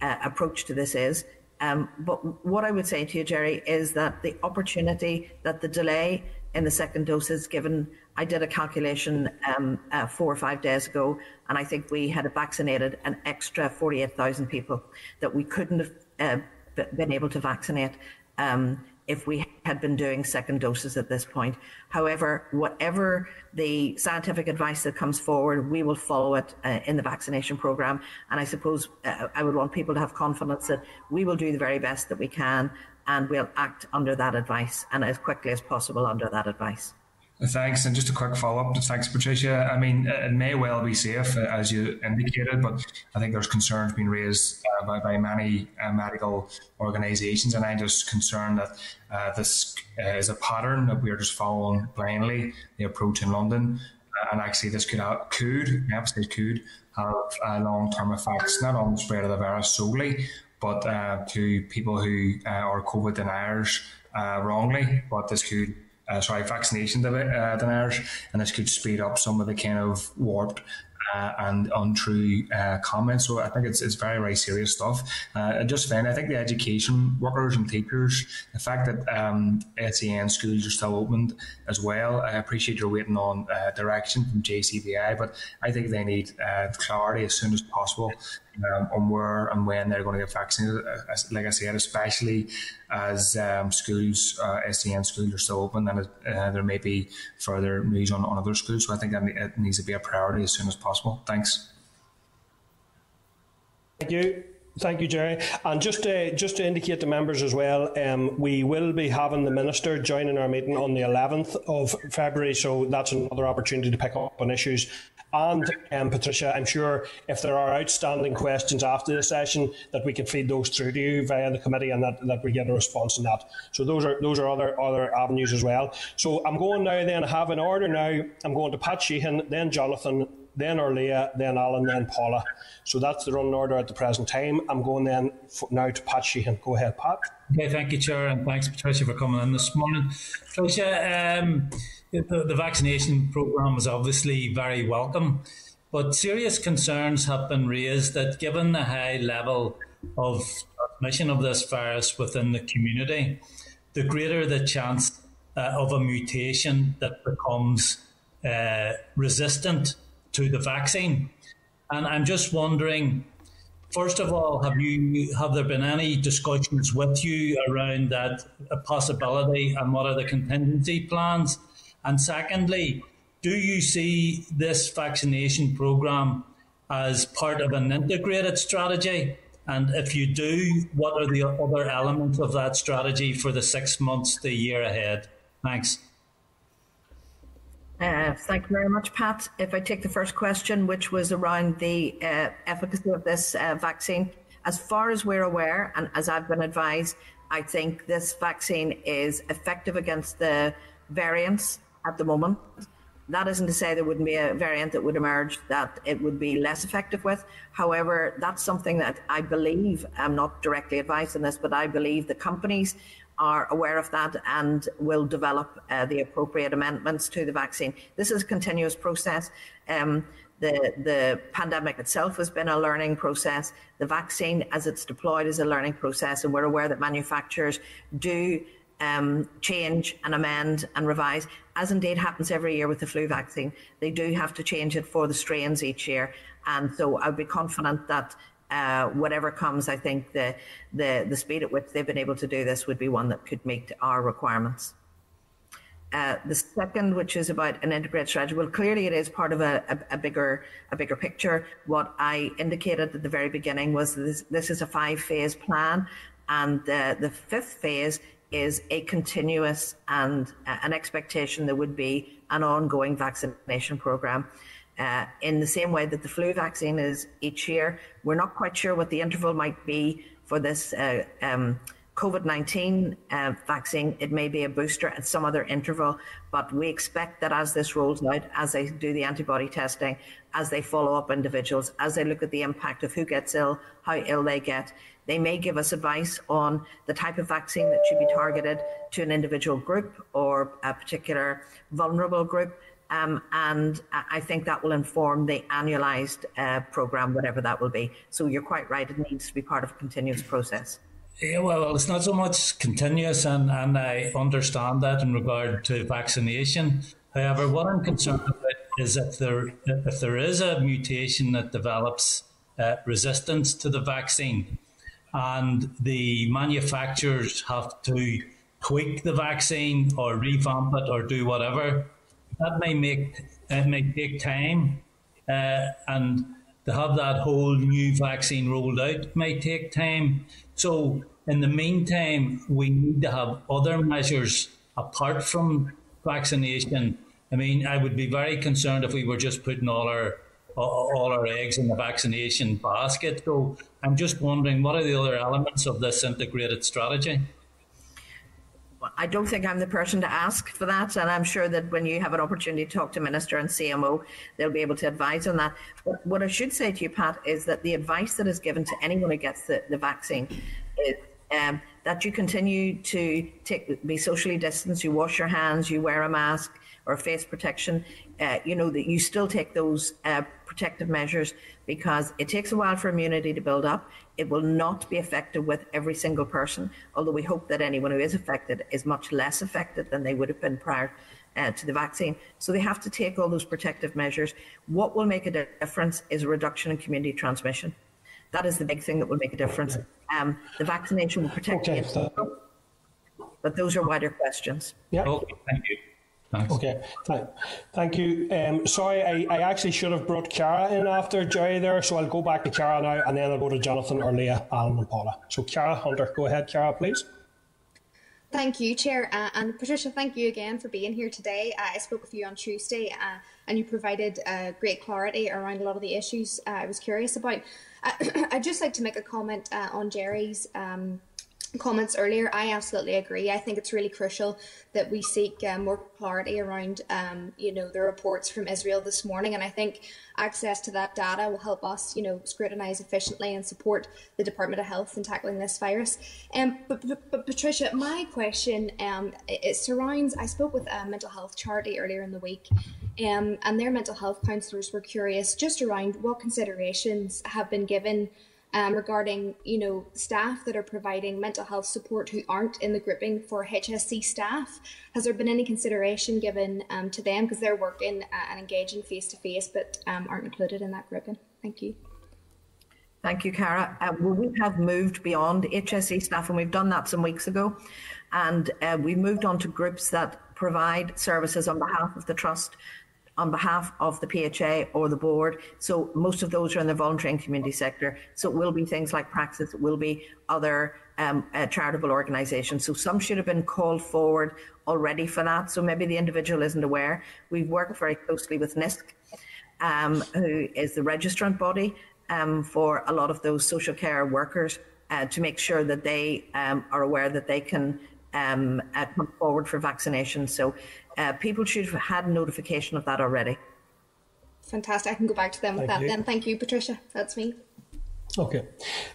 uh, approach to this is. Um, but what I would say to you, Gerry, is that the opportunity that the delay in the second dose is given. I did a calculation um, uh, four or five days ago, and I think we had vaccinated an extra 48,000 people that we couldn't have uh, been able to vaccinate um, if we had been doing second doses at this point. However, whatever the scientific advice that comes forward, we will follow it uh, in the vaccination programme. And I suppose uh, I would want people to have confidence that we will do the very best that we can and we'll act under that advice and as quickly as possible under that advice. Thanks. And just a quick follow up. Thanks, Patricia. I mean, it may well be safe, uh, as you indicated, but I think there's concerns being raised uh, by, by many uh, medical organisations. And I'm just concerned that uh, this uh, is a pattern that we're just following blindly the approach in London. Uh, and actually, this could, have, could, emphasize could, have long term effects, not on the spread of the virus solely, but to people who are COVID deniers wrongly. But this could uh, sorry, vaccination uh, deniers, and this could speed up some of the kind of warped uh, and untrue uh, comments. So I think it's, it's very, very serious stuff. Uh, just then, I think the education workers and teachers, the fact that um, SEN schools are still opened as well, I appreciate you're waiting on uh, direction from JCVI, but I think they need uh, clarity as soon as possible um, on where and when they're going to get vaccinated. Uh, like I said, especially as um, schools, uh, SEN schools are still open, and uh, there may be further news on, on other schools. So I think that it needs to be a priority as soon as possible. Thanks. Thank you. Thank you, Gerry. And just to, just to indicate to members as well, um, we will be having the Minister joining our meeting on the 11th of February, so that's another opportunity to pick up on issues and um, Patricia, I'm sure if there are outstanding questions after the session, that we can feed those through to you via the committee, and that, that we get a response on that. So those are those are other other avenues as well. So I'm going now. Then I have an order now. I'm going to Pat Sheehan, then Jonathan, then Órlaithí, then Alan, then Paula. So that's the running order at the present time. I'm going then now to Pat Sheehan. Go ahead, Pat. Okay, thank you, Chair, and thanks, Patricia, for coming in this morning. Patricia, um, the, the vaccination programme is obviously very welcome, but serious concerns have been raised that given the high level of transmission of this virus within the community, the greater the chance uh, of a mutation that becomes uh, resistant to the vaccine. And I'm just wondering, first of all, have you have there been any discussions with you around that possibility, and what are the contingency plans? And secondly, do you see this vaccination program as part of an integrated strategy? And if you do, what are the other elements of that strategy for the six months, the year ahead? Thanks. Uh, thank you very much, Pat. If I take the first question, which was around the uh, efficacy of this uh, vaccine, as far as we're aware, and as I've been advised, I think this vaccine is effective against the variants at the moment. That isn't to say there wouldn't be a variant that would emerge that it would be less effective with. However, that's something that I believe, I'm not directly advised this, but I believe the companies are aware of that and will develop uh, the appropriate amendments to the vaccine. This is a continuous process. Um, the, the pandemic itself has been a learning process. The vaccine, as it's deployed, is a learning process, and we're aware that manufacturers do um, change and amend and revise, as indeed happens every year with the flu vaccine. They do have to change it for the strains each year. And so I'd be confident that uh, whatever comes, I think the, the, the speed at which they've been able to do this would be one that could meet our requirements. Uh, the second, which is about an integrated strategy, well, clearly it is part of a, a, a, bigger a bigger picture. What I indicated at the very beginning was this, this is a five phase plan, and uh, the fifth phase is a continuous and uh, an expectation there would be an ongoing vaccination program. Uh, in the same way that the flu vaccine is each year, we're not quite sure what the interval might be for this uh, um, COVID 19 uh, vaccine. It may be a booster at some other interval, but we expect that as this rolls out, as they do the antibody testing, as they follow up individuals, as they look at the impact of who gets ill, how ill they get, they may give us advice on the type of vaccine that should be targeted to an individual group or a particular vulnerable group. Um, and I think that will inform the annualised uh, programme, whatever that will be. So you're quite right, it needs to be part of a continuous process. Yeah, well, it's not so much continuous, and, and I understand that in regard to vaccination. However, what I'm concerned about is if there if there is a mutation that develops uh, resistance to the vaccine, and the manufacturers have to tweak the vaccine or revamp it or do whatever. That may make it may take time, uh, and to have that whole new vaccine rolled out may take time. So in the meantime, we need to have other measures apart from vaccination. I mean, I would be very concerned if we were just putting all our all our eggs in the vaccination basket. So I'm just wondering, what are the other elements of this integrated strategy? I don't think I'm the person to ask for that, and I'm sure that when you have an opportunity to talk to Minister and CMO, they'll be able to advise on that. But what I should say to you, Pat, is that the advice that is given to anyone who gets the, the vaccine is um, that you continue to take, be socially distanced, you wash your hands, you wear a mask or face protection, uh, you know, that you still take those uh, protective measures because it takes a while for immunity to build up. It will not be effective with every single person, although we hope that anyone who is affected is much less affected than they would have been prior uh, to the vaccine. So they have to take all those protective measures. What will make a difference is a reduction in community transmission. That is the big thing that will make a difference. Um, the vaccination will protect okay, you, but those are wider questions. Yeah. Okay, thank you. Thanks. Okay, thank, thank you. Um, sorry, I, I actually should have brought Cara in after Gerry there, so I'll go back to Cara now and then I'll go to Jonathan or Leah, Alan and Paula. So Cara Hunter, go ahead, Cara, please. Thank you, Chair. Uh, and Patricia, thank you again for being here today. Uh, I spoke with you on Tuesday uh, and you provided uh, great clarity around a lot of the issues uh, I was curious about. Uh, I'd just like to make a comment on Gerry's um, comments earlier, I absolutely agree. I think it's really crucial that we seek uh, more clarity around, um, you know, the reports from Israel this morning, and I think access to that data will help us, you know, scrutinise efficiently and support the Department of Health in tackling this virus. Um, but, but, but Patricia, my question um, it surrounds. I spoke with a mental health charity earlier in the week. Um, and their mental health counsellors were curious just around what considerations have been given um, regarding you know staff that are providing mental health support who aren't in the grouping for HSC staff. Has there been any consideration given um, to them because they're working uh, and engaging face to face, but um, aren't included in that grouping? Thank you. Thank you, Cara. Uh, well, we have moved beyond HSC staff, and we've done that some weeks ago. And uh, we moved on to groups that provide services on behalf of the trust on behalf of the PHA or the board. So most of those are in the voluntary and community sector. So it will be things like Praxis, it will be other um, uh, charitable organisations. So some should have been called forward already for that. So maybe the individual isn't aware. We've worked very closely with NISCC, um, who is the registrant body um, for a lot of those social care workers uh, to make sure that they um, are aware that they can um, uh, come forward for vaccination. So uh, people should have had notification of that already. Fantastic. I can go back to them with Thank that you. then. Thank you, Patricia. That's me. Okay.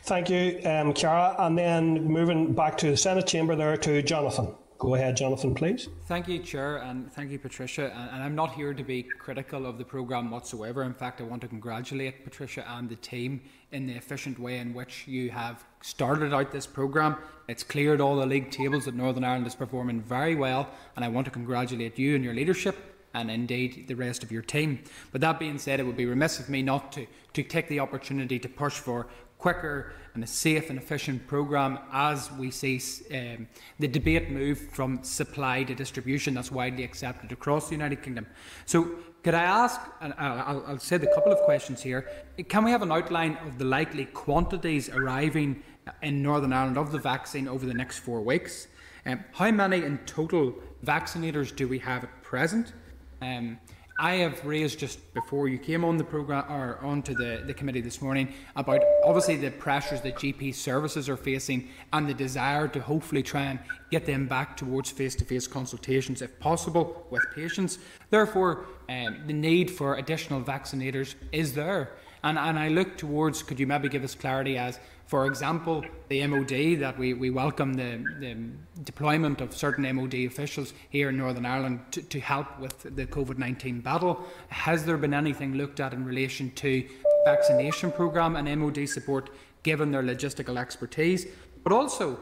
Thank you, um, Cara. And then moving back to the Senate chamber there to Jonathan. Go ahead, Jonathan, please. Thank you, Chair, and thank you, Patricia. And I'm not here to be critical of the programme whatsoever. In fact, I want to congratulate Patricia and the team in the efficient way in which you have started out this programme. It's cleared all the league tables that Northern Ireland is performing very well, and I want to congratulate you and your leadership and indeed the rest of your team. But that being said, it would be remiss of me not to, to take the opportunity to push for quicker and a safe and efficient programme as we see um, the debate move from supply to distribution that's widely accepted across the United Kingdom. So, could I ask, and I'll, I'll say the couple of questions here, can we have an outline of the likely quantities arriving in Northern Ireland of the vaccine over the next four weeks? Um, how many in total vaccinators do we have at present? Um, I have raised just before you came on the program or onto the, the committee this morning about obviously the pressures that GP services are facing and the desire to hopefully try and get them back towards face-to-face consultations if possible with patients. Therefore, um, the need for additional vaccinators is there. And, and I look towards, could you maybe give us clarity as for example, the MOD, that we, we welcome the, the deployment of certain MOD officials here in Northern Ireland to, to help with the COVID 19 battle. Has there been anything looked at in relation to vaccination programme and MOD support given their logistical expertise? But also,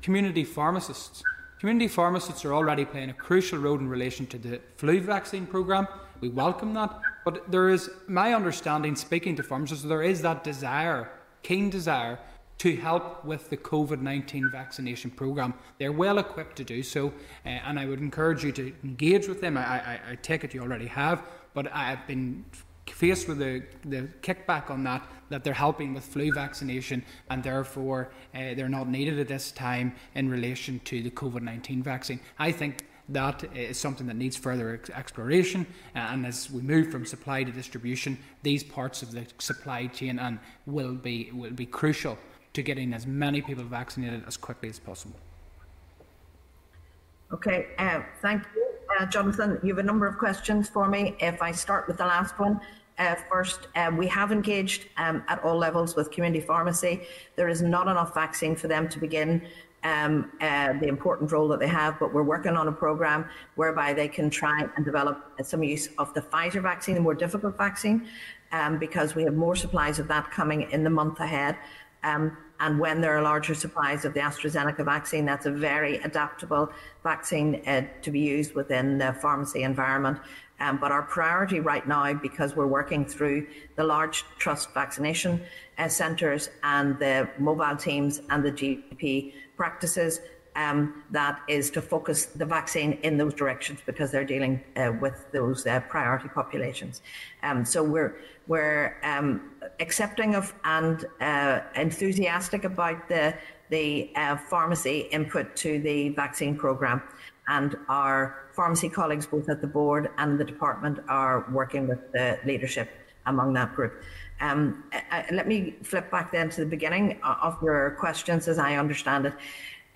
community pharmacists. Community pharmacists are already playing a crucial role in relation to the flu vaccine programme. We welcome that. But there is, my understanding, speaking to pharmacists, there is that desire, keen desire, to help with the COVID 19 vaccination programme. They're well equipped to do so, uh, and I would encourage you to engage with them. I, I, I take it you already have, but I've been faced with the, the kickback on that, that they're helping with flu vaccination and therefore uh, they're not needed at this time in relation to the COVID 19 vaccine. I think that is something that needs further ex- exploration. And as we move from supply to distribution, these parts of the supply chain and will be will be crucial to getting as many people vaccinated as quickly as possible. Okay, uh, thank you. Uh, Jonathan, you have a number of questions for me. If I start with the last one, uh, first, uh, we have engaged um, at all levels with community pharmacy. There is not enough vaccine for them to begin um, uh, the important role that they have, but we're working on a program whereby they can try and develop some use of the Pfizer vaccine, the more difficult vaccine, um, because we have more supplies of that coming in the month ahead. Um, and when there are larger supplies of the AstraZeneca vaccine, that's a very adaptable vaccine uh, to be used within the pharmacy environment. Um, but our priority right now, because we're working through the large trust vaccination uh, centres and the mobile teams and the GP practices, um, that is to focus the vaccine in those directions because they're dealing uh, with those uh, priority populations. Um, so we're we're um, accepting of and uh, enthusiastic about the the uh, pharmacy input to the vaccine program, and our pharmacy colleagues, both at the board and the department, are working with the leadership among that group. Um, uh, let me flip back then to the beginning of your questions, as I understand it.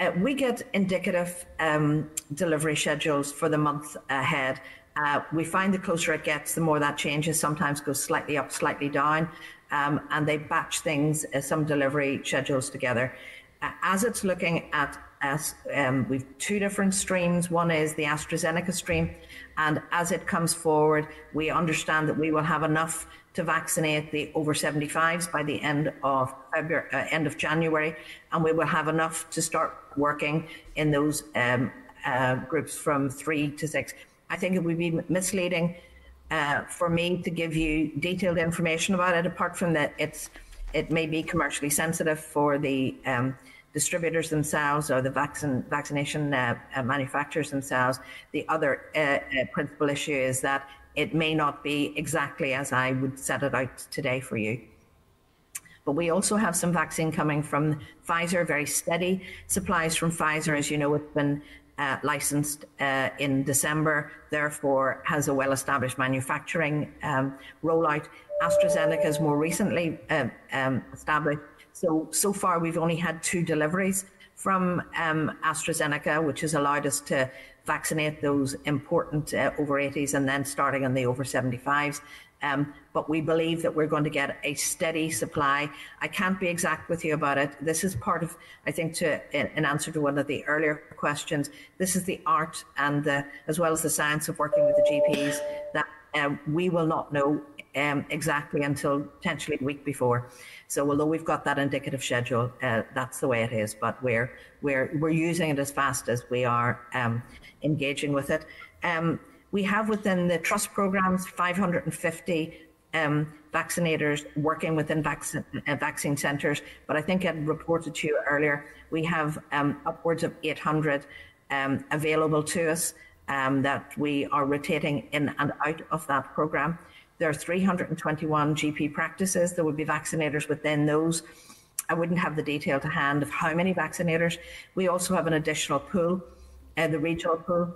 Uh, we get indicative um, delivery schedules for the month ahead. Uh, we find the closer it gets, the more that changes. Sometimes goes slightly up, slightly down, um, and they batch things, uh, some delivery schedules together. Uh, as it's looking at us, um, we've two different streams. One is the AstraZeneca stream, and as it comes forward, we understand that we will have enough to vaccinate the over 75s by the end of February, uh, end of January, and we will have enough to start working in those um, uh, groups from three to six. I think it would be misleading uh, for me to give you detailed information about it, apart from that it's it may be commercially sensitive for the um, distributors themselves or the vaccine vaccination uh, uh manufacturers themselves. The other uh, principal issue is that it may not be exactly as I would set it out today for you. But we also have some vaccine coming from Pfizer, very steady supplies from Pfizer. As you know, it's been uh, licensed uh, in December, therefore has a well-established manufacturing um, rollout. AstraZeneca is more recently uh, um, established. So, so far we've only had two deliveries from um, AstraZeneca, which has allowed us to vaccinate those important uh, over 80s and then starting on the over 75s. Um, but we believe that we're going to get a steady supply. I can't be exact with you about it. This is part of, I think, to in answer to one of the earlier questions. This is the art and the, as well as the science of working with the GPs that um, we will not know um, exactly until potentially a week before. So although we've got that indicative schedule, uh, that's the way it is. But we're we're we're using it as fast as we are um, engaging with it. Um, we have within the trust programs 550 um, vaccinators working within vaccine, uh, vaccine centres, but I think I reported to you earlier, we have um, upwards of 800 um, available to us that we are rotating in and out of that programme. There are 321 GP practices. There would be vaccinators within those. I wouldn't have the detail to hand of how many vaccinators. We also have an additional pool, uh, the regional pool,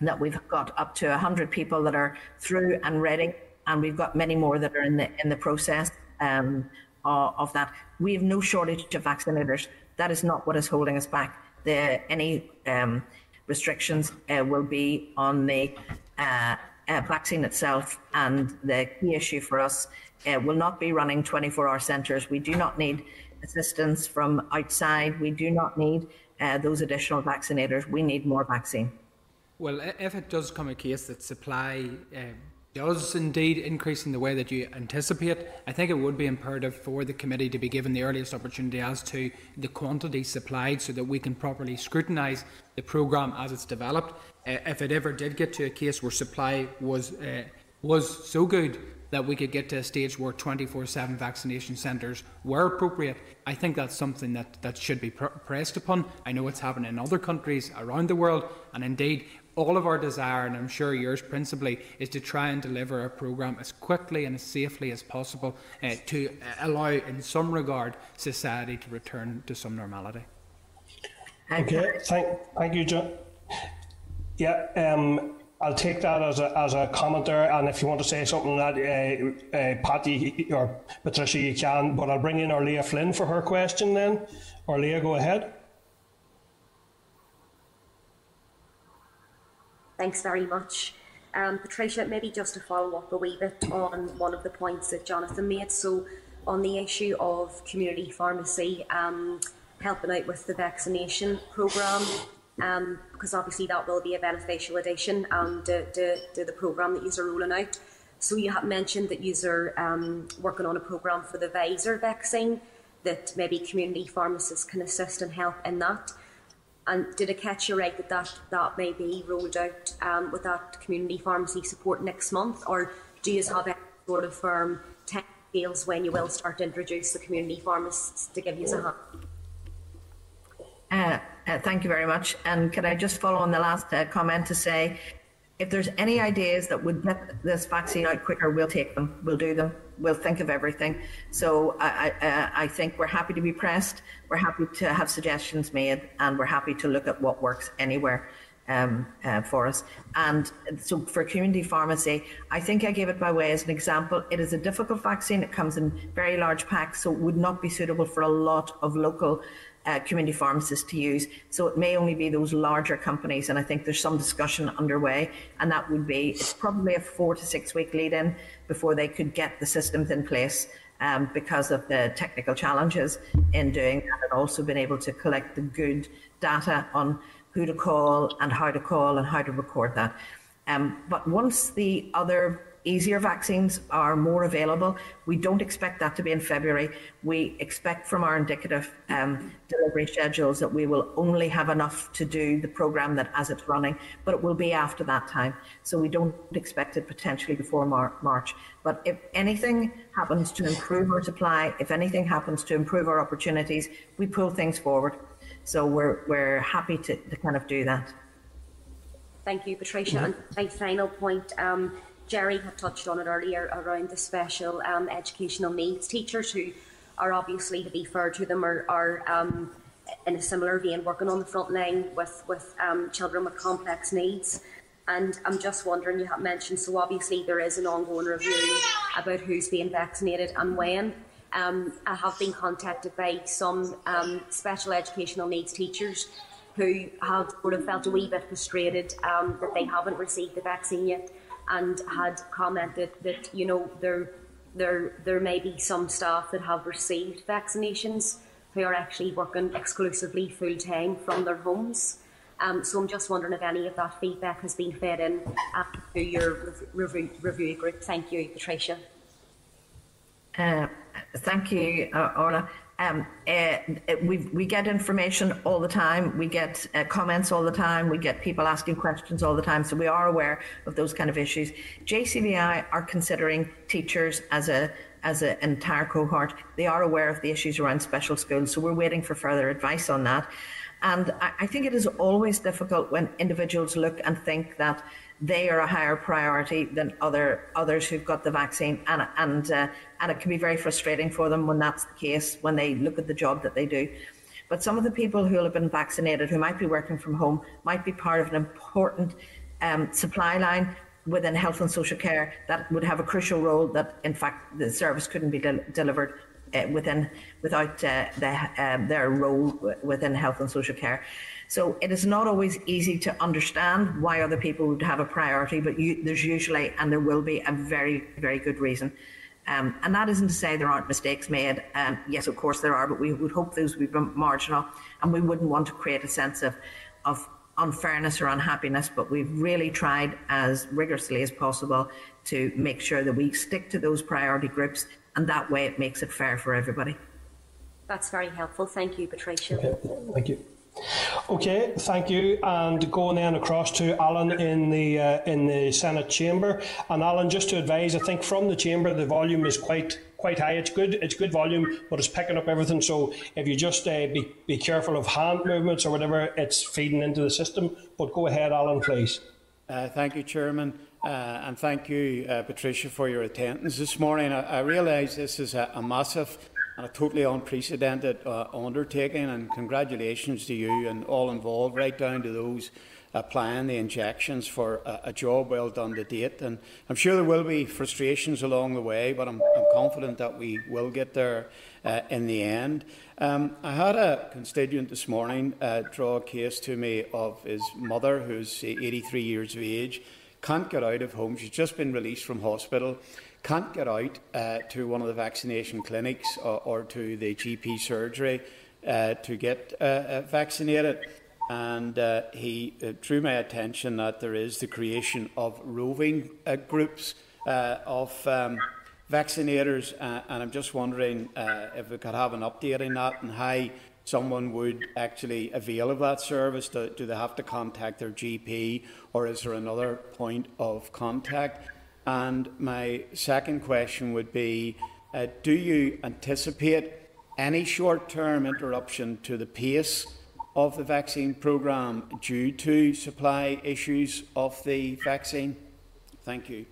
that we've got up to 100 people that are through and ready, and we've got many more that are in the in the process um, of, of that. We have no shortage of vaccinators. That is not what is holding us back. The, any um, restrictions uh, will be on the uh, uh, vaccine itself, and the key issue for us uh, will not be running 24-hour centres. We do not need assistance from outside. We do not need uh, those additional vaccinators. We need more vaccine. Well, if it does come a case that supply uh, does indeed increase in the way that you anticipate, I think it would be imperative for the committee to be given the earliest opportunity as to the quantity supplied so that we can properly scrutinise the programme as it's developed. If it ever did get to a case where supply was uh, was so good that we could get to a stage where 24 7 vaccination centres were appropriate, I think that's something that, that should be pr- pressed upon. I know it's happening in other countries around the world, and indeed, all of our desire, and I'm sure yours principally, is to try and deliver a programme as quickly and as safely as possible uh, to allow, in some regard, society to return to some normality. Okay, thank, thank you, John. Yeah, um, I'll take that as a, as a comment there, and if you want to say something that, uh, uh, Patty or Patricia, you can, but I'll bring in Órlaithí Flynn for her question then. Orlia, go ahead. Thanks very much. Um, Patricia, maybe just to follow up a wee bit on one of the points that Jonathan made. So, on the issue of community pharmacy um, helping out with the vaccination programme, um, because obviously that will be a beneficial addition um, to, to, to the programme that you are rolling out. So, you have mentioned that you are um, working on a programme for the Pfizer vaccine, that maybe community pharmacists can assist and help in that. And did I catch you right that that, that may be rolled out um, with that community pharmacy support next month? Or do you have any sort of firm deals when you will start to introduce the community pharmacists to give you a hand? Uh, uh, thank you very much. And can I just follow on the last uh, comment to say, if there's any ideas that would get this vaccine out quicker, we'll take them. We'll do them we'll think of everything. So I, I, I, think we're happy to be pressed. We're happy to have suggestions made, and we're happy to look at what works anywhere um, uh, for us. And so for community pharmacy, I think I gave it by way as an example. It is a difficult vaccine. It comes in very large packs, so it would not be suitable for a lot of local uh, community pharmacists to use. So it may only be those larger companies, and I think there's some discussion underway, and that would be it's probably a four to six week lead in before they could get the systems in place. Um, because of the technical challenges in doing that, and also been able to collect the good data on who to call and how to call and how to record that. Um, but once the other easier vaccines are more available. We don't expect that to be in February. We expect from our indicative um, delivery schedules that we will only have enough to do the programme that as it's running, but it will be after that time. So we don't expect it potentially before Mar- March. But if anything happens to improve our supply, if anything happens to improve our opportunities, we pull things forward. So we're, we're happy to, to kind of do that. Thank you, Patricia. Mm-hmm. And my final point, um, Gerry had touched on it earlier around the special um, educational needs teachers who are obviously, to be fair to them, are, are um, in a similar vein working on the front line with, with um, children with complex needs. And I'm just wondering, you have mentioned, so obviously there is an ongoing review about who's being vaccinated and when. Um, I have been contacted by some um, special educational needs teachers who have sort of felt a wee bit frustrated um, that they haven't received the vaccine yet and had commented that you know there there there may be some staff that have received vaccinations who are actually working exclusively full time from their homes. Um, so I'm just wondering if any of that feedback has been fed in to your review, review group. Thank you, Patricia. Uh, thank you, uh, Orla. Um, uh, we, we get information all the time. We get uh, comments all the time. We get people asking questions all the time. So we are aware of those kind of issues. JCVI are considering teachers as a as an entire cohort. They are aware of the issues around special schools. So we're waiting for further advice on that. And I, I think it is always difficult when individuals look and think that they are a higher priority than other others who've got the vaccine, and and uh, and it can be very frustrating for them when that's the case when they look at the job that they do. But some of the people who have been vaccinated, who might be working from home, might be part of an important um, supply line within health and social care that would have a crucial role. That in fact the service couldn't be de- delivered uh, within without uh, the, um, their role within health and social care. So it is not always easy to understand why other people would have a priority, but you, there's usually and there will be a very, very good reason. Um, and that isn't to say there aren't mistakes made. Um, yes, of course there are, but we would hope those would be marginal, and we wouldn't want to create a sense of, of unfairness or unhappiness. But we've really tried as rigorously as possible to make sure that we stick to those priority groups, and that way it makes it fair for everybody. That's very helpful. Thank you, Patricia. Okay. Thank you. Okay, thank you. And going then across to Alan in the uh, in the Senate chamber. And Alan, just to advise, I think from the chamber the volume is quite quite high. It's good. It's good volume, but it's picking up everything. So if you just uh, be be careful of hand movements or whatever, it's feeding into the system. But go ahead, Alan, please. Uh, thank you, Chairman. Uh, and thank you, uh, Patricia, for your attendance this morning. I, I realise this is a, a, massive and a totally unprecedented uh, undertaking, and congratulations to you and all involved, right down to those applying the injections for a, a, job well done to date. And I'm sure there will be frustrations along the way, but I'm, I'm confident that we will get there uh, in the end. Um, I had a constituent this morning uh, draw a case to me of his mother, who's 83 years of age can't get out of home. She's just been released from hospital, can't get out uh, to one of the vaccination clinics or, or to the GP surgery uh, to get uh, uh vaccinated. And uh, he uh, drew my attention that there is the creation of roving groups of um, vaccinators, and I'm just wondering if we could have an update on that and how someone would actually avail of that service? Do, do, they have to contact their GP or is there another point of contact? And my second question would be uh, Do you anticipate any short term interruption to the pace of the vaccine programme due to supply issues of the vaccine? Thank you.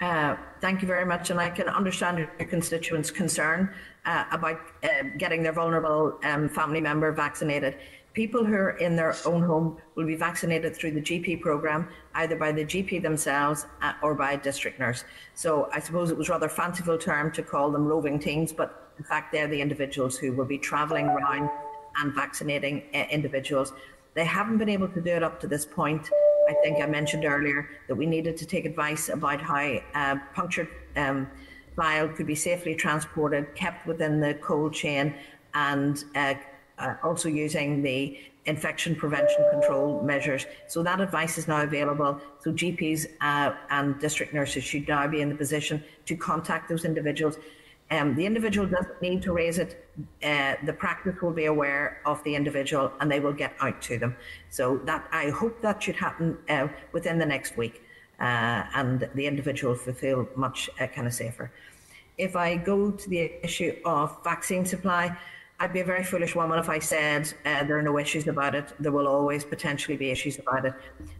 Uh, thank you very much, and I can understand your constituents' concern uh, about uh, getting their vulnerable um, family member vaccinated. People who are in their own home will be vaccinated through the GP programme, either by the GP themselves uh, or by a district nurse. So I suppose it was rather fanciful term to call them roving teams, but in fact they're the individuals who will be travelling around and vaccinating uh, individuals. They haven't been able to do it up to this point. I think I mentioned earlier that we needed to take advice about how uh, punctured um, vial could be safely transported, kept within the cold chain, and uh, uh, also using the infection prevention control measures. So that advice is now available. So GPs uh, and district nurses should now be in the position to contact those individuals. Um, the individual doesn't need to raise it. Uh, the practice will be aware of the individual and they will get out to them. So that I hope that should happen uh, within the next week, uh, and the individual will feel much uh, kind of safer if I go to the issue of vaccine supply, I'd be a very foolish woman if I said uh, there are no issues about it. There will always potentially be issues about it.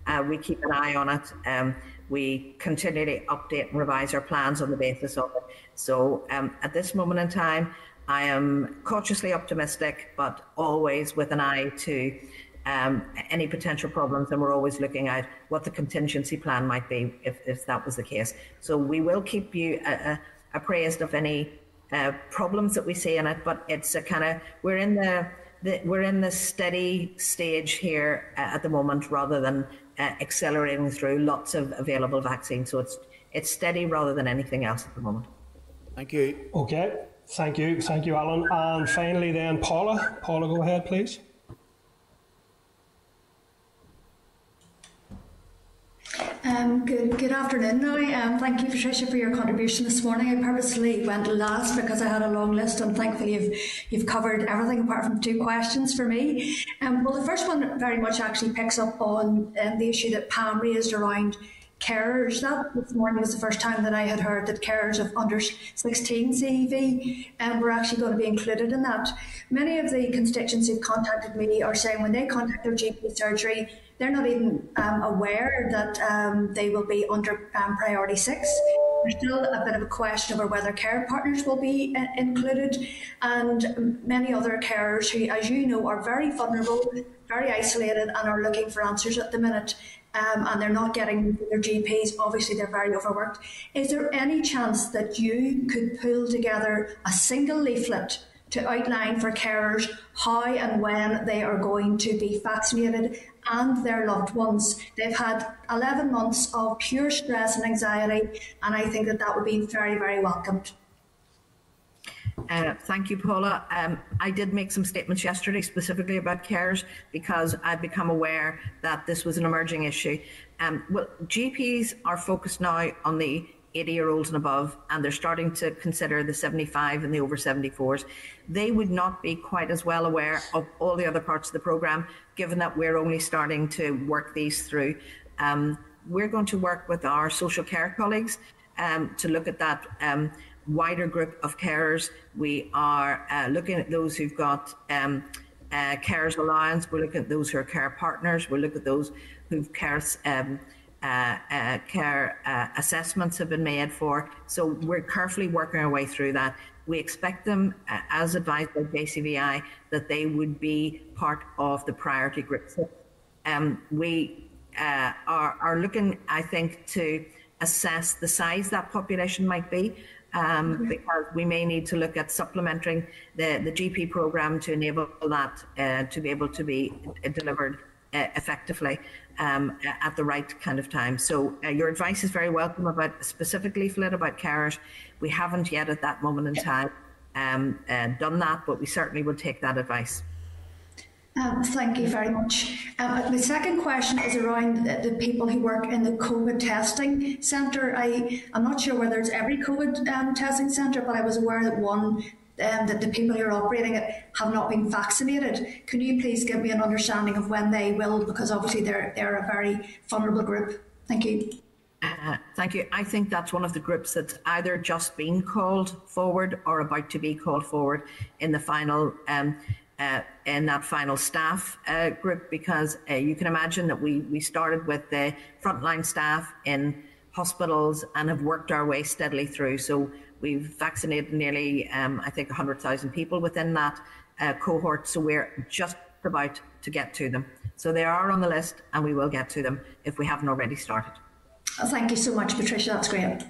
Uh, we keep an eye on it. Um, we continually update and revise our plans on the basis of it. So um, at this moment in time, I am cautiously optimistic, but always with an eye to um, any potential problems, and we're always looking at what the contingency plan might be if, if that was the case. So we will keep you uh, uh appraised of any uh, problems that we see in it, but it's a kind of we're in the, the, we're in the steady stage here uh, at the moment, rather than uh, accelerating through lots of available vaccines. So it's it's steady rather than anything else at the moment. Thank you. Okay, thank you, thank you, Alan. And finally, then Paula. Paula, go ahead, please. Um, good, good afternoon now. Um, thank you, Patricia, for your contribution this morning. I purposely went last because I had a long list, and thankfully you've you've covered everything apart from two questions for me. Um, well, the first one very much actually picks up on um, the issue that Pam raised around carers. That this morning was the first time that I had heard that carers of under 16 CEV um, were actually going to be included in that. Many of the constituents who've contacted me are saying when they contact their GP surgery they're not even um, aware that um, they will be under um, priority six. There's still a bit of a question over whether care partners will be uh, included, and many other carers who, as you know, are very vulnerable, very isolated, and are looking for answers at the minute. Um, and they're not getting their GPs. Obviously, they're very overworked. Is there any chance that you could pull together a single leaflet to outline for carers how and when they are going to be vaccinated and their loved ones. They've had 11 months of pure stress and anxiety, and I think that that would be very, very welcomed. Uh, thank you, Paula. Um, I did make some statements yesterday specifically about carers because I've become aware that this was an emerging issue. Um, well, GPs are focused now on the 80 year olds and above, and they're starting to consider the 75 and the over 74s, they would not be quite as well aware of all the other parts of the programme, given that we're only starting to work these through. Um, we're going to work with our social care colleagues um, to look at that um, wider group of carers. We are uh, looking at those who've got um, uh, carers allowance. We're looking at those who are care partners. We're looking at those who've care, um, uh, uh, care uh, assessments have been made for. So we're carefully working our way through that. We expect them, uh, as advised by JCVI, that they would be part of the priority group. So, um, we uh, are, are looking, I think, to assess the size that population might be. Um, because we may need to look at supplementing the, the GP program to enable that to be able to be delivered effectively um, at the right kind of time. So uh, your advice is very welcome about specific leaflet about carers. We haven't yet at that moment in time um, uh, done that, but we certainly will take that advice. Um, thank you very much. Um, the second question is around the, the, people who work in the COVID testing centre. I am not sure whether it's every COVID um, testing centre, but I was aware that one um, that the people who are operating it have not been vaccinated. Can you please give me an understanding of when they will? Because obviously they're they're a very vulnerable group. Thank you. Uh, thank you. I think that's one of the groups that's either just been called forward or about to be called forward in the final um, uh, in that final staff uh, group because uh, you can imagine that we, we started with the frontline staff in hospitals and have worked our way steadily through. So we've vaccinated nearly, um, I think, 100,000 people within that uh, cohort. So we're just about to get to them. So they are on the list and we will get to them if we haven't already started. thank you so much, Patricia. That's great.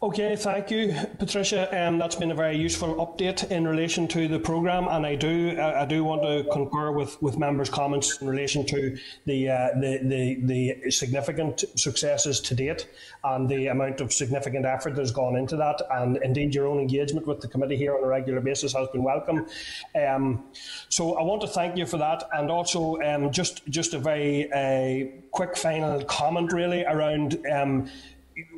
Okay, thank you, Patricia. Um, that's been a very useful update in relation to the programme, and I do I, I, do want to concur with, with members' comments in relation to the, uh, the, the the significant successes to date and the amount of significant effort that has gone into that, and indeed your own engagement with the committee here on a regular basis has been welcome. Um, so I want to thank you for that, and also um, just just a very uh, quick final comment really around.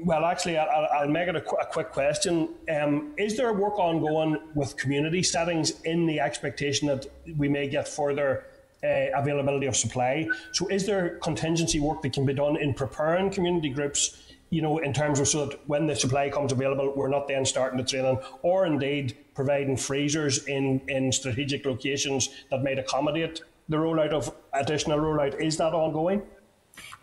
Well, actually, I'll, I'll make it a, qu- a quick question. Um, is there work ongoing with community settings in the expectation that we may get further uh, availability of supply? So, is there contingency work that can be done in preparing community groups? You know, in terms of so that when the supply comes available, we're not then starting the training, or indeed providing freezers in, in strategic locations that might accommodate the rollout of additional rollout. Is that ongoing?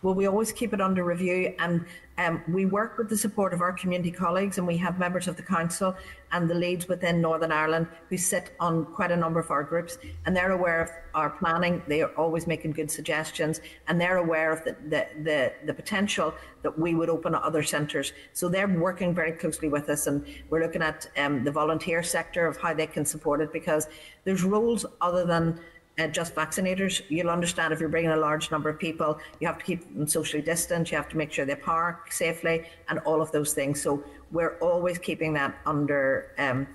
Well, we always keep it under review, and um, we work with the support of our community colleagues, and we have members of the council and the leads within Northern Ireland who sit on quite a number of our groups, and they're aware of our planning. They are always making good suggestions, and they're aware of the the the, the potential that we would open other centres. So they're working very closely with us, and we're looking at um, the volunteer sector of how they can support it because there's roles other than uh, just vaccinators. You'll understand if you're bringing a large number of people, you have to keep them socially distant, you have to make sure they park safely, and all of those things. So we're always keeping that under um,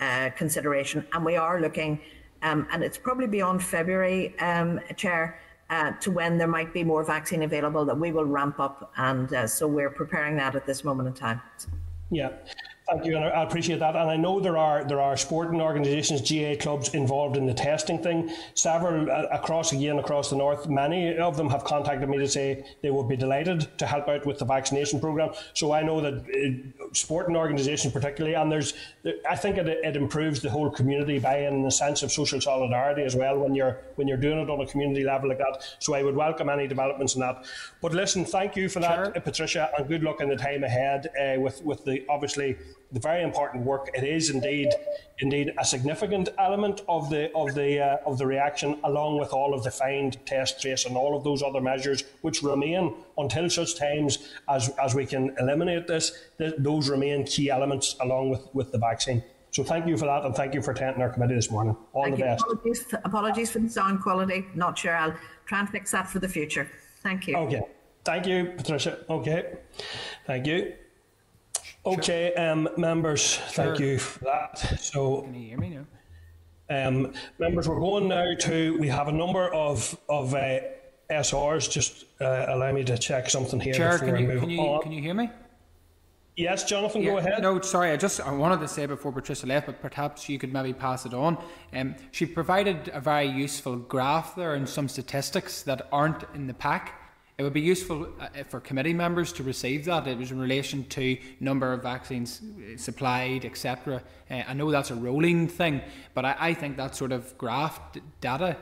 uh, consideration. And we are looking, um, and it's probably beyond February, um, Chair. Uh, to when there might be more vaccine available that we will ramp up and uh, so we're preparing that at this moment in time. Yeah, Thank you, and I appreciate that. And I know there are there are sporting organisations, GAA clubs involved in the testing thing. Several uh, across again across the north, many of them have contacted me to say they would be delighted to help out with the vaccination program. So I know that uh, sporting organisations, particularly, and there's, I think it, it improves the whole community buy-in and the sense of social solidarity as well when you're when you're doing it on a community level like that. So I would welcome any developments in that. But listen, thank you for that, sure. Patricia, and good luck in the time ahead uh, with with the obviously the very important work. It is indeed, indeed, a significant element of the of the uh, of the reaction, along with all of the find, test, trace, and all of those other measures which remain until such times as as we can eliminate this. Th- those remain key elements along with with the vaccine. So thank you for that, and thank you for attending our committee this morning. All thank the you. best. Apologies apologies for the sound quality. Not sure. I'll try and fix that for the future. Thank you. Okay. Thank you, Patricia. Okay. Thank you. Okay, um, members, thank Sure. you for that. So, Can you hear me now? um, members, we're going now to. We have a number of of uh, SRs, just uh, allow me to check something here Chair, before I you, move can you, on. can you hear me? Yes, Jonathan, Yeah, go ahead. No, sorry, I just I wanted to say before Patricia left, but perhaps you could maybe pass it on. Um, she provided a very useful graph there and some statistics that aren't in the pack. It would be useful uh, for committee members to receive that. It was in relation to number of vaccines uh, supplied, etc. Uh, I know that's a rolling thing, but I, I think that sort of graph data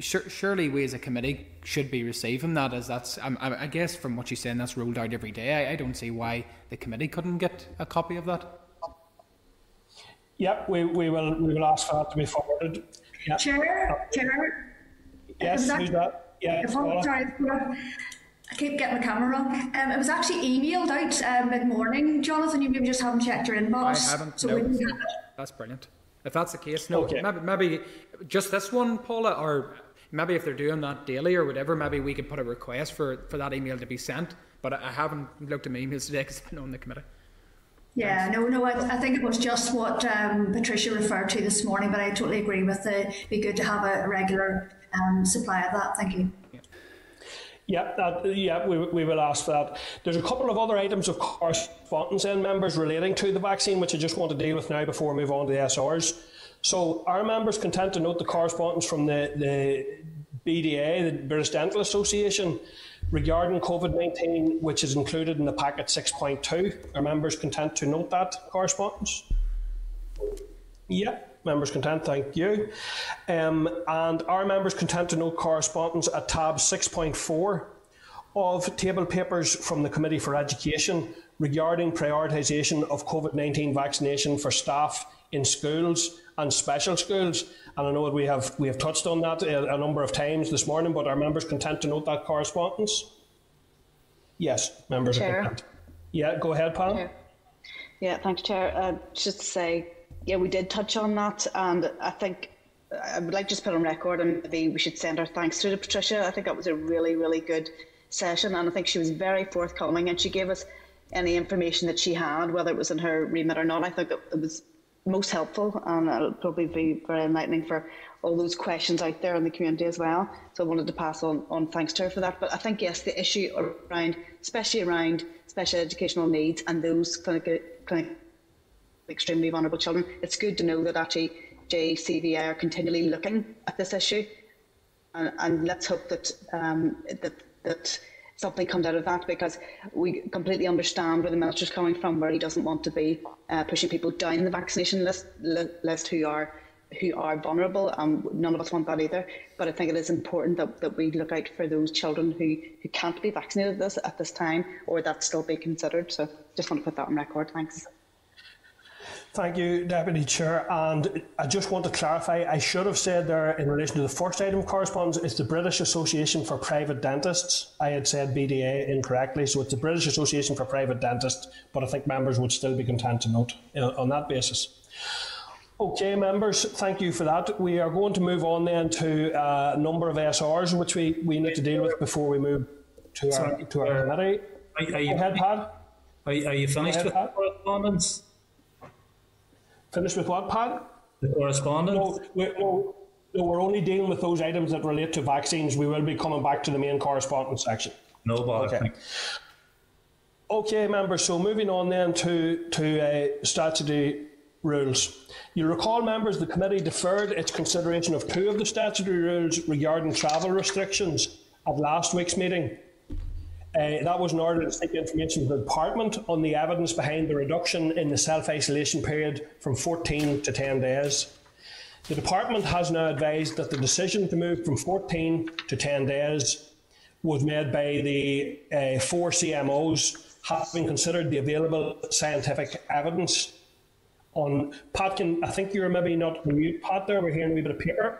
surely we as a committee should be receiving that as that's um, I, I guess from what you're saying that's rolled out every day I, I don't see why the committee couldn't get a copy of that Yep, we, we will we will ask for that to be forwarded. Yep. Chair, Chair. Yes, was who's that? Yeah, If I'm Paula. sorry, I keep getting my camera wrong. Um, it was actually emailed out um, mid morning. Jonathan, you maybe just haven't checked your inbox. I haven't So no. we didn't have it. that's brilliant if that's the case no maybe, maybe just this one Paula or maybe if they're doing that daily or whatever maybe we could put a request for, for that email to be sent but I, I haven't looked at my emails today because I've been on the committee Yeah, no, no, I, I think it was just what um, Patricia referred to this morning, but I totally agree with it. It'd be good to have a regular um, supply of that. Thank you. Yeah, yeah, we, we will ask for that. There's a couple of other items of correspondence in members relating to the vaccine, which I just want to deal with now before we move on to the SRs. So, are members content to note the correspondence from the, the BDA, the British Dental Association, regarding COVID 19, which is included in the packet 6.2? Are members content to note that correspondence? Yeah, members content, thank you. Um, and are members content to note correspondence at tab 6.4 of table papers from the Committee for Education regarding prioritisation of COVID 19 vaccination for staff in schools and special schools? And I know that we have, we have touched on that a, a number of times this morning, but are members content to note that correspondence? Yes, members Chair. are content. Yeah, go ahead, Pam. Chair. Yeah, thanks, Chair. Uh, just to say, yeah, we did touch on that, and I think I would like to just put on record, and maybe we should send our thanks to Patricia. I think that was a really, really good session, and I think she was very forthcoming, and she gave us any information that she had, whether it was in her remit or not. I think it, was most helpful, and it'll probably be very enlightening for all those questions out there in the community as well. So I wanted to pass on, on thanks to her for that. But I think, yes, the issue around, especially around special educational needs and those clinical, clinic, extremely vulnerable children, it's good to know that actually JCVI are continually looking at this issue. And, and let's hope that, um, that, that something comes out of that because we completely understand where the minister's coming from, where he doesn't want to be uh, pushing people down the vaccination list, li- list who are who are vulnerable. Um, none of us want that either. But I think it is important that, that we look out for those children who, who can't be vaccinated at this, at this time or that still be considered. So just want to put that on record. Thanks. Thank you, Deputy Chair. And I just want to clarify, I should have said there in relation to the first item of correspondence, it's the British Association for Private Dentists. I had said BDA incorrectly, so it's the British Association for Private Dentists, but I think members would still be content to note uh, on that basis. Okay, members, thank you for that. We are going to move on then to uh, a number of SRs which we, we need to deal with before we move to our, Sorry, to our uh, committee. Are, are you, Go ahead, Pat. Are, are you finished ahead, with correspondence? Finished with what, Pat? The correspondence? No, we, no, no, we're only dealing with those items that relate to vaccines. We will be coming back to the main correspondence section. No bother. Okay. Okay, members. So moving on then to to uh, statutory rules. You recall, members, the committee deferred its consideration of two of the statutory rules regarding travel restrictions at last week's meeting. Uh, that was in order to seek information from the department on the evidence behind the reduction in the self-isolation period from 14 to 10 days. The department has now advised that the decision to move from 14 to 10 days was made by the uh, four CMOs, having considered the available scientific evidence. On Pat, can, I think you're maybe not mute, Pat. There, we're hearing a wee bit of paper.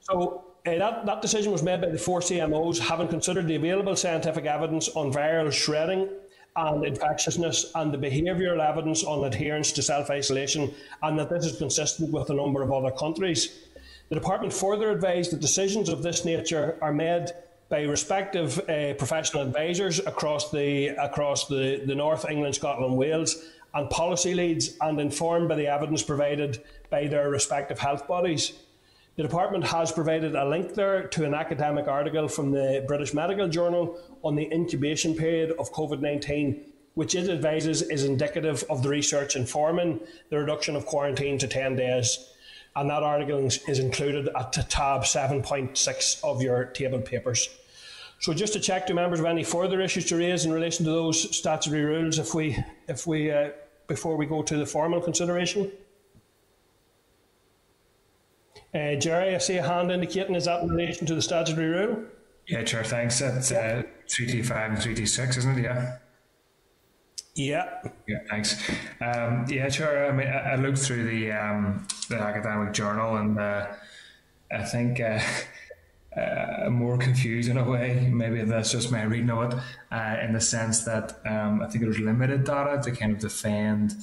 So uh, that, that decision was made by the four CMOs, having considered the available scientific evidence on viral shedding and infectiousness and the behavioural evidence on adherence to self isolation, and that this is consistent with a number of other countries. The Department further advised that decisions of this nature are made by respective uh, professional advisors across the across the, the North England, Scotland, Wales, and policy leads, and informed by the evidence provided by their respective health bodies. The department has provided a link there to an academic article from the British Medical Journal on the incubation period of COVID 19, which it advises is indicative of the research informing the reduction of quarantine to 10 days. And that article is included at tab 7.6 of your table papers. So just to check, do members have any further issues to raise in relation to those statutory rules if we, if we, uh, before we go to the formal consideration? Uh, Gerry, I see a hand indicating, is that in relation to the statutory rule? Yeah, Chair, thanks. It's uh, 325 and 3T6, isn't it? Yeah. Yeah. Yeah, thanks. Um, yeah, Chair, I mean, I, I looked through the, um, the academic journal and uh, I think uh, uh, more confused in a way. Maybe that's just my reading of it, uh, in the sense that um, I think there's limited data to kind of defend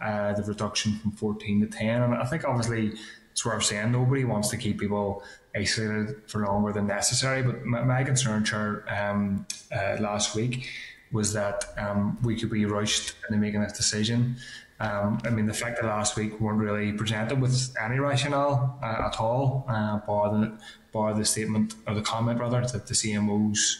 uh, the reduction from 14 to 10. And I think obviously it's worth saying nobody wants to keep people isolated for longer than necessary. But my, my concern, Chair, um, uh, last week was that um, we could be rushed into making this decision. Um, I mean, the fact that last week we weren't really presented with any rationale uh, at all, uh, bar the bar the statement or the comment rather that the CMOs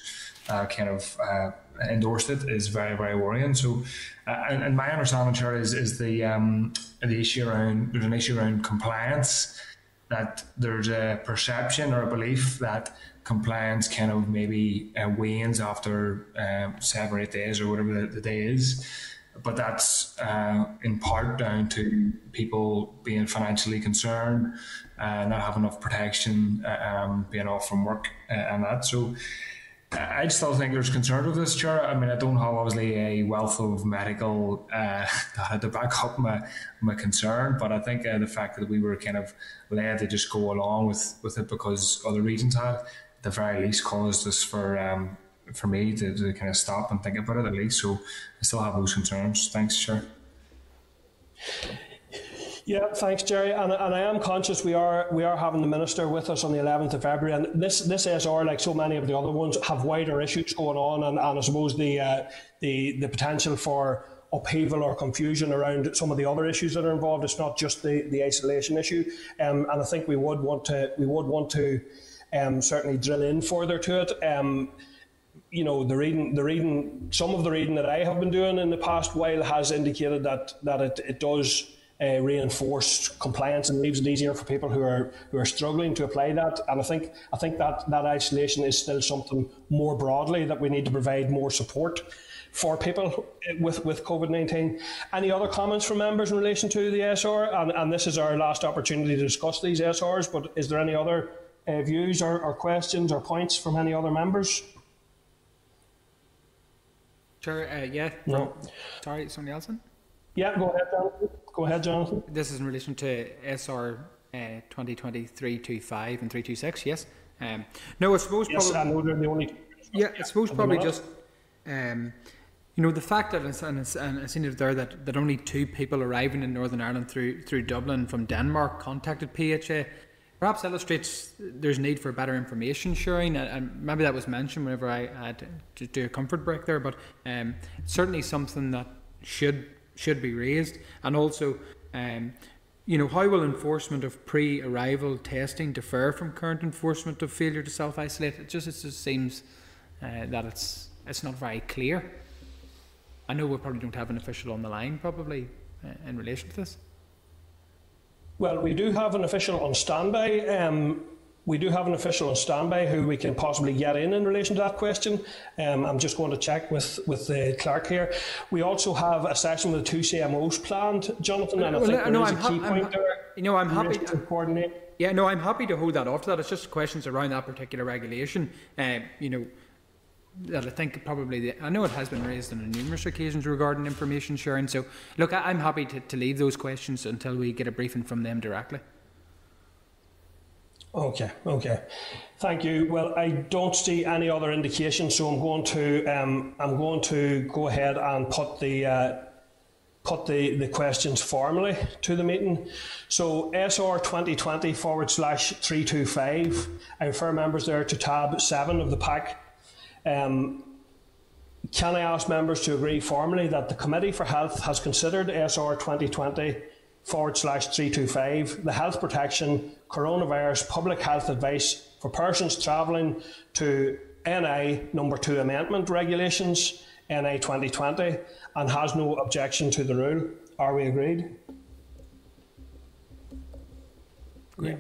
uh, kind of uh, endorsed it is very very worrying. So, uh, and, and, my understanding, Chair, is is the um, the issue around there's an issue around compliance that there's a perception or a belief that compliance kind of maybe uh, wanes after um, seven or eight days or whatever the, the day is. But that's uh, in part down to people being financially concerned, uh, not having enough protection, uh, um, being off from work, uh, and that. So I still think there's concern with this, Chair. I mean, I don't have obviously a wealth of medical uh, data to back up my my concern, but I think uh, the fact that we were kind of led to just go along with, with it because other regions had, at the very least, caused us for um, for me to, to kind of stop and think about it at least. So I still have those concerns. Thanks, Chair. Yeah, thanks, Gerry. And, and I am conscious we are we are having the minister with us on the 11th of February, and this this SR, like so many of the other ones, have wider issues going on, and, and I suppose the uh, the the potential for upheaval or confusion around some of the other issues that are involved. It's not just the, the isolation issue, um, and I think we would want to we would want to um, certainly drill in further to it. Um, you know, the reading, the reading, some of the reading that I have been doing in the past while has indicated that that it, it does uh, reinforced compliance and leaves it easier for people who are who are struggling to apply that. And I think I think that that isolation is still something more broadly that we need to provide more support for people with, with COVID 19. Any other comments from members in relation to the SR? And, and this is our last opportunity to discuss these SRs, but is there any other uh, views or, or, questions or points from any other members? Sure, uh, yeah. No. Sorry, somebody else? In? Yeah, go ahead. Go ahead, Jonathan. This is in relation to SR uh, 2023-25 and 326, yes? Um, no, I suppose yes, probably... I the only... Yeah, I suppose probably just... Um, you know, the fact that, and, it's, and I've seen it there, that, that only two people arriving in Northern Ireland through, through Dublin from Denmark contacted PHA perhaps illustrates there's need for better information sharing, and, maybe that was mentioned whenever I had to do a comfort break there. But um, certainly something that should should be raised, and also. Um, you know, how will enforcement of pre-arrival testing differ from current enforcement of failure to self-isolate? It just, it just seems uh, that it's it's not very clear. I know we probably don't have an official on the line, probably, uh, in relation to this. Well, we do have an official on standby. Um, we do have an official on standby who we can possibly get in in relation to that question. Um, I'm just going to check with, with the clerk here. We also have a session with the two CMOs planned, Jonathan, and I well, think there no, is a key ha- point I'm, there. You know, I'm happy to coordinate. Yeah, no, I'm happy to hold that off to that. It's just questions around that particular regulation. Um, you know, that I think probably the, I know it has been raised on numerous occasions regarding information sharing. So look, I, am happy to, to leave those questions until we get a briefing from them directly. Okay, okay, thank you. Well, I don't see any other indication, so I'm going to um, I'm going to go ahead and put the uh, put the, the questions formally to the meeting. So SR 2020 forward slash 325, I refer members there to tab 7 of the pack um, can I ask members to agree formally that the Committee for Health has considered SR 2020 forward slash 325, the health protection coronavirus public health advice for persons travelling to NI number 2 amendment regulations, NI 2020, and has no objection to the rule. Are we agreed? Agreed.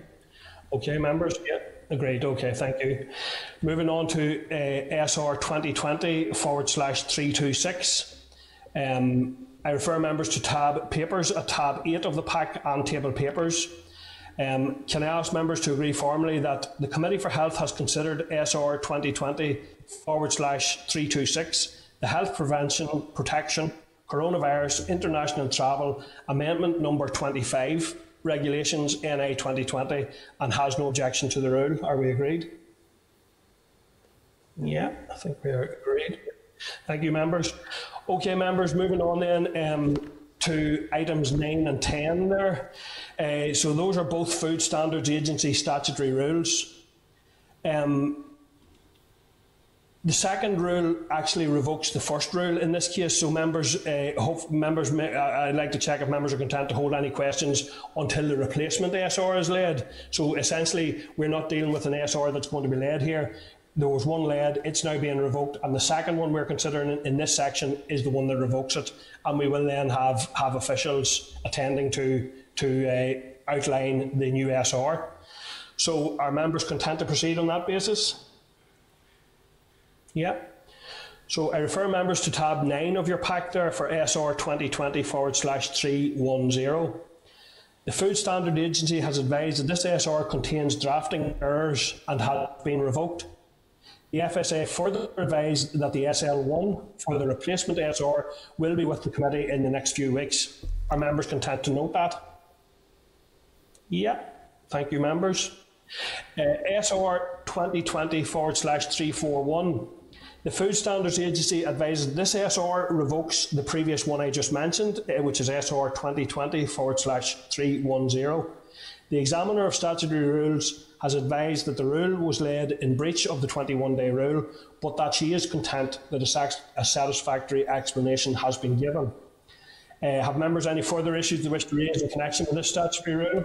Okay, members? Yeah, agreed. Okay, thank you. Moving on to uh, SR 2020 forward slash 326. Um, I refer members to tab papers at tab 8 of the pack and table papers. Um, can I ask members to agree formally that the Committee for Health has considered SR 2020 forward slash 326, the Health Prevention, Protection, Coronavirus, International Travel Amendment number 25, Regulations NA 2020, and has no objection to the rule? Are we agreed? Yeah, I think we are agreed. Thank you, members. Okay, members, moving on then um, to items 9 and 10 there. Uh, so those are both Food Standards Agency statutory rules. Um, the second rule actually revokes the first rule in this case. So members, uh, hope members, may, I'd like to check if members are content to hold any questions until the replacement SR is led. So essentially, we're not dealing with an SR that's going to be led here. There was one laid, it's now being revoked, and the second one we're considering in, this section is the one that revokes it, and we will then have have officials attending to to uh, outline the new SR. So, are members content to proceed on that basis? Yeah. So I refer members to tab 9 of your pack there for SR 2020 forward slash 310. The Food Standard Agency has advised that this SR contains drafting errors and has been revoked. The FSA further advised that the SL1 for the replacement SR will be with the committee in the next few weeks. Are members content to note that? Yeah, thank you, members. Uh, SR 2020 forward slash 341. The Food Standards Agency advises this SR revokes the previous one I just mentioned, uh, which is SR 2020 forward slash 310. The examiner of statutory rules has advised that the rule was laid in breach of the 21 day rule, but that she is content that a, satisfactory explanation has been given. Uh, have members any further issues they wish to raise in connection with this statutory rule?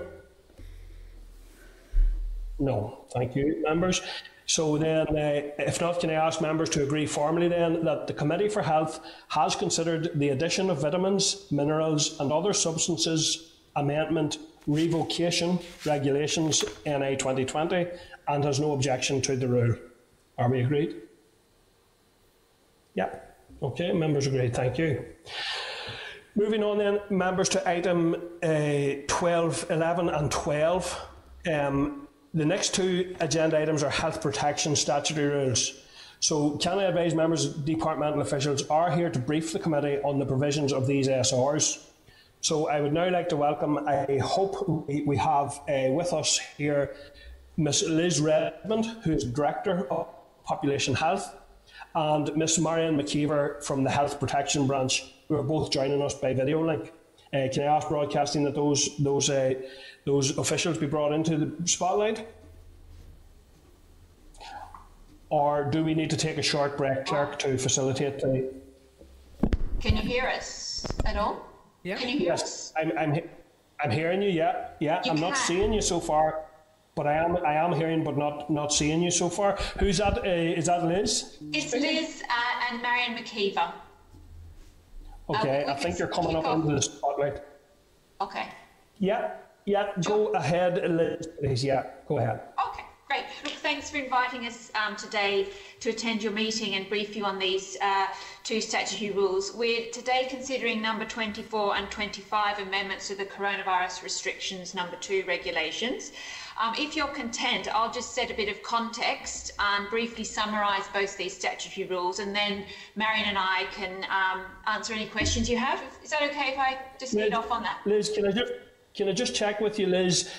No, thank you, members. So then, uh, if not, can I ask members to agree formally then that the Committee for Health has considered the addition of vitamins, minerals and other substances amendment revocation regulations NA 2020 and has no objection to the rule. Are we agreed? Yeah. Okay, members agreed. Thank you. Moving on then, members to item uh, 12, 11 and 12. Um, the next two agenda items are health protection statutory rules. So, can I advise members, departmental officials are here to brief the committee on the provisions of these SRs. So, I would now like to welcome, I hope we have uh, with us here Ms. Liz Redmond, who is Director of Population Health, and Ms. Marion McKeever from the Health Protection Branch, who are both joining us by video link. Uh, can I ask broadcasting that those those uh, those officials be brought into the spotlight? Or do we need to take a short break, Clerk, to facilitate the. Can you hear us at all? Yeah. Can you hear yes, us? I'm, I'm, I'm hearing you, yeah. Yeah, You I'm not seeing you so far, but I am I am hearing but not, not seeing you so far. Who's that? Uh, is that Liz? It's Liz uh, and Marion McKeever. Okay, we I think you're coming up off. into the spotlight. Okay. Yeah, yeah, go ahead, Liz, please. Yeah, go ahead. Okay, great. Look, thanks for inviting us um, today to attend your meeting and brief you on these uh, two statutory rules. We're today considering number 24 and 25 amendments to the coronavirus restrictions number two regulations. Um, if you're content, I'll just set a bit of context and briefly summarise both these statutory rules, and then Marion and I can um, answer any questions you have. Is that okay if I just lead off on that? Liz, can I just can I just check with you, Liz?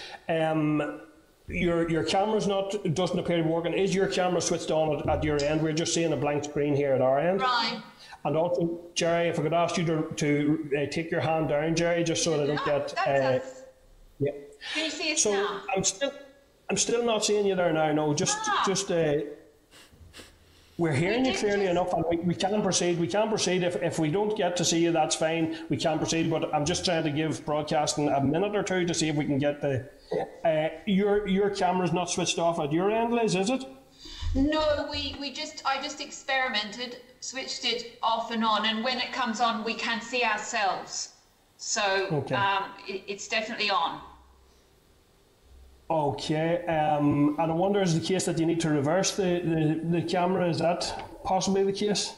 Your your camera's not doesn't appear to be working. Is your camera switched on at, at your end? We're just seeing a blank screen here at our end. Right. And also, Gerry, if I could ask you to to uh, take your hand down, Gerry, just so that I don't get. Uh, yeah. Can you see us So now? I'm still I'm still not seeing you there now. No, just Ah. just uh, We're hearing you clearly enough, and we, we can proceed. We can proceed. If, if we don't get to see you, that's fine. We can proceed. But I'm just trying to give broadcasting a minute or two to see if we can get the. Uh, your your camera's not switched off at your end, Liz, is it? No, we, we just I just experimented, switched it off and on, and when it comes on, we can see ourselves. So Okay. um, it, it's definitely on. Okay, um, and I wonder is the case that you need to reverse the, the, the camera? Is that possibly the case?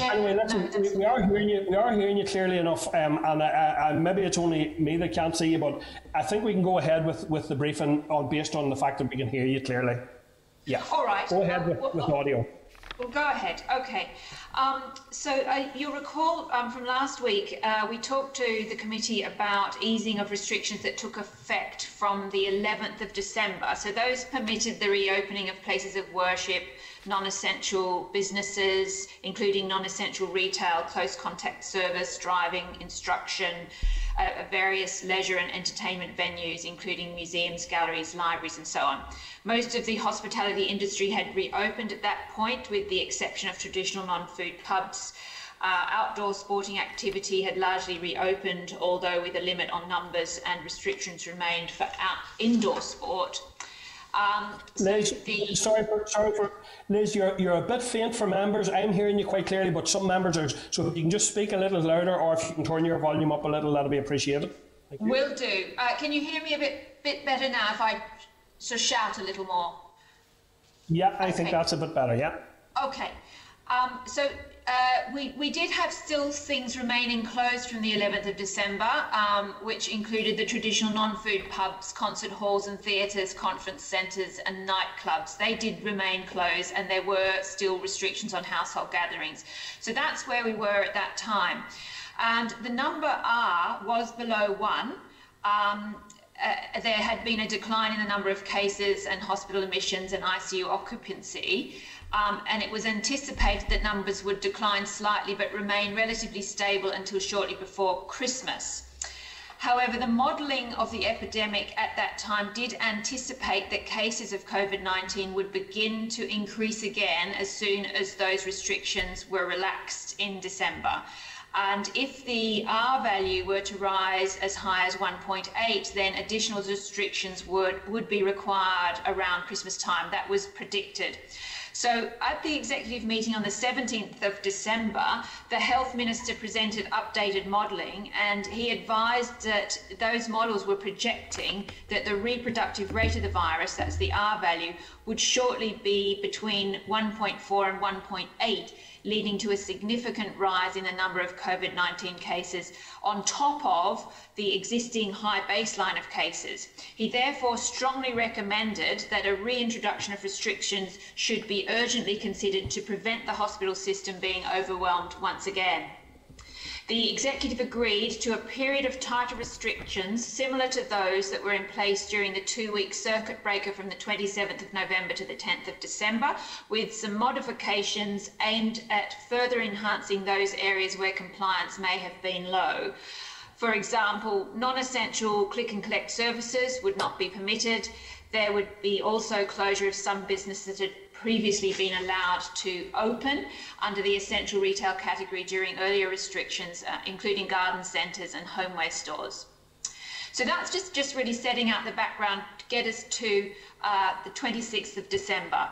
Anyway, listen, we, we are hearing you. We are hearing you clearly enough, um, and I, I, I, maybe it's only me that can't see you, but I think we can go ahead with, with the briefing on based on the fact that we can hear you clearly. Yeah. All right. Go ahead with, with audio. Well, go ahead. Okay. Um, so uh, you'll recall um, from last week, uh, we talked to the committee about easing of restrictions that took effect from the 11th of December. So those permitted the reopening of places of worship, non-essential businesses, including non-essential retail, close contact service, driving, instruction, uh, various leisure and entertainment venues, including museums, galleries, libraries, and so on. Most of the hospitality industry had reopened at that point, with the exception of traditional non food pubs. Uh, outdoor sporting activity had largely reopened, although with a limit on numbers and restrictions remained for out- indoor sport. Um, Liz, sorry for sorry for Liz, you're you're a bit faint for members. I'm hearing you quite clearly, but some members are. So if you can just speak a little louder, or if you can turn your volume up a little, that'll be appreciated. Will do. Uh, can you hear me a bit bit better now if I of shout a little more? Yeah, I think that's a bit better. Yeah. Okay. Um, so uh, we, we did have still things remaining closed from the 11th of December, um, which included the traditional non-food pubs, concert halls and theatres, conference centres and nightclubs. They did remain closed and there were still restrictions on household gatherings. So that's where we were at that time. And the number R was below one. Um, uh, there had been a decline in the number of cases and hospital admissions and ICU occupancy, um, and it was anticipated that numbers would decline slightly but remain relatively stable until shortly before Christmas. However, the modelling of the epidemic at that time did anticipate that cases of COVID 19 would begin to increase again as soon as those restrictions were relaxed in December. And if the R value were to rise as high as 1.8, then additional restrictions would, would be required around Christmas time. That was predicted. So, at the executive meeting on the 17th of December, the health minister presented updated modelling and he advised that those models were projecting that the reproductive rate of the virus, that's the R value, would shortly be between 1.4 and 1.8 leading to a significant rise in the number of COVID 19 cases on top of the existing high baseline of cases. He therefore strongly recommended that a reintroduction of restrictions should be urgently considered to prevent the hospital system being overwhelmed once again. The executive agreed to a period of tighter restrictions similar to those that were in place during the two week circuit breaker from the 27th of November to the 10th of December, with some modifications aimed at further enhancing those areas where compliance may have been low. For example, non essential click and collect services would not be permitted. There would be also closure of some businesses that had previously been allowed to open under the essential retail category during earlier restrictions, uh, including garden centres and homeware stores. So that's just, just really setting out the background to get us to uh, the 26th of December.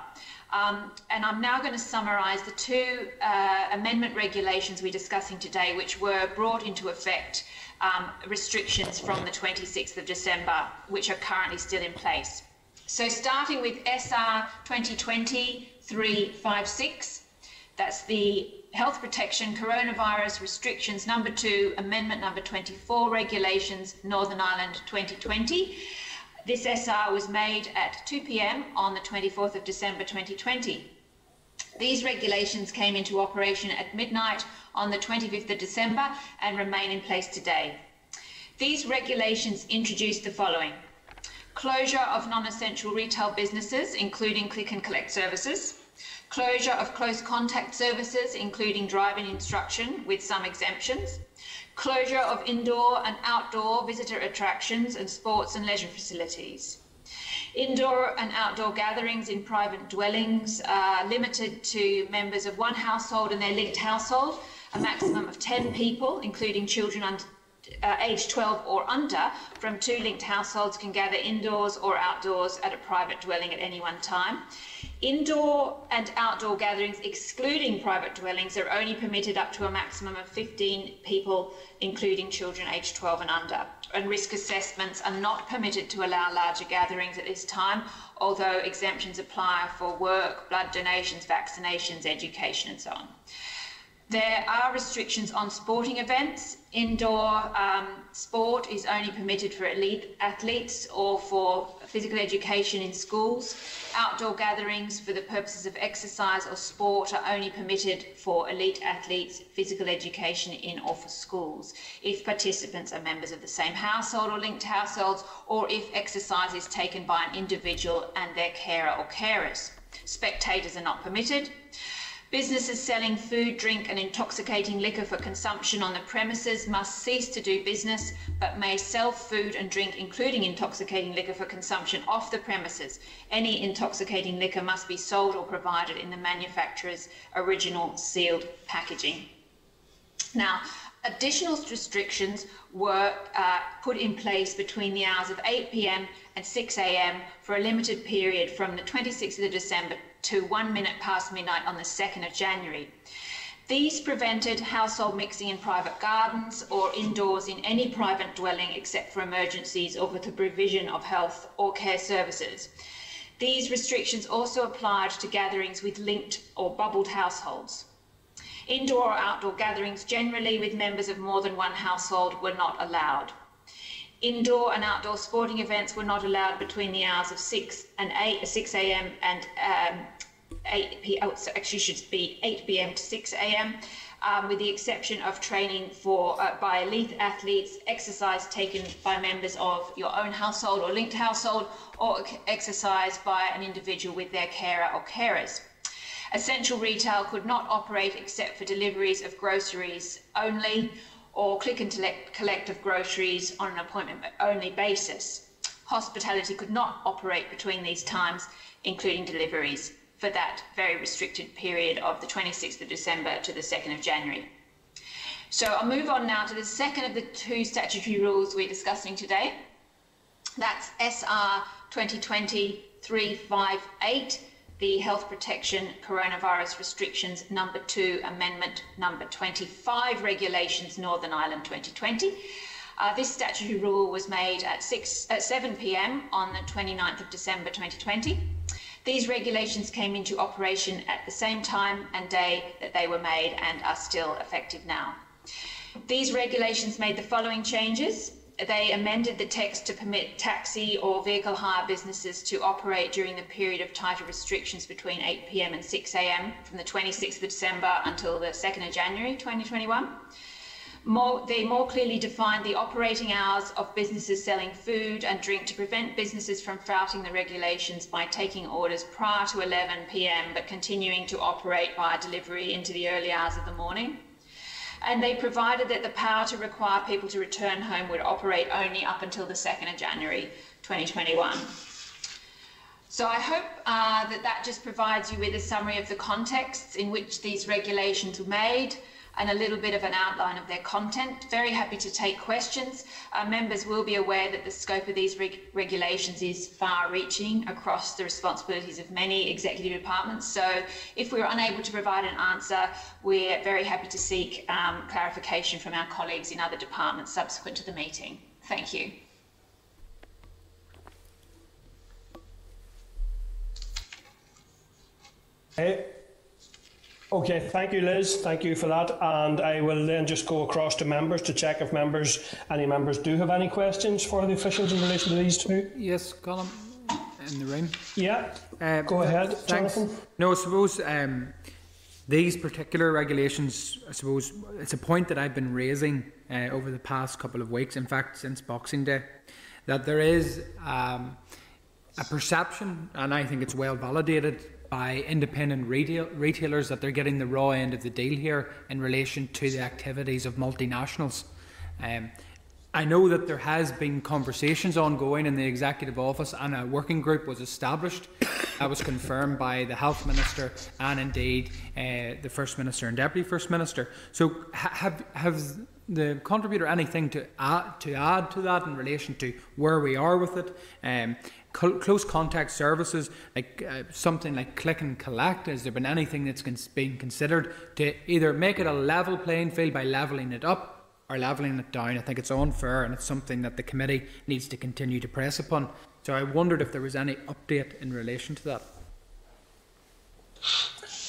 Um, and I'm now going to summarise the two uh, amendment regulations we're discussing today, which were brought into effect um, restrictions from the 26th of December, which are currently still in place. So starting with SR 2020-356, that's the Health Protection Coronavirus Restrictions Number 2, Amendment Number 24 Regulations, Northern Ireland 2020. This SR was made at 2 pm on the 24th of December 2020. These regulations came into operation at midnight on the 25th of December and remain in place today. These regulations introduced the following closure of non essential retail businesses, including click and collect services, closure of close contact services, including driving instruction with some exemptions, closure of indoor and outdoor visitor attractions and sports and leisure facilities. Indoor and outdoor gatherings in private dwellings are limited to members of one household and their linked household, a maximum of 10 people, including children under uh, age 12 or under from two linked households can gather indoors or outdoors at a private dwelling at any one time. Indoor and outdoor gatherings, excluding private dwellings, are only permitted up to a maximum of 15 people, including children aged 12 and under. And risk assessments are not permitted to allow larger gatherings at this time, although exemptions apply for work, blood donations, vaccinations, education, and so on. There are restrictions on sporting events. Indoor um, sport is only permitted for elite athletes or for physical education in schools. Outdoor gatherings for the purposes of exercise or sport are only permitted for elite athletes, physical education in or for schools. If participants are members of the same household or linked households, or if exercise is taken by an individual and their carer or carers. Spectators are not permitted. Businesses selling food, drink, and intoxicating liquor for consumption on the premises must cease to do business, but may sell food and drink, including intoxicating liquor for consumption, off the premises. Any intoxicating liquor must be sold or provided in the manufacturer's original sealed packaging. Now, additional restrictions were uh, put in place between the hours of 8 pm and 6 am for a limited period from the 26th of December to one minute past midnight on the 2nd of January. These prevented household mixing in private gardens or indoors in any private dwelling except for emergencies or for the provision of health or care services. These restrictions also applied to gatherings with linked or bubbled households. Indoor or outdoor gatherings, generally with members of more than one household, were not allowed. Indoor and outdoor sporting events were not allowed between the hours of 6 and 8, 6 a.m. and um, 8 p.m. Oh, actually, should be 8 p.m. to 6 a.m. Um, with the exception of training for uh, by elite athletes, exercise taken by members of your own household or linked household, or exercise by an individual with their carer or carers. Essential retail could not operate except for deliveries of groceries only or click and collect of groceries on an appointment only basis. Hospitality could not operate between these times, including deliveries, for that very restricted period of the 26th of December to the 2nd of January. So I'll move on now to the second of the two statutory rules we're discussing today. That's SR 2020 358 the Health Protection Coronavirus Restrictions Number 2 Amendment Number 25 Regulations Northern Ireland 2020. Uh, this statutory rule was made at, 6, at 7 pm on the 29th of December 2020. These regulations came into operation at the same time and day that they were made and are still effective now. These regulations made the following changes they amended the text to permit taxi or vehicle hire businesses to operate during the period of tighter restrictions between 8 pm and 6 am from the 26th of December until the 2nd of January 2021. More, they more clearly defined the operating hours of businesses selling food and drink to prevent businesses from flouting the regulations by taking orders prior to 11 pm but continuing to operate via delivery into the early hours of the morning and they provided that the power to require people to return home would operate only up until the 2nd of January 2021. So I hope uh, that that just provides you with a summary of the contexts in which these regulations were made and a little bit of an outline of their content. Very happy to take questions. Uh, members will be aware that the scope of these reg regulations is far reaching across the responsibilities of many executive departments. So if we're unable to provide an answer, we're very happy to seek um, clarification from our colleagues in other departments subsequent to the meeting. Thank you. Hey. Okay, thank you, Liz. Thank you for that. And I will then just go across to members to check if members, any members, do have any questions for the officials in relation to these two. Yes, Colin, in the room. Yeah, uh, go ahead, thanks. Jonathan. No, I suppose um, these particular regulations, I suppose it's a point that I've been raising uh, over the past couple of weeks, in fact, since Boxing Day, that there is um, a perception, and I think it's well validated by independent retail, retailers that they're getting the raw end of the deal here in relation to the activities of multinationals. Um, I know that there has been conversations ongoing in the executive office, and a working group was established. That was confirmed by the health minister and indeed uh, the first minister and deputy first minister. So, have have the contributor anything to add to add to that in relation to where we are with it? Um, close contact services, like uh, something like click and collect, has there been anything that's been considered to either make it a level playing field by levelling it up or levelling it down. I think it's unfair and it's something that the committee needs to continue to press upon. So I wondered if there was any update in relation to that.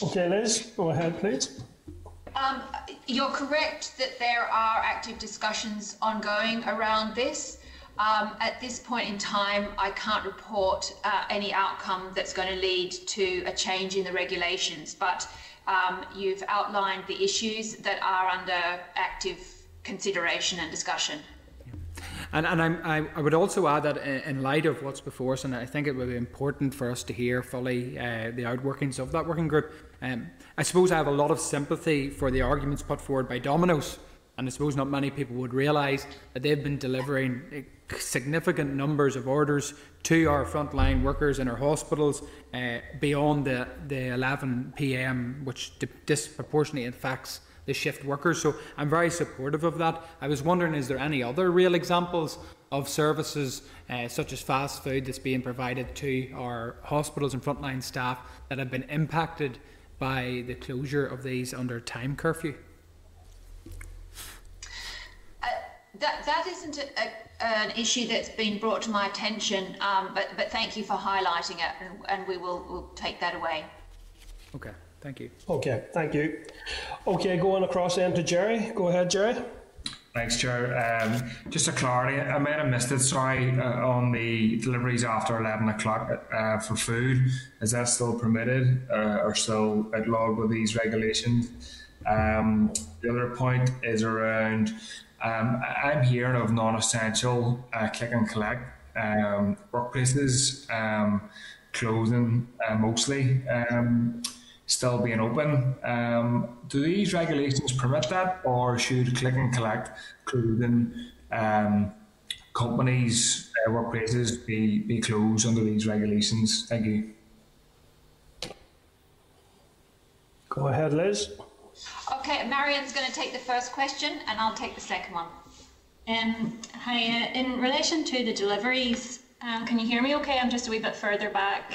Okay, Liz, go ahead, please. Um, you're correct that there are active discussions ongoing around this. Um, at this point in time, I can't report uh, any outcome that's going to lead to a change in the regulations, but um, you've outlined the issues that are under active consideration and discussion. And, and I, I would also add that in light of what's before us, and I think it would be important for us to hear fully uh, the outworkings of that working group. Um, I suppose I have a lot of sympathy for the arguments put forward by Domino's, and I suppose not many people would realise that they've been delivering uh, significant numbers of orders to our frontline workers in our hospitals uh, beyond the, the 11 pm, which disproportionately affects the shift workers. So I'm very supportive of that. I was wondering, is there any other real examples of services uh, such as fast food that's being provided to our hospitals and frontline staff that have been impacted by the closure of these under time curfew? Uh, that, that isn't a, a, an issue that's been brought to my attention, um, but, but thank you for highlighting it, and, and we will we'll take that away. Okay. Thank you. Okay, thank you. Okay, going across then to Gerry. Go ahead, Gerry. Thanks, Chair. Um, just a clarity, I might have missed it, sorry, uh, on the deliveries after 11 o'clock uh, for food. Is that still permitted uh, or still outlawed with these regulations? Um, the other point is around, um, I'm hearing of non-essential uh, click and collect um, workplaces um, closing uh, mostly. Um, still being open. Um, do these regulations permit that, or should click and collect, including um, companies, uh, workplaces, be, be closed under these regulations? Thank you. Go ahead, Liz. Okay, Marion's going to take the first question, and I'll take the second one. Um, hi, uh, in relation to the deliveries, um, can you hear me okay? I'm just a wee bit further back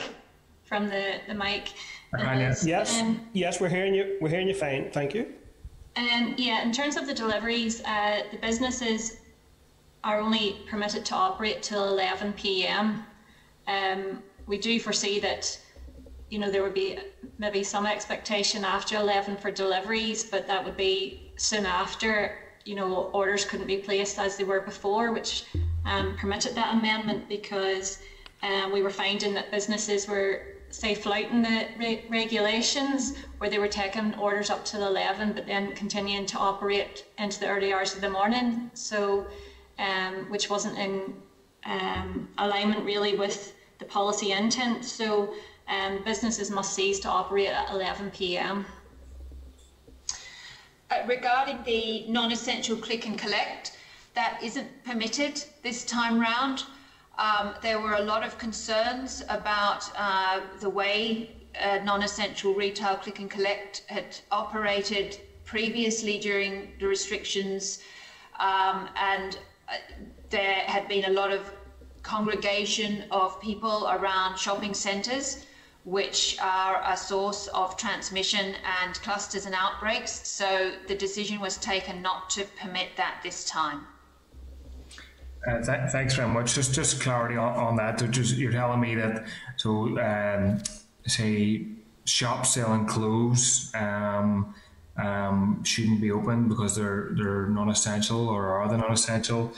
from the, the mic. Yes, yes, um, yes, we're hearing you. We're hearing you fine. Thank you. Um, yeah, in terms of the deliveries, uh, the businesses are only permitted to operate till 11 p.m. Um, we do foresee that, you know, there would be maybe some expectation after 11 for deliveries, but that would be soon after. You know, orders couldn't be placed as they were before, which um, permitted that amendment because um, we were finding that businesses were say flouting the re- regulations where they were taking orders up till 11 but then continuing to operate into the early hours of the morning so um, which wasn't in um, alignment really with the policy intent so um, businesses must cease to operate at 11 p.m. Uh, regarding the non-essential click and collect that isn't permitted this time round um, there were a lot of concerns about uh, the way uh, non-essential retail click and collect had operated previously during the restrictions, um, and uh, there had been a lot of congregation of people around shopping centres, which are a source of transmission and clusters and outbreaks. So the decision was taken not to permit that this time. Uh, th- thanks very much. Just just clarity on, on that. Just, you're telling me that so um, say shops selling clothes um, um, shouldn't be open because they're they're non-essential or are they non-essential?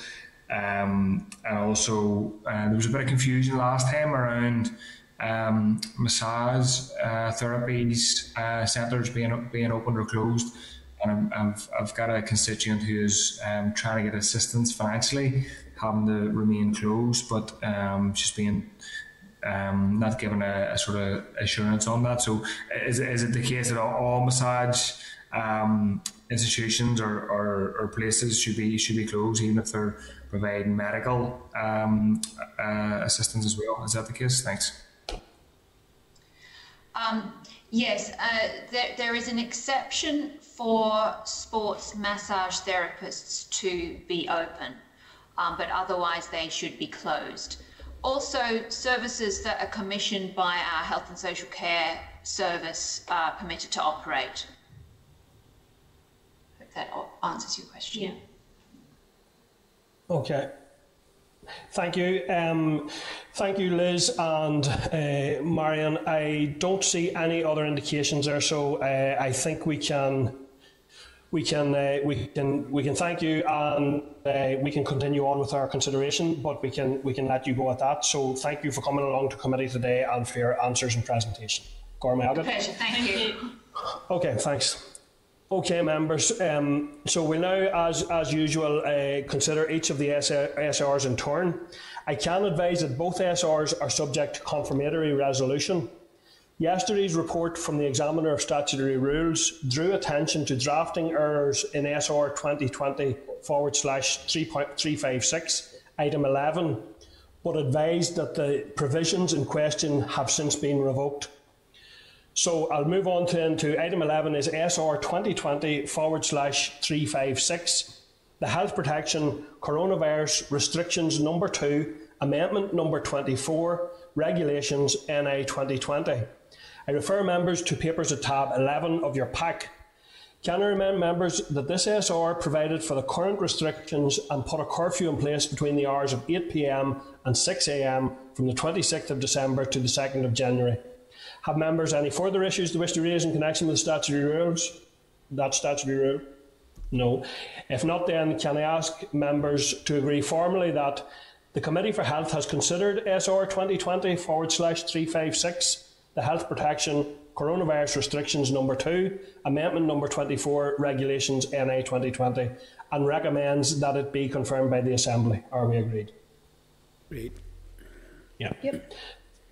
Um, and also uh, there was a bit of confusion last time around um, massage uh, therapies uh, centres being being open or closed. And I've, I've got a constituent who's um, trying to get assistance financially having to remain closed, but um, just being um, not given a, a, sort of assurance on that. So, is, is it the case that all, all massage um, institutions or, or, or, places should be should be closed, even if they're providing medical um, uh, assistance as well. Is that the case? Thanks. Um, yes, uh, there, there is an exception for sports massage therapists to be open, um, but otherwise they should be closed. Also, services that are commissioned by our health and social care service are permitted to operate. Hope that answers your question. Yeah. Okay. Thank you. Um, thank you, Liz and uh, Marion. I don't see any other indications there, so uh, I think we can we can uh, we can we can thank you and uh, we can continue on with our consideration, but we can we can let you go at that. So thank you for coming along to committee today and for your answers and presentation. Gorma Pleasure. Thank you. Okay. Thanks. Okay, members. Um, so we'll now, as, as usual, uh, consider each of the SRs in turn. I can advise that both SRs are subject to confirmatory resolution. Yesterday's report from the Examiner of Statutory Rules drew attention to drafting errors in SR 2020 forward slash 3.356, item 11, but advised that the provisions in question have since been revoked. So I'll move on to item 11 is SR 2020 forward slash 356, the health protection coronavirus restrictions number 2, amendment number 24, regulations NI 2020. I refer members to papers at tab 11 of your pack. Can I remind members that this SR provided for the current restrictions and put a curfew in place between the hours of 8pm and 6am from the 26th of December to the 2nd of January. Have members any further issues they wish to raise in connection with the statutory rules? That statutory rule? No. If not, then can I ask members to agree formally that the Committee for Health has considered SR 2020 forward slash 356, the Health Protection Coronavirus Restrictions Number 2, Amendment Number 24, Regulations NA 2020, and recommends that it be confirmed by the Assembly. Are we agreed? Agreed. Yeah. Yep.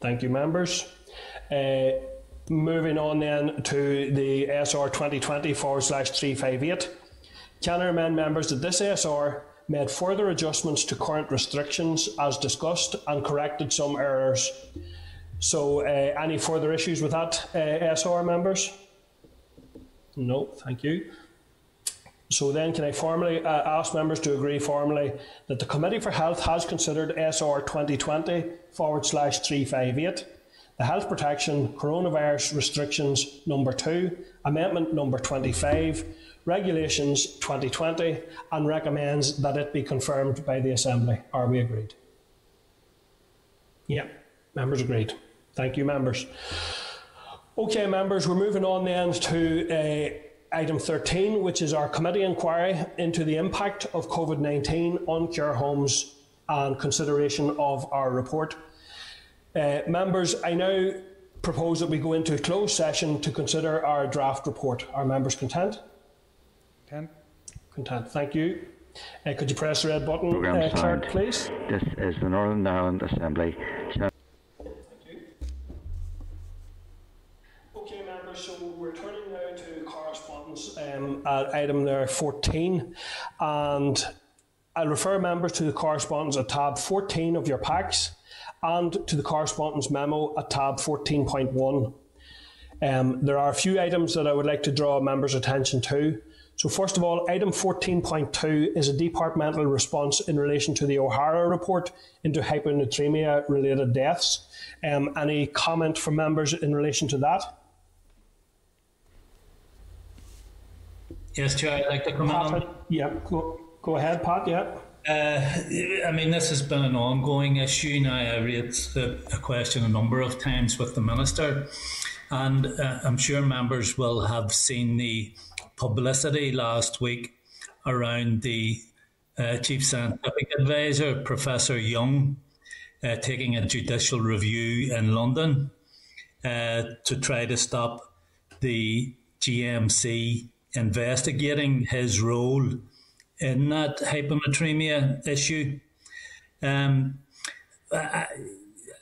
Thank you, members. Uh, moving on then to the SR 2020 forward slash 358. Can I remind members that this SR made further adjustments to current restrictions as discussed and corrected some errors. So, uh, any further issues with that, uh, SR members? No, thank you. So then, can I formally uh, ask members to agree formally that the Committee for Health has considered SR 2020 forward slash 358 the Health Protection Coronavirus Restrictions Number 2, Amendment Number 25, Regulations 2020, and recommends that it be confirmed by the Assembly. Are we agreed? Yeah, members agreed. Thank you, members. Okay, members, we're moving on then to uh, item 13, which is our committee inquiry into the impact of COVID 19 on care homes and consideration of our report. Uh, members, I now propose that we go into a closed session to consider our draft report. Are members content? Content. Content. Thank you. Uh, could you press the red button, uh, Clerk, please? This is the Northern Ireland Assembly. Okay, members, so we're turning now to correspondence um, at item there 14. And I'll refer members to the correspondence at tab 14 of your packs and to the correspondence memo at tab 14.1. Um, there are a few items that I would like to draw members' attention to. So, first of all, item 14.2 is a departmental response in relation to the O'Hara report into hyponatremia related deaths. Um, any comment from members in relation to that? Yes, Chair, I'd like to comment. Yeah, go, go ahead, Pat. Yeah. Uh, I mean, this has been an ongoing issue now. I raised the, question a number of times with the Minister, and uh, I'm sure members will have seen the publicity last week around the uh, Chief Scientific Advisor, Professor Young, uh, taking a judicial review in London uh, to try to stop the GMC investigating his role in that hyponatremia issue. Um, I,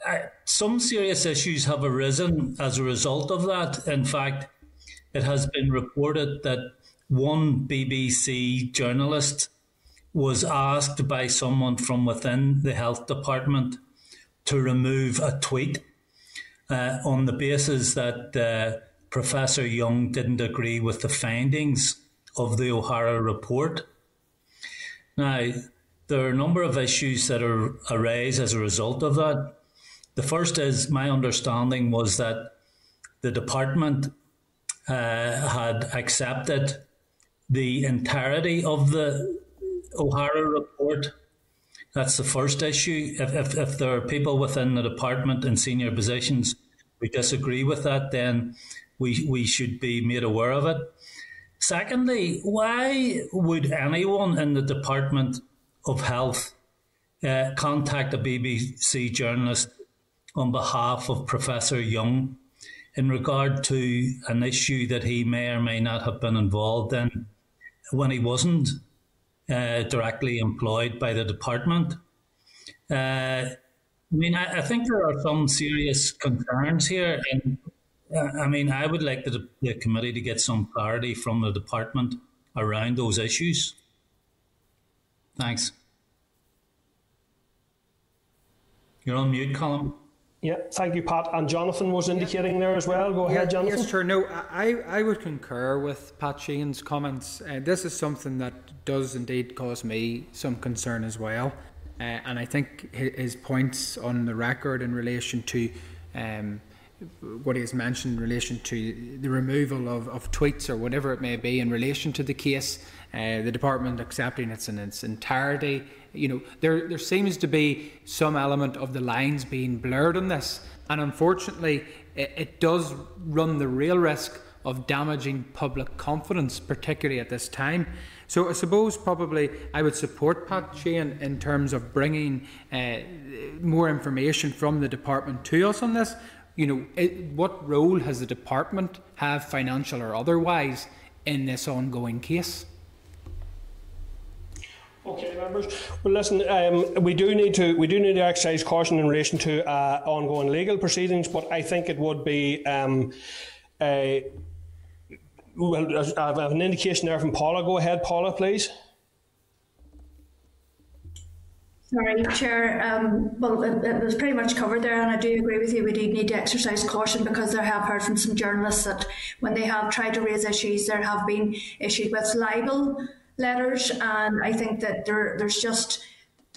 I, some serious issues have arisen as a result of that. In fact, it has been reported that one BBC journalist was asked by someone from within the health department to remove a tweet uh, on the basis that uh, Professor Young didn't agree with the findings of the O'Hara report. Now, there are a number of issues that are arise as a result of that. The first is my understanding was that the department uh, had accepted the entirety of the O'Hara report. That's the first issue. If, if, if there are people within the department in senior positions who disagree with that, then we, we should be made aware of it. Secondly, why would anyone in the Department of Health uh, contact a BBC journalist on behalf of Professor Young in regard to an issue that he may or may not have been involved in when he wasn't uh, directly employed by the department. Uh, I mean, I, I, think there are some serious concerns here, and I mean, I would like the, the committee to get some clarity from the department around those issues. Thanks. You're on mute, Colin. Yeah, thank you, Pat. And Jonathan was indicating there as well. Go ahead, Jonathan. Yes, sure. No, I, I would concur with Pat Sheehan's comments. Uh, this is something that does indeed cause me some concern as well. Uh, and I think his points on the record in relation to um, what he has mentioned in relation to the removal of, of tweets or whatever it may be in relation to the case, uh, the department accepting it in its entirety, you know, there there seems to be some element of the lines being blurred on this, and unfortunately, it, it does run the real risk of damaging public confidence, particularly at this time. So I suppose probably I would support Pat Sheehan in terms of bringing uh, more information from the department to us on this. You know, it, what role has the department have, financial or otherwise, in this ongoing case? Okay, members. Well, listen, um, we do need to we do need to exercise caution in relation to uh, ongoing legal proceedings, but I think it would be. Um, a, well, I have an indication there from Paula. Go ahead, Paula, please. Sorry, Chair. Um, well, it, it, was pretty much covered there, and I do agree with you. We do need to exercise caution because I have heard from some journalists that when they have tried to raise issues, there have been issued with libel letters, and I think that there there's just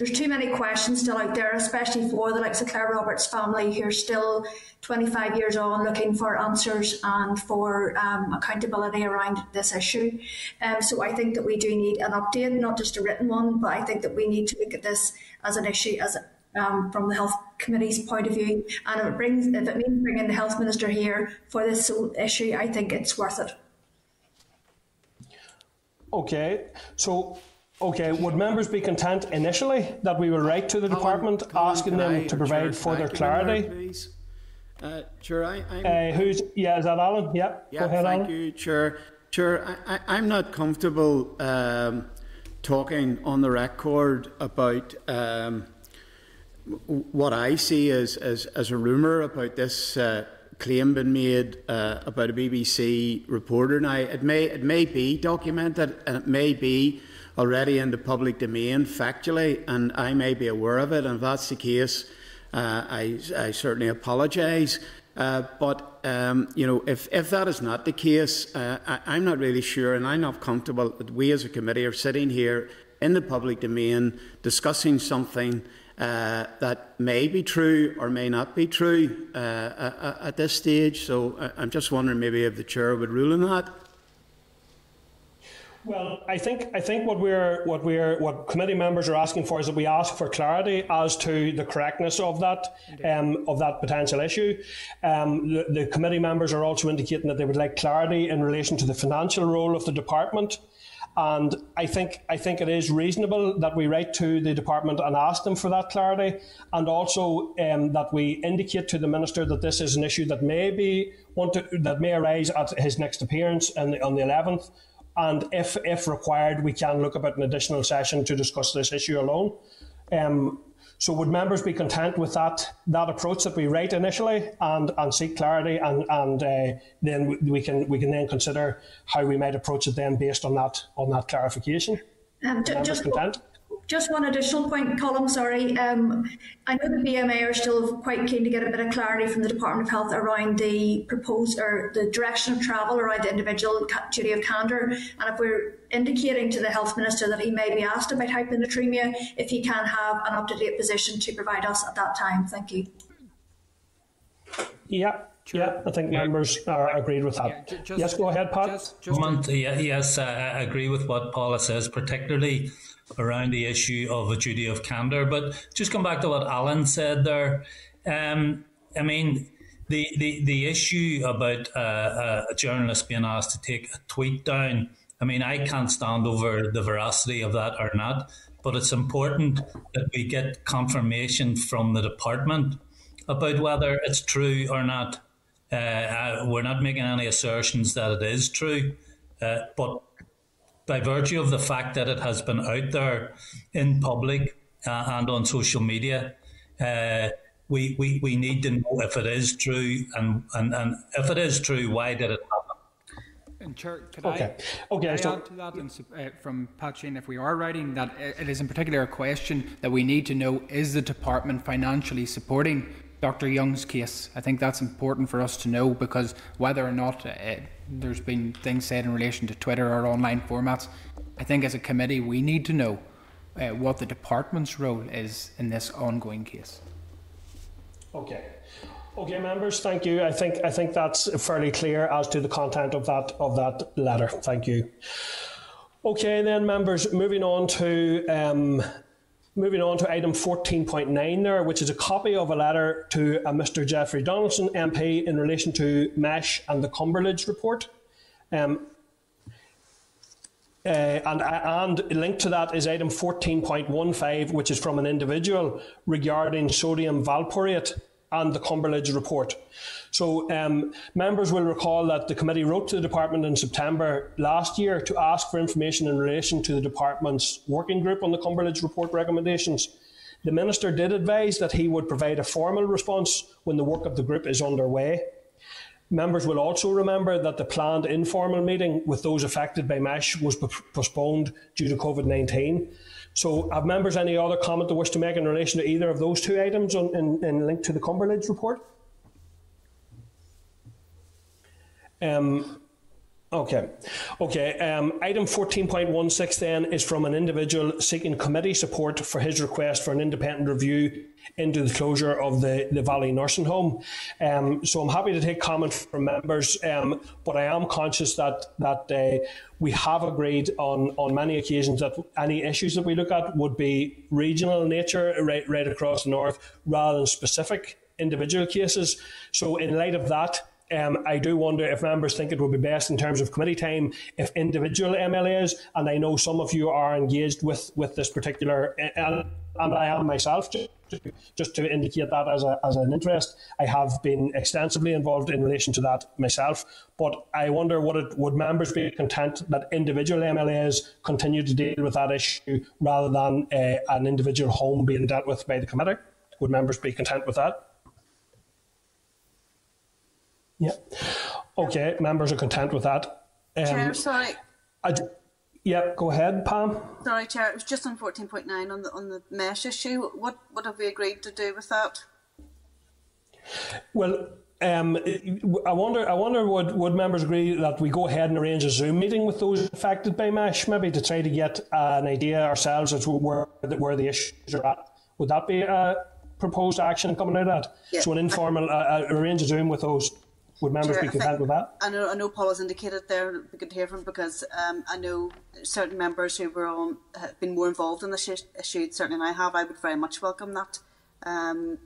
there's too many questions still out there, especially for the likes of Claire Roberts' family who are still 25 years on looking for answers and for um, accountability around this issue. Um, so I think that we do need an update, not just a written one, but I think that we need to look at this as an issue as um, from the health committee's point of view. And if it brings, if it means bringing the health minister here for this issue, I think it's worth it. Okay, so okay, would members be content initially that we will write to the department Colin, asking them I, to provide further clarity? Please. Uh, Chair, I, uh, who's yeah? Is that Alan? Yep. Yeah. Go ahead, thank Alan. you, Chair. Chair, I, am not comfortable um, talking on the record about um, what I see as as, as a rumor about this. Uh, claim been made uh, about a BBC reporter. Now, it may, it may be documented and it may be already in the public domain factually, and I may be aware of it. And if that's the case, uh, I, I, certainly apologise. Uh, but um, you know, if, if that is not the case, uh, I, am not really sure, and I'm not comfortable that we as a committee are sitting here in the public domain discussing something uh, that may be true or may not be true uh, at this stage. So uh, I'm just wondering maybe if the chair would rule on that. Well, I think I think what we're what we're what committee members are asking for is that we ask for clarity as to the correctness of that um, of that potential issue. Um, the, the committee members are also indicating that they would like clarity in relation to the financial role of the department. And I think I think it is reasonable that we write to the department and ask them for that clarity, and also um, that we indicate to the minister that this is an issue that may be want to, that may arise at his next appearance on the, on the 11th. And if if required, we can look about an additional session to discuss this issue alone. Um, so would members be content with that that approach that we write initially and, and seek clarity and, and uh, then we can we can then consider how we might approach it then based on that on that clarification? Um, just, content? Just one additional point, Colm, sorry. Um, I know the BMA are still quite keen to get a bit of clarity from the Department of Health around the proposed or the direction of travel around the individual duty of candour. And if we're indicating to the Health Minister that he may be asked about hyponatremia, if he can have an up to date position to provide us at that time. Thank you. Yeah, yeah, I think members are agreed with that. Yeah, just, yes, go ahead, Pat. Just, just yes, I agree with what Paula says, particularly around the issue of a duty of candour. But just come back to what Alan said there. Um, I mean, the, the, the issue about uh, a journalist being asked to take a tweet down, I mean, I can't stand over the veracity of that or not, but it's important that we get confirmation from the department about whether it's true or not. Uh, we're not making any assertions that it is true, uh, but by virtue of the fact that it has been out there in public uh, and on social media, uh, we, we, we need to know if it is true and, and, and if it is true, why did it happen? And Chair, could okay. I, okay, could I add to that and, uh, from Pat Sheehan, if we are writing that it is in particular a question that we need to know is the department financially supporting Dr. Young's case. I think that's important for us to know because whether or not uh, there's been things said in relation to Twitter or online formats, I think as a committee we need to know uh, what the department's role is in this ongoing case. Okay. Okay, members, thank you. I think I think that's fairly clear as to the content of that of that letter. Thank you. Okay, then, members, moving on to um, Moving on to item 14.9 there, which is a copy of a letter to a Mr Jeffrey Donaldson MP in relation to MESH and the Cumberledge report. Um, uh, and, and linked to that is item 14.15, which is from an individual regarding sodium valproate and the Cumberledge report. So, um, members will recall that the committee wrote to the department in September last year to ask for information in relation to the department's working group on the Cumberledge report recommendations. The minister did advise that he would provide a formal response when the work of the group is underway. Members will also remember that the planned informal meeting with those affected by MESH was postponed due to COVID 19. So, have members any other comment they wish to make in relation to either of those two items on, in, in link to the Cumberledge report? Um, okay. Okay. Um, item 14.16 then is from an individual seeking committee support for his request for an independent review into the closure of the, the Valley Nursing Home. Um, so I'm happy to take comment from members, um, but I am conscious that that uh, we have agreed on, on many occasions that any issues that we look at would be regional in nature right, right across the north rather than specific individual cases. So in light of that, um, I do wonder if members think it would be best in terms of committee time if individual MLAs, and I know some of you are engaged with, with this particular, and, and I am myself, just to indicate that as, a, as an interest. I have been extensively involved in relation to that myself, but I wonder would, it, would members be content that individual MLAs continue to deal with that issue rather than uh, an individual home being dealt with by the committee? Would members be content with that? Yeah. Okay, members are content with that. Um, Chair, sorry. I, yeah, go ahead, Pam. Sorry, Chair. It was just on fourteen point nine on the on the mesh issue. What what have we agreed to do with that? Well, um, I wonder. I wonder would would members agree that we go ahead and arrange a Zoom meeting with those affected by mesh, maybe to try to get an idea ourselves as to where where the issues are at. Would that be a proposed action coming out of that? Yeah. So an informal uh, uh arrange a Zoom with those would members sure, be content with that? I know, I know Paul has indicated there we could hear from because um, I know certain members who were on, have been more involved in the issue, certainly I have. I would very much welcome that. Um,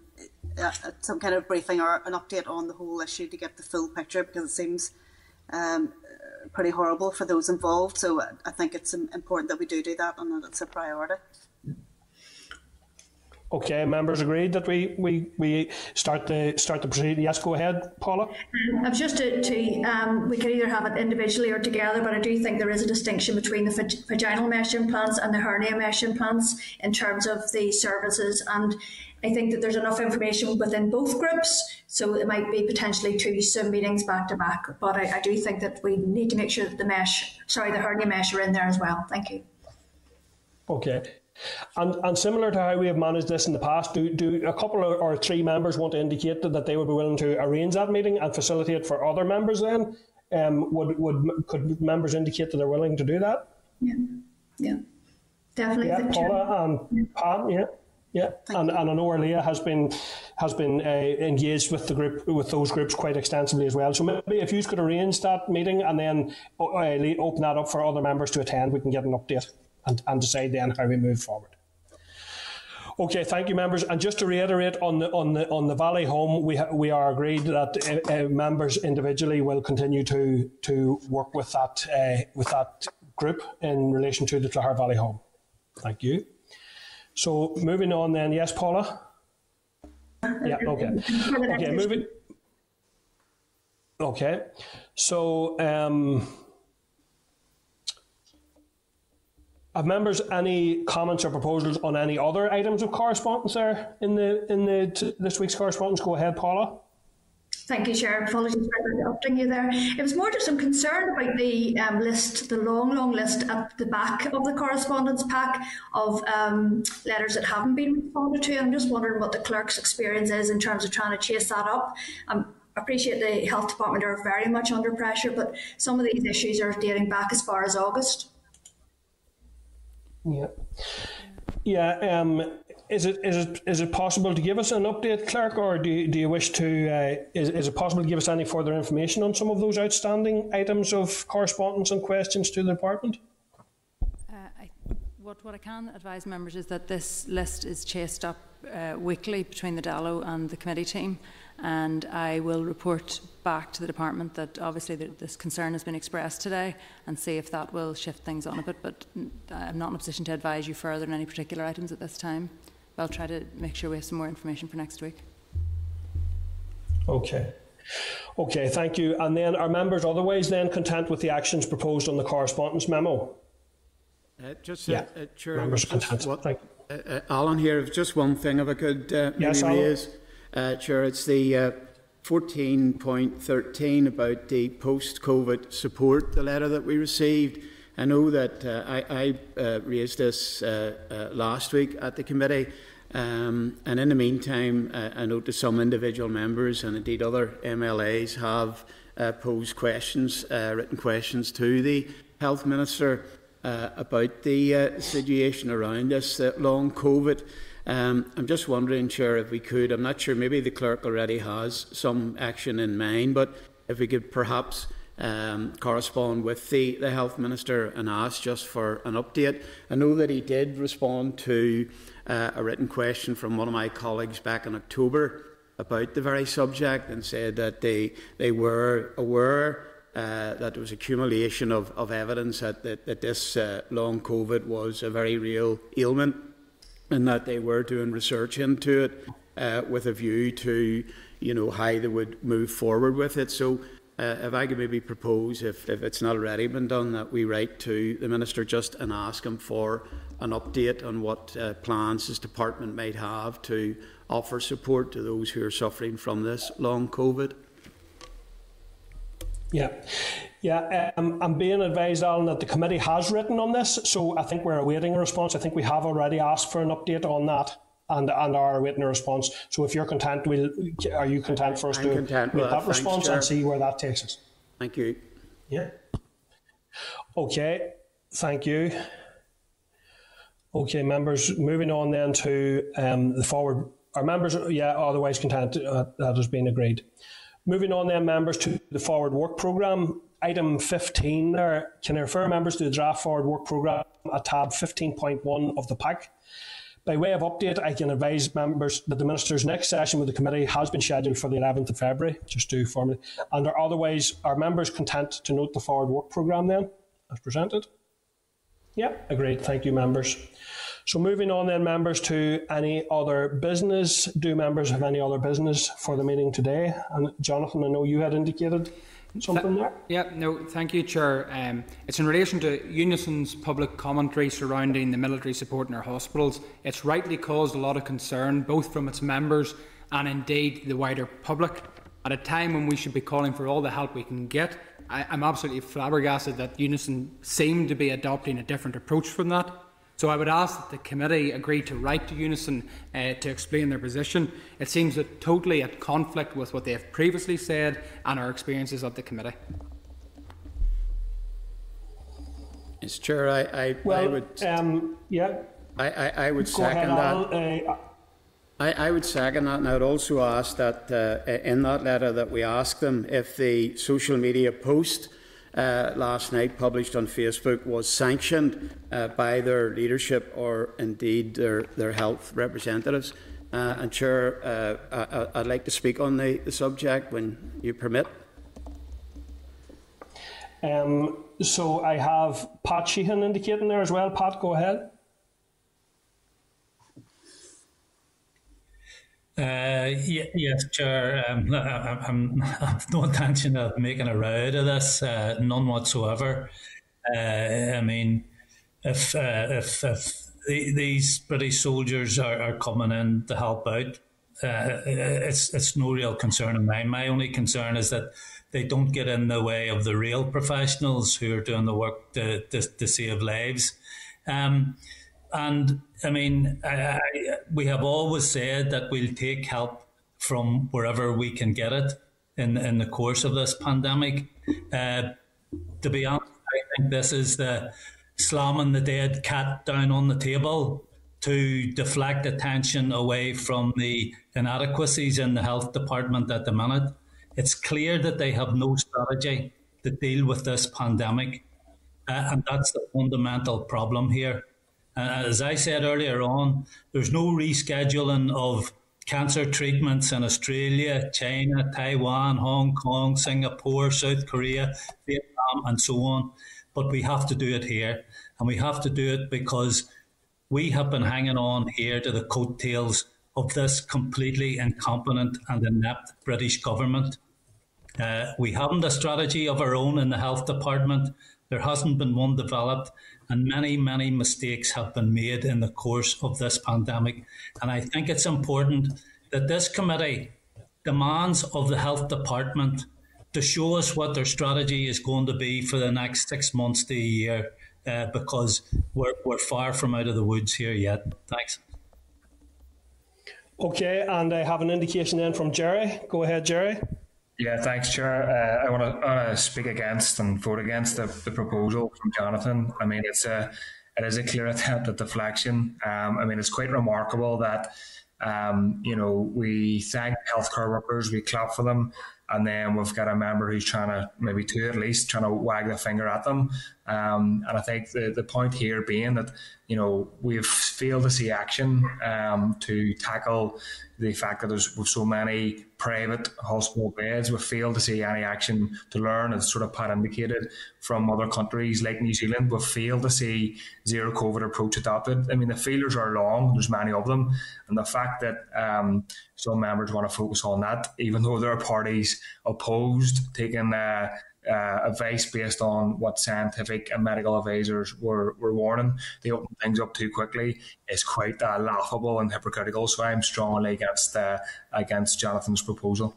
uh, some kind of briefing or an update on the whole issue to get the full picture because it seems um, pretty horrible for those involved. So I think it's important that we do do that and that it's a priority. Okay, members agreed that we, we, we start the start the proceeding. Yes, go ahead, Paula. Um, just to, to um, we can either have it individually or together, but I do think there is a distinction between the vag- vaginal mesh implants and the hernia mesh implants in terms of the services, and I think that there's enough information within both groups, so it might be potentially two Zoom meetings back to back. But I, I do think that we need to make sure that the mesh, sorry, the hernia mesh are in there as well. Thank you. Okay. And, and similar to how we have managed this in the past, do, do a couple or three members want to indicate that they would be willing to arrange that meeting and facilitate for other members then? Um, would, would, could members indicate that they're willing to do that? Yeah, yeah, definitely. Yeah, Paula and yeah. Pam, yeah. Yeah, and, and I know Órlaithí has been has been uh, engaged with the group with those groups quite extensively as well. So maybe if you could arrange that meeting and then uh, open that up for other members to attend, we can get an update and, and decide then how we move forward. Okay, thank you, members. And just to reiterate on the on the on the Valley Home, we we are agreed that uh, uh, members individually will continue to to work with that uh, with that group in relation to the Clare Valley Home. Thank you. So moving on then, yes, Paula. Yeah. Okay. Okay. Moving. Okay. So. Um, Have members any comments or proposals on any other items of correspondence there in the in the t- this week's correspondence? Go ahead, Paula. Thank you, Chair. Apologies for interrupting you there. It was more just some concern about the um, list, the long, long list at the back of the correspondence pack of um, letters that haven't been responded to. I'm just wondering what the clerk's experience is in terms of trying to chase that up. Um, I appreciate the health department are very much under pressure, but some of these issues are dating back as far as August. Yeah. Yeah. Um, is it is it is it possible to give us an update, Clerk, or do you, do you wish to? Uh, is, is it possible to give us any further information on some of those outstanding items of correspondence and questions to the department? Uh, I, what what I can advise members is that this list is chased up uh, weekly between the DALO and the committee team and I will report back to the department that obviously this concern has been expressed today and see if that will shift things on a bit. But I'm not in a position to advise you further on any particular items at this time. But I'll try to make sure we have some more information for next week. Okay. Okay, thank you. And then are members otherwise then content with the actions proposed on the correspondence memo? Uh, just, uh, yeah. Uh, Chair, members content. What, thank you. Uh, uh, Alan here, just one thing if I could uh, yes, raise. Alan uh, Chair. It's the uh, 14.13 about the post-COVID support, the letter that we received. I know that uh, I, I uh, raised this uh, uh, last week at the committee, um, and in the meantime, uh, I know that some individual members and indeed other MLAs have uh, posed questions, written questions to the Health Minister about the situation around this long COVID. Um, I'm just wondering, Chair, if we could, I'm not sure, maybe the clerk already has some action in mind, but if we could perhaps um, correspond with the, the Health Minister and ask just for an update. I know that he did respond to uh, a written question from one of my colleagues back in October about the very subject and said that they, they were aware uh, that there was accumulation of, of evidence that, that, that this uh, long COVID was a very real ailment and that they were doing research into it uh, with a view to, you know, how they would move forward with it. So, uh, if I could maybe propose, if, if it's not already been done, that we write to the Minister just and ask him for an update on what uh, plans his department might have to offer support to those who are suffering from this long COVID. Yeah. Yeah, um, I'm being advised, Alan, that the committee has written on this, so I think we're awaiting a response. I think we have already asked for an update on that and and are awaiting a response. So if you're content, will are you content for us I'm to content make that, that response Chair. and see where that takes us? Thank you. Yeah. Okay, thank you. Okay, members, moving on then to um, the forward. Our members, yeah, otherwise content, uh, that has been agreed. Moving on then, members, to the forward work programme. Item 15 there, can I refer members to the draft forward work programme at tab 15.1 of the pack? By way of update, I can advise members that the Minister's next session with the committee has been scheduled for the 11th of February, just to formally. And are otherwise, are members content to note the forward work programme then, as presented? Yeah, agreed. Thank you, members. So moving on then, members, to any other business. Do members have any other business for the meeting today? And Jonathan, I know you had indicated something there. Yeah, no, thank you, Chair. Um, it's in relation to Unison's public commentary surrounding the military support in our hospitals. It's rightly caused a lot of concern, both from its members and indeed the wider public. At a time when we should be calling for all the help we can get, I, I'm absolutely flabbergasted that Unison seemed to be adopting a different approach from that. So I would ask that the committee agree to write to Unison uh, to explain their position. It seems that totally at conflict with what they have previously said and our experiences of the committee. Mr. Chair, I, I, well, I would. Um, yeah. I, I, I would Go second ahead, that. uh, I, I would second that, and I would also ask that uh, in that letter that we ask them if the social media post uh, last night published on Facebook was sanctioned uh, by their leadership or indeed their, their health representatives. Uh, and Chair, uh, I, would like to speak on the, the subject when you permit. Um, so I have Pat Sheehan indicating there as well. Pat, go ahead. Uh, yes, Chair. Um, I, I'm, I've no intention of making a row out of this, uh, none whatsoever. Uh, I mean, if uh, if, if the, these British soldiers are, are, coming in to help out, uh, it's it's no real concern of mine. My only concern is that they don't get in the way of the real professionals who are doing the work to, to, to save lives. Um, and I mean, I, I, we have always said that we'll take help from wherever we can get it in in the course of this pandemic. Uh, to be honest, I think this is the slamming the dead cat down on the table to deflect attention away from the inadequacies in the health department at the minute. It's clear that they have no strategy to deal with this pandemic, uh, and that's the fundamental problem here. As I said earlier on, there's no rescheduling of cancer treatments in Australia, China, Taiwan, Hong Kong, Singapore, South Korea, Vietnam, and so on. But we have to do it here. And we have to do it because we have been hanging on here to the coattails of this completely incompetent and inept British government. Uh, we haven't a strategy of our own in the health department. There hasn't been one developed, and many, many mistakes have been made in the course of this pandemic. And I think it's important that this committee demands of the health department to show us what their strategy is going to be for the next six months to a year, uh, because we're, we're far from out of the woods here yet. Thanks. Okay, and I have an indication then from Gerry. Go ahead, Gerry. Yeah, thanks, Chair. Uh, I want to speak against and vote against the, the, proposal from Jonathan. I mean, it's a it is a clear attempt at deflection. Um, I mean, it's quite remarkable that um, you know we thank healthcare workers, we clap for them, and then we've got a member who's trying to maybe two at least trying to wag the finger at them. Um, and I think the the point here being that you know we've failed to see action um, to tackle the fact that there's so many private hospital beds. We fail to see any action to learn, as sort of Pat indicated, from other countries like New Zealand. We fail to see zero COVID approach adopted. I mean, the failures are long, there's many of them. And the fact that um, some members want to focus on that, even though there are parties opposed taking uh, uh, advice based on what scientific and medical advisors were, were warning. They open things up too quickly is quite uh, laughable and hypocritical. So I'm strongly against uh, against Jonathan's proposal.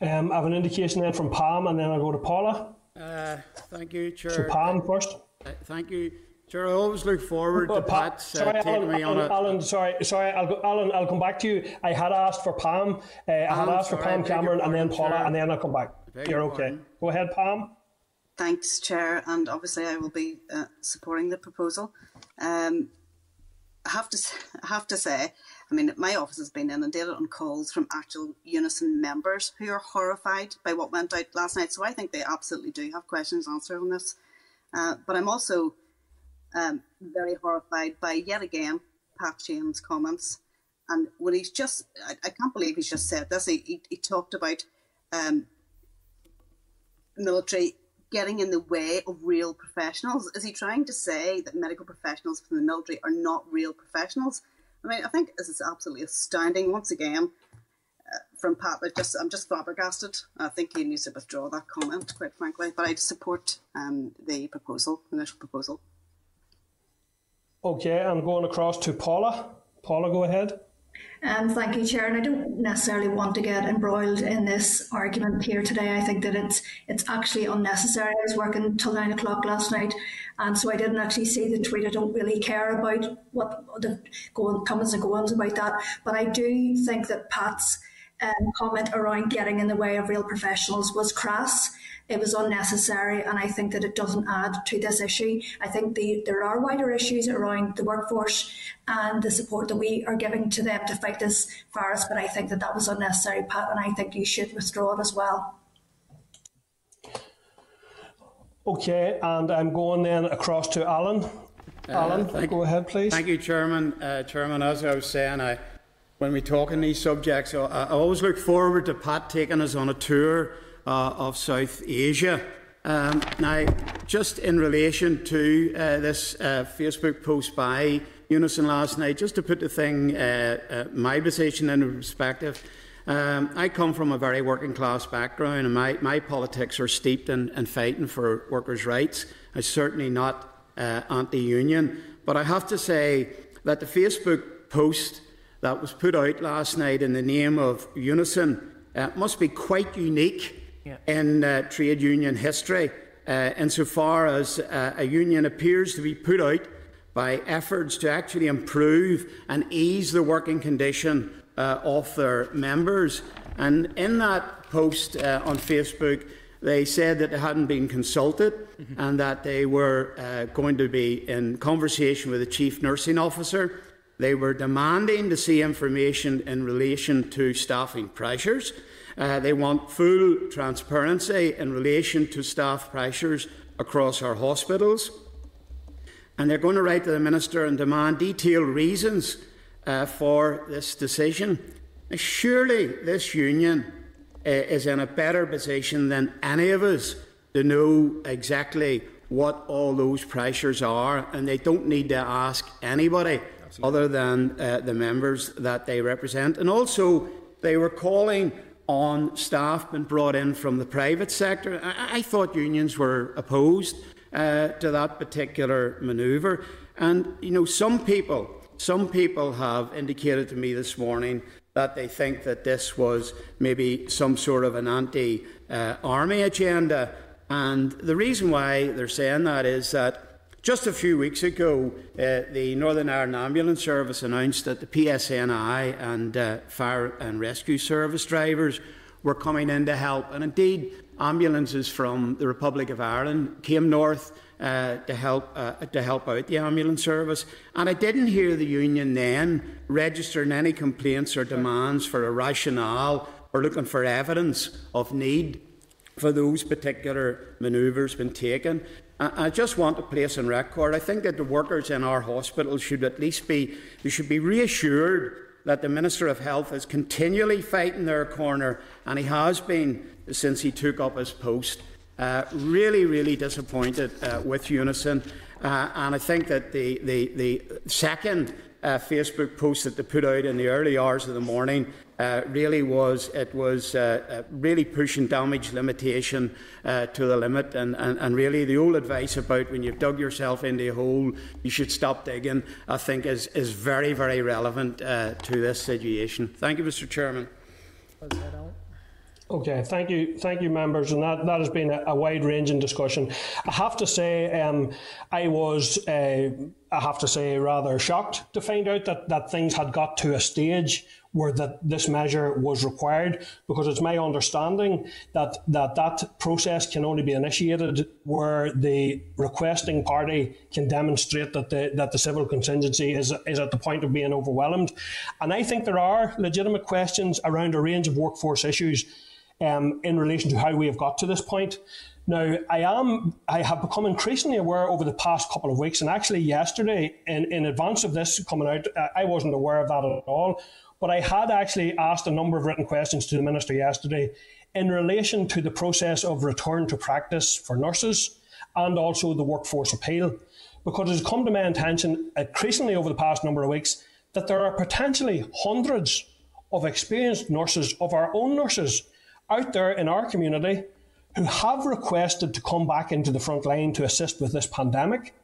Um, I have an indication then from Pam, and then I'll go to Paula. Uh, thank you, Chair. So Pam first. Uh, thank you. Sure, I always look forward to Pat uh, sorry, taking Alan, me on Alan, a... Alan, sorry, sorry, I'll go, Alan, I'll come back to you. I had asked for Pam, uh, I had asked sorry, for Pam Cameron, and then Paula, Chair. and then I'll come back. You're okay. pardon. Go ahead, Pam. Thanks, Chair, and obviously I will be uh, supporting the proposal. Um, I have to, s- I have to say, I mean, my office has been inundated on calls from actual Unison members who are horrified by what went out last night. So I think they absolutely do have questions answered on this. Uh, but I'm also um, very horrified by yet again Pat Sheehan's comments. And when he's just, I, I can't believe he's just said this. He, he, he talked about um, military getting in the way of real professionals? Is he trying to say that medical professionals from the military are not real professionals? I mean, I think this is absolutely astounding. Once again, uh, from Pat, I just I'm just flabbergasted. I think he needs to withdraw that comment, quite frankly. But I support um, the proposal, the initial proposal. Okay, I'm going across to Paula. Paula, go ahead. Um, thank you, Chair. And I don't necessarily want to get embroiled in this argument here today. I think that it's it's actually unnecessary. I was working till nine o'clock last night, and so I didn't actually see the tweet. I don't really care about what the going, comings and goings about that. But I do think that Pat's um, comment around getting in the way of real professionals was crass. It was unnecessary, and I think that it doesn't add to this issue. I think the, there are wider issues around the workforce and the support that we are giving to them to fight this virus, but I think that that was unnecessary, Pat, and I think you should withdraw it as well. Okay, and I'm going then across to Alan. Uh, Alan, thank, go ahead, please. Thank you, Chairman. Uh, Chairman, as I was saying, I, when we talk on these subjects, I, I always look forward to Pat taking us on a tour uh, of South Asia. Um, now, just in relation to uh, this uh, Facebook post by Unison last night, just to put the thing, uh, uh, my position into perspective, um, I come from a very working class background, and my, my politics are steeped in, in fighting for workers' rights. I'm certainly not uh, anti union, but I have to say that the Facebook post that was put out last night in the name of Unison must be quite unique yeah. in uh, trade union history, uh, insofar as uh, a union appears to be put out by efforts to actually improve and ease the working condition uh, of their members. And in that post uh, on Facebook, they said that they hadn't been consulted mm-hmm. and that they were uh, going to be in conversation with the chief nursing officer. They were demanding to see information in relation to staffing pressures. Uh, they want full transparency in relation to staff pressures across our hospitals. And they're going to write to the Minister and demand detailed reasons uh, for this decision. Surely this union uh, is in a better position than any of us to know exactly what all those pressures are, and they don't need to ask anybody. Other than uh, the members that they represent. And also, they were calling on staff being brought in from the private sector. I, I thought unions were opposed uh, to that particular manoeuvre. And, you know, some people, some people have indicated to me this morning that they think that this was maybe some sort of an anti uh, army agenda. And the reason why they're saying that is that just a few weeks ago, uh, the Northern Ireland Ambulance Service announced that the PSNI and uh, Fire and Rescue Service drivers were coming in to help. And indeed, ambulances from the Republic of Ireland came north uh, to help uh, to help out the ambulance service. And I didn't hear the union then registering any complaints or demands for a rationale or looking for evidence of need for those particular manoeuvres being taken. I just want to place on record, I think that the workers in our hospitals should at least be, they should be reassured that the Minister of Health is continually fighting their corner, and he has been since he took up his post. Uh, really, really disappointed uh, with Unison, uh, and I think that the, the, the second uh, Facebook post that they put out in the early hours of the morning uh, really was it was uh, uh, really pushing damage limitation uh, to the limit and, and, and really the old advice about when you've dug yourself into a hole you should stop digging I think is, is very very relevant uh, to this situation. Thank you Mr Chairman. Okay, thank you, thank you, members, and that, that has been a, a wide-ranging discussion. I have to say, um, I was, uh, I have to say, rather shocked to find out that, that things had got to a stage where that this measure was required, because it's my understanding that that, that process can only be initiated where the requesting party can demonstrate that the that the civil contingency is is at the point of being overwhelmed, and I think there are legitimate questions around a range of workforce issues um, in relation to how we have got to this point. Now, I am I have become increasingly aware over the past couple of weeks, and actually yesterday, in, in advance of this coming out, I wasn't aware of that at all. But I had actually asked a number of written questions to the minister yesterday in relation to the process of return to practice for nurses and also the workforce appeal, because it has come to my attention increasingly over the past number of weeks that there are potentially hundreds of experienced nurses, of our own nurses, out there in our community who have requested to come back into the front line to assist with this pandemic.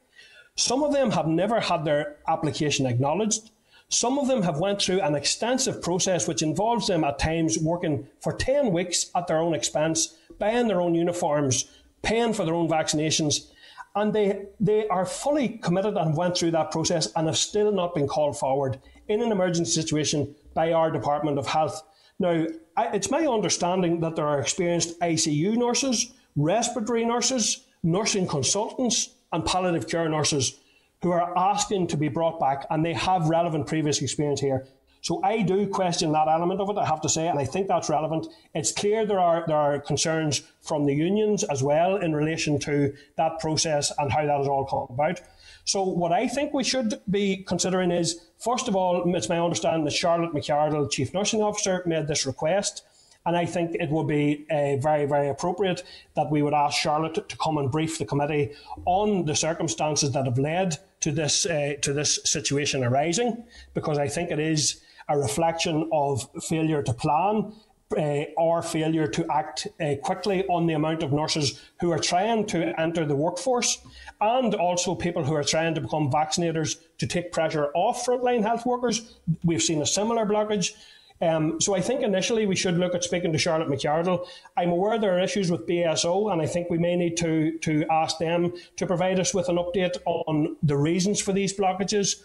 Some of them have never had their application acknowledged. Some of them have went through an extensive process which involves them at times working for 10 weeks at their own expense, buying their own uniforms, paying for their own vaccinations, and they, they are fully committed and went through that process and have still not been called forward in an emergency situation by our Department of Health. Now, it's my understanding that there are experienced ICU nurses, respiratory nurses, nursing consultants, and palliative care nurses who are asking to be brought back, and they have relevant previous experience here. So I do question that element of it, I have to say, and I think that's relevant. It's clear there are there are concerns from the unions as well in relation to that process and how that has all come about. So what I think we should be considering is, first of all, it's my understanding that Charlotte McArdle, Chief Nursing Officer, made this request. And I think it would be uh, very, very appropriate that we would ask Charlotte to come and brief the committee on the circumstances that have led to this uh, to this situation arising, because I think it is a reflection of failure to plan uh, or failure to act uh, quickly on the amount of nurses who are trying to enter the workforce, and also people who are trying to become vaccinators to take pressure off frontline health workers. We've seen a similar blockage. Um, so I think initially we should look at speaking to Charlotte McArdle. I'm aware there are issues with BSO, and I think we may need to to ask them to provide us with an update on the reasons for these blockages.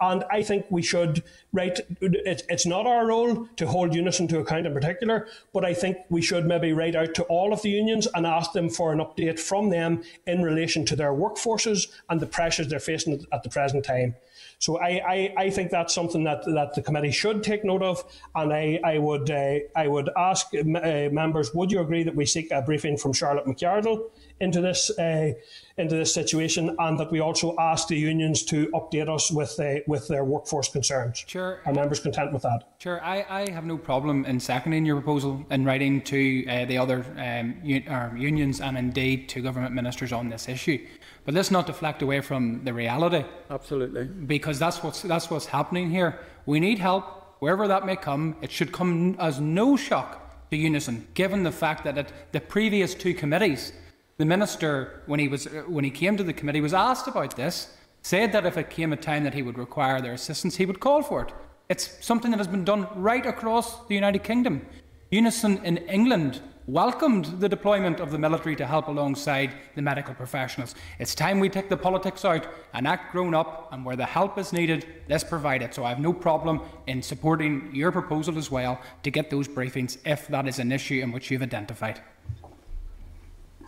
And I think we should, right, it, it's not our role to hold Unison to account in particular, but I think we should maybe write out to all of the unions and ask them for an update from them in relation to their workforces and the pressures they're facing at the present time. So I, I, I think that's something that, that the committee should take note of, and I, I would uh, I would ask uh, members, would you agree that we seek a briefing from Charlotte McArdle into this uh, into this situation, and that we also ask the unions to update us with uh, with their workforce concerns. Sure. Are members content with that? Sure. I, I have no problem in seconding your proposal in writing to uh, the other um, un- unions and indeed to government ministers on this issue. But let's not deflect away from the reality. Absolutely. Because that's what's that's what's happening here. We need help wherever that may come. It should come as no shock to Unison, given the fact that at the previous two committees, the minister, when he was when he came to the committee, was asked about this, said that if it came a time that he would require their assistance, he would call for it. It's something that has been done right across the United Kingdom. Unison in England welcomed the deployment of the military to help alongside the medical professionals. It's time we take the politics out and act grown up, and where the help is needed, let's provide it. So I have no problem in supporting your proposal as well to get those briefings if that is an issue in which you've identified.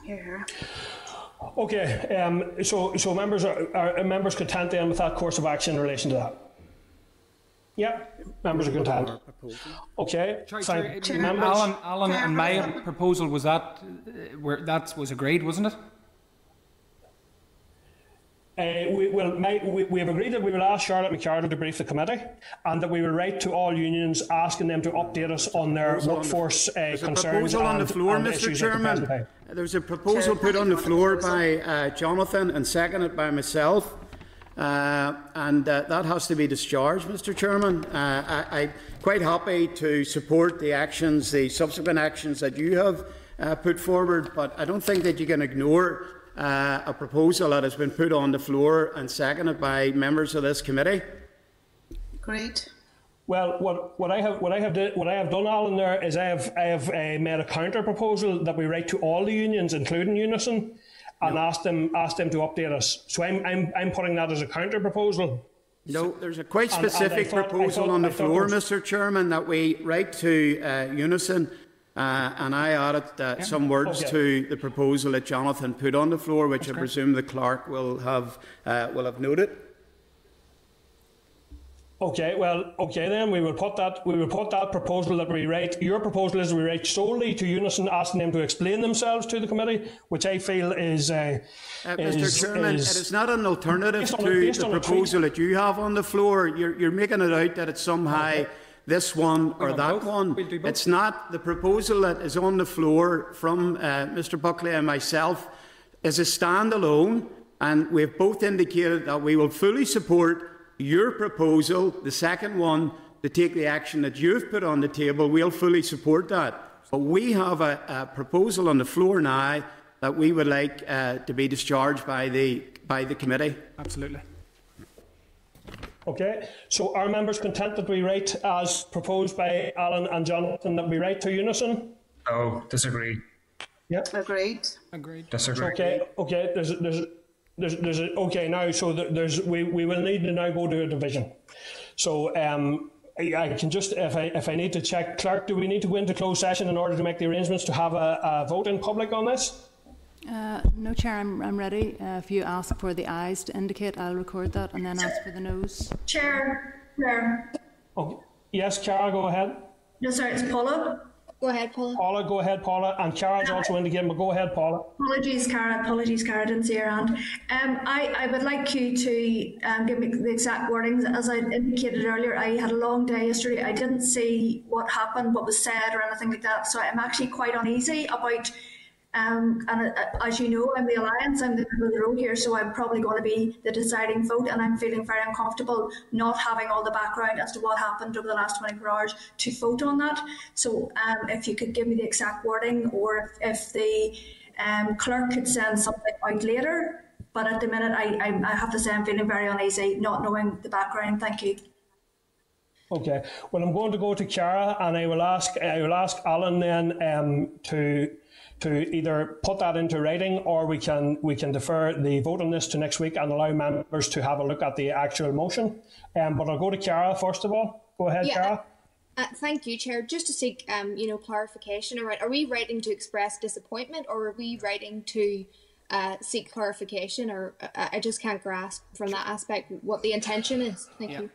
Here. Okay, um, so so members are, are members content then with that course of action in relation to that. Yeah, members are content. Okay, Sorry, thank sorry, members. Alan, Alan and my proposal was that uh, where that was agreed, wasn't it? Uh, we, will, my, we, we have agreed that we will ask Charlotte McArdle to brief the committee and that we will write to all unions asking them to update us on their workforce uh, There's a concerns proposal on and, the floor, and Mr. issues at the present Chairman. There's a proposal put on the floor by uh, Jonathan and seconded by myself. Uh, and uh, that has to be discharged, Mr. Chairman. Uh, I, I'm quite happy to support the actions, the subsequent actions that you have uh, put forward, but I don't think that you can ignore uh, a proposal that has been put on the floor and seconded by members of this committee. Great. Well, what, what I have what I have did, what I have done, Alan, there is I have I have uh, made a counter proposal that we write to all the unions, including Unison, and ask them them to update us. So I'm I'm, I'm putting that as a counter proposal. No, there's a quite And- and specific thought- proposal thought- on the floor, was- Mr. Chairman, that we write to uh, Unison, uh, and I added uh, some words Okay. to the proposal that Jonathan put on the floor, which I presume the clerk will have uh, will have noted. Okay, well, okay then we will put that we will put that proposal that we write. Your proposal is we write solely to Unison, asking them to explain themselves to the committee, which I feel is. Uh, Uh, is- Mr. Chairman, is- it is not an alternative based on a- to the a tweet. proposal that you have on the floor. You're, you're making it out that it's somehow this one or that both. one. We'll. It's not. The proposal that is on the floor from uh, Mr. Buckley and myself is a standalone, and we've both indicated that we will fully support your proposal, the second one, to take the action that you've put on the table. We'll fully support that. But we have a, a proposal on the floor now that we would like uh, to be discharged by the by the committee. Absolutely. Okay, so are members content that we write as proposed by Alan and Jonathan that we write to unison? Oh, disagree. Yeah. Agreed. Agreed. Disagree. Okay, okay, there's, there's, there's, there's, a, okay, now, so there's, we, we will need to now go to a division. So, um, I I can just, if I, if I need to check, clerk, do we need to go into closed session in order to make the arrangements to have a, a vote in public on this? Uh, no, Chair, I'm, I'm ready. Uh, if you ask for the ayes to indicate, I'll record that and then ask for the noes. Chair, Chair. Oh, yes, Cara, go ahead. No, sorry, it's Paula. Go ahead, Paula. Paula, go ahead, Paula, and Cara's also in the game, but go ahead, Paula. Apologies, Cara. Apologies, Cara. I didn't see your hand. Um, I, I would like you to um, give me the exact wordings. As I indicated earlier, I had a long day yesterday. I didn't see what happened, what was said, or anything like that. So I'm actually quite uneasy about. Um, and uh, as you know, I'm the alliance. I'm the middle of the road here, so I'm probably going to be the deciding vote. And I'm feeling very uncomfortable not having all the background as to what happened over the last 24 hours to vote on that. So um, if you could give me the exact wording, or if, if the um, clerk could send something out later. But at the minute, I, I, I have to say I'm feeling very uneasy, not knowing the background. Thank you. Okay. Well, I'm going to go to Cara, and I will ask I will ask Alan then um, to to either put that into writing, or we can we can defer the vote on this to next week and allow members to have a look at the actual motion. Um, but I'll go to Cara first of all. Go ahead, Yeah. Cara. Uh, thank you, Chair. Just to seek, um, you know, clarification around, are we writing to express disappointment, or are we writing to uh, seek clarification? Or uh, I just can't grasp from that aspect what the intention is. Thank you.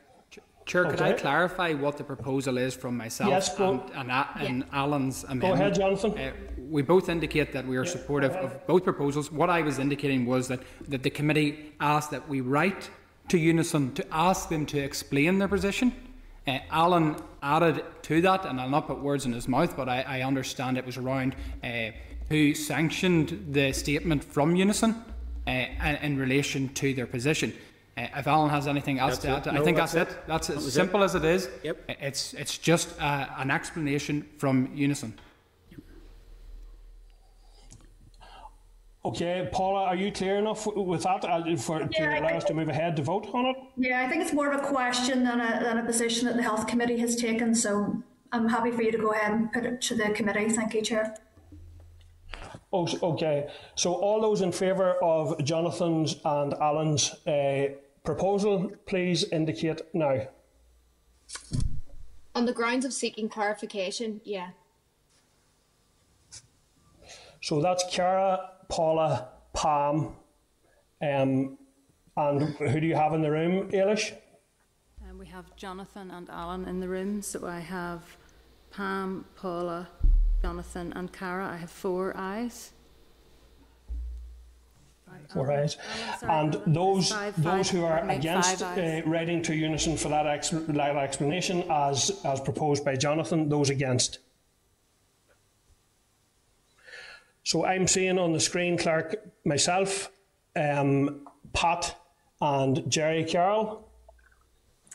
Chair, could I clarify what the proposal is from myself Yes, go- and, and, A- and Alan's amendment? Go ahead, Jonathan. Uh, we both indicate that we are supportive of both proposals. What I was indicating was that, that the committee asked that we write to Unison to ask them to explain their position. Uh, Alan added to that, and I'll not put words in his mouth, but I, I understand it was around uh, who sanctioned the statement from Unison uh, in, in relation to their position. Uh, if Alan has anything else That's to add, it. to- I think that's that's, it. it. That's That as was simple it. as it is. Yep. It's it's just uh, an explanation from Unison. Okay, Paula, are you clear enough with that uh, for to Yeah, I allow us to move ahead to vote on it? Yeah, I think it's more of a question than a, than a position that the Health Committee has taken. So I'm happy for you to go ahead and put it to the committee. Thank you, Chair. Oh, okay. So all those in favour of Jonathan's and Alan's uh, proposal, please indicate now. On the grounds of seeking clarification, yeah. So that's Cara, Paula, Pam, um, and who do you have in the room, Ailish? Um, we have Jonathan and Alan in the room, so I have Pam, Paula, Jonathan, and Cara. I have four eyes. Four ayes. sorry, And Alan, those five- those five, who are against uh, writing to unison for that, ex- that explanation as as proposed by Jonathan, those against. So I'm seeing on the screen, Clark, myself, um, Pat, and Gerry Carroll.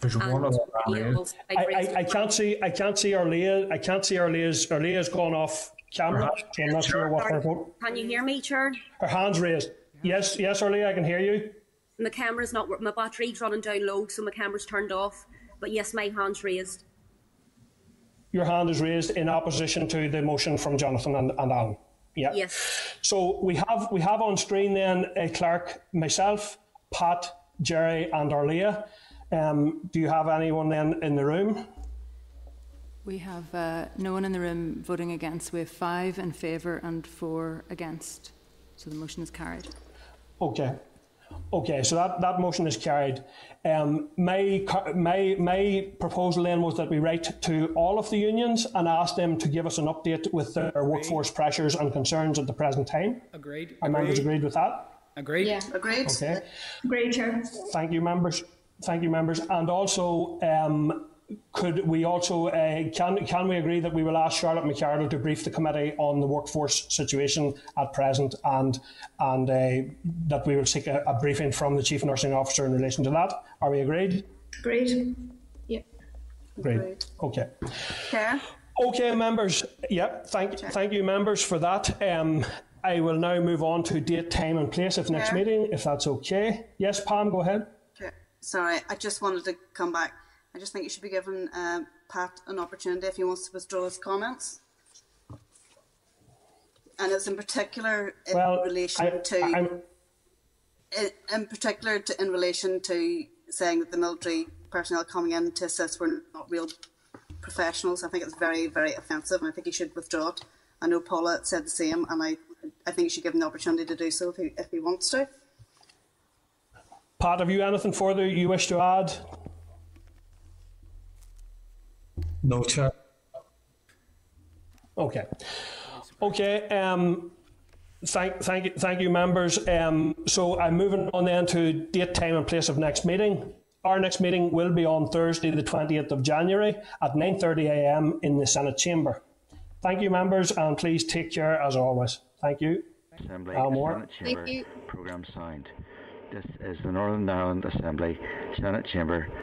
There's one of them. I, I, I can't see I can't see Órlaithí. I can't see Órlaithí's Órlaithí's gone off camera, so I'm not sure what her vote. Can you hear me, Chair? Her hand's raised. Yes, yes, Órlaithí, I can hear you. My camera's not wor- my battery's running down low, so my camera's turned off. But yes, my hand's raised. Your hand is raised in opposition to the motion from Jonathan and, and Alan. Yeah. Yes. So we have we have on screen then uh, Clark, myself, Pat, Gerry, and Órlaithí. Um, do you have anyone then in the room? We have uh, no one in the room voting against. We have five in favour and four against. So the motion is carried. Okay. Okay, so that, that motion is carried. Um, my, my, my proposal then was that we write to all of the unions and ask them to give us an update with their workforce pressures and concerns at the present time. Agreed. Are members agreed with that? Agreed. Yeah. Agreed. Okay. Great, Chair. Thank you, members. Thank you, members. And also, um, could we also uh, can can we agree that we will ask Charlotte McArdle to brief the committee on the workforce situation at present, and and uh, that we will seek a, a briefing from the chief nursing officer in relation to that? Are we agreed? Great. Yeah. Great. Okay. Chair. Okay, members. Yep. Thank thank you, members, for that. Um, I will now move on to date, time, and place of next Chair. meeting, if that's okay. Yes, Pam, go ahead. sorry, I just wanted to come back. I just think you should be giving uh, Pat an opportunity if he wants to withdraw his comments. And it's in particular in Well, relation I- to, I'm- in, in particular to, in relation to saying that the military personnel coming in to assist were not real professionals. I think it's very, very offensive, and I think he should withdraw it. I know Paula said the same, and I, I think you should give him the opportunity to do so if he, if he wants to. Pat, have you anything further you wish to add? No, Chair. Okay. Okay. Um, thank, thank you, thank you, members. Um, so I'm moving on then to date, time, and place of next meeting. Our next meeting will be on Thursday, the 20th of January at 9:30 a.m. in the Senate chamber. Thank you, members, and please take care as always. Thank you. Assembly Al Moore. Senate Thank Chamber you. program signed. This is the Northern Ireland Assembly Senate Chamber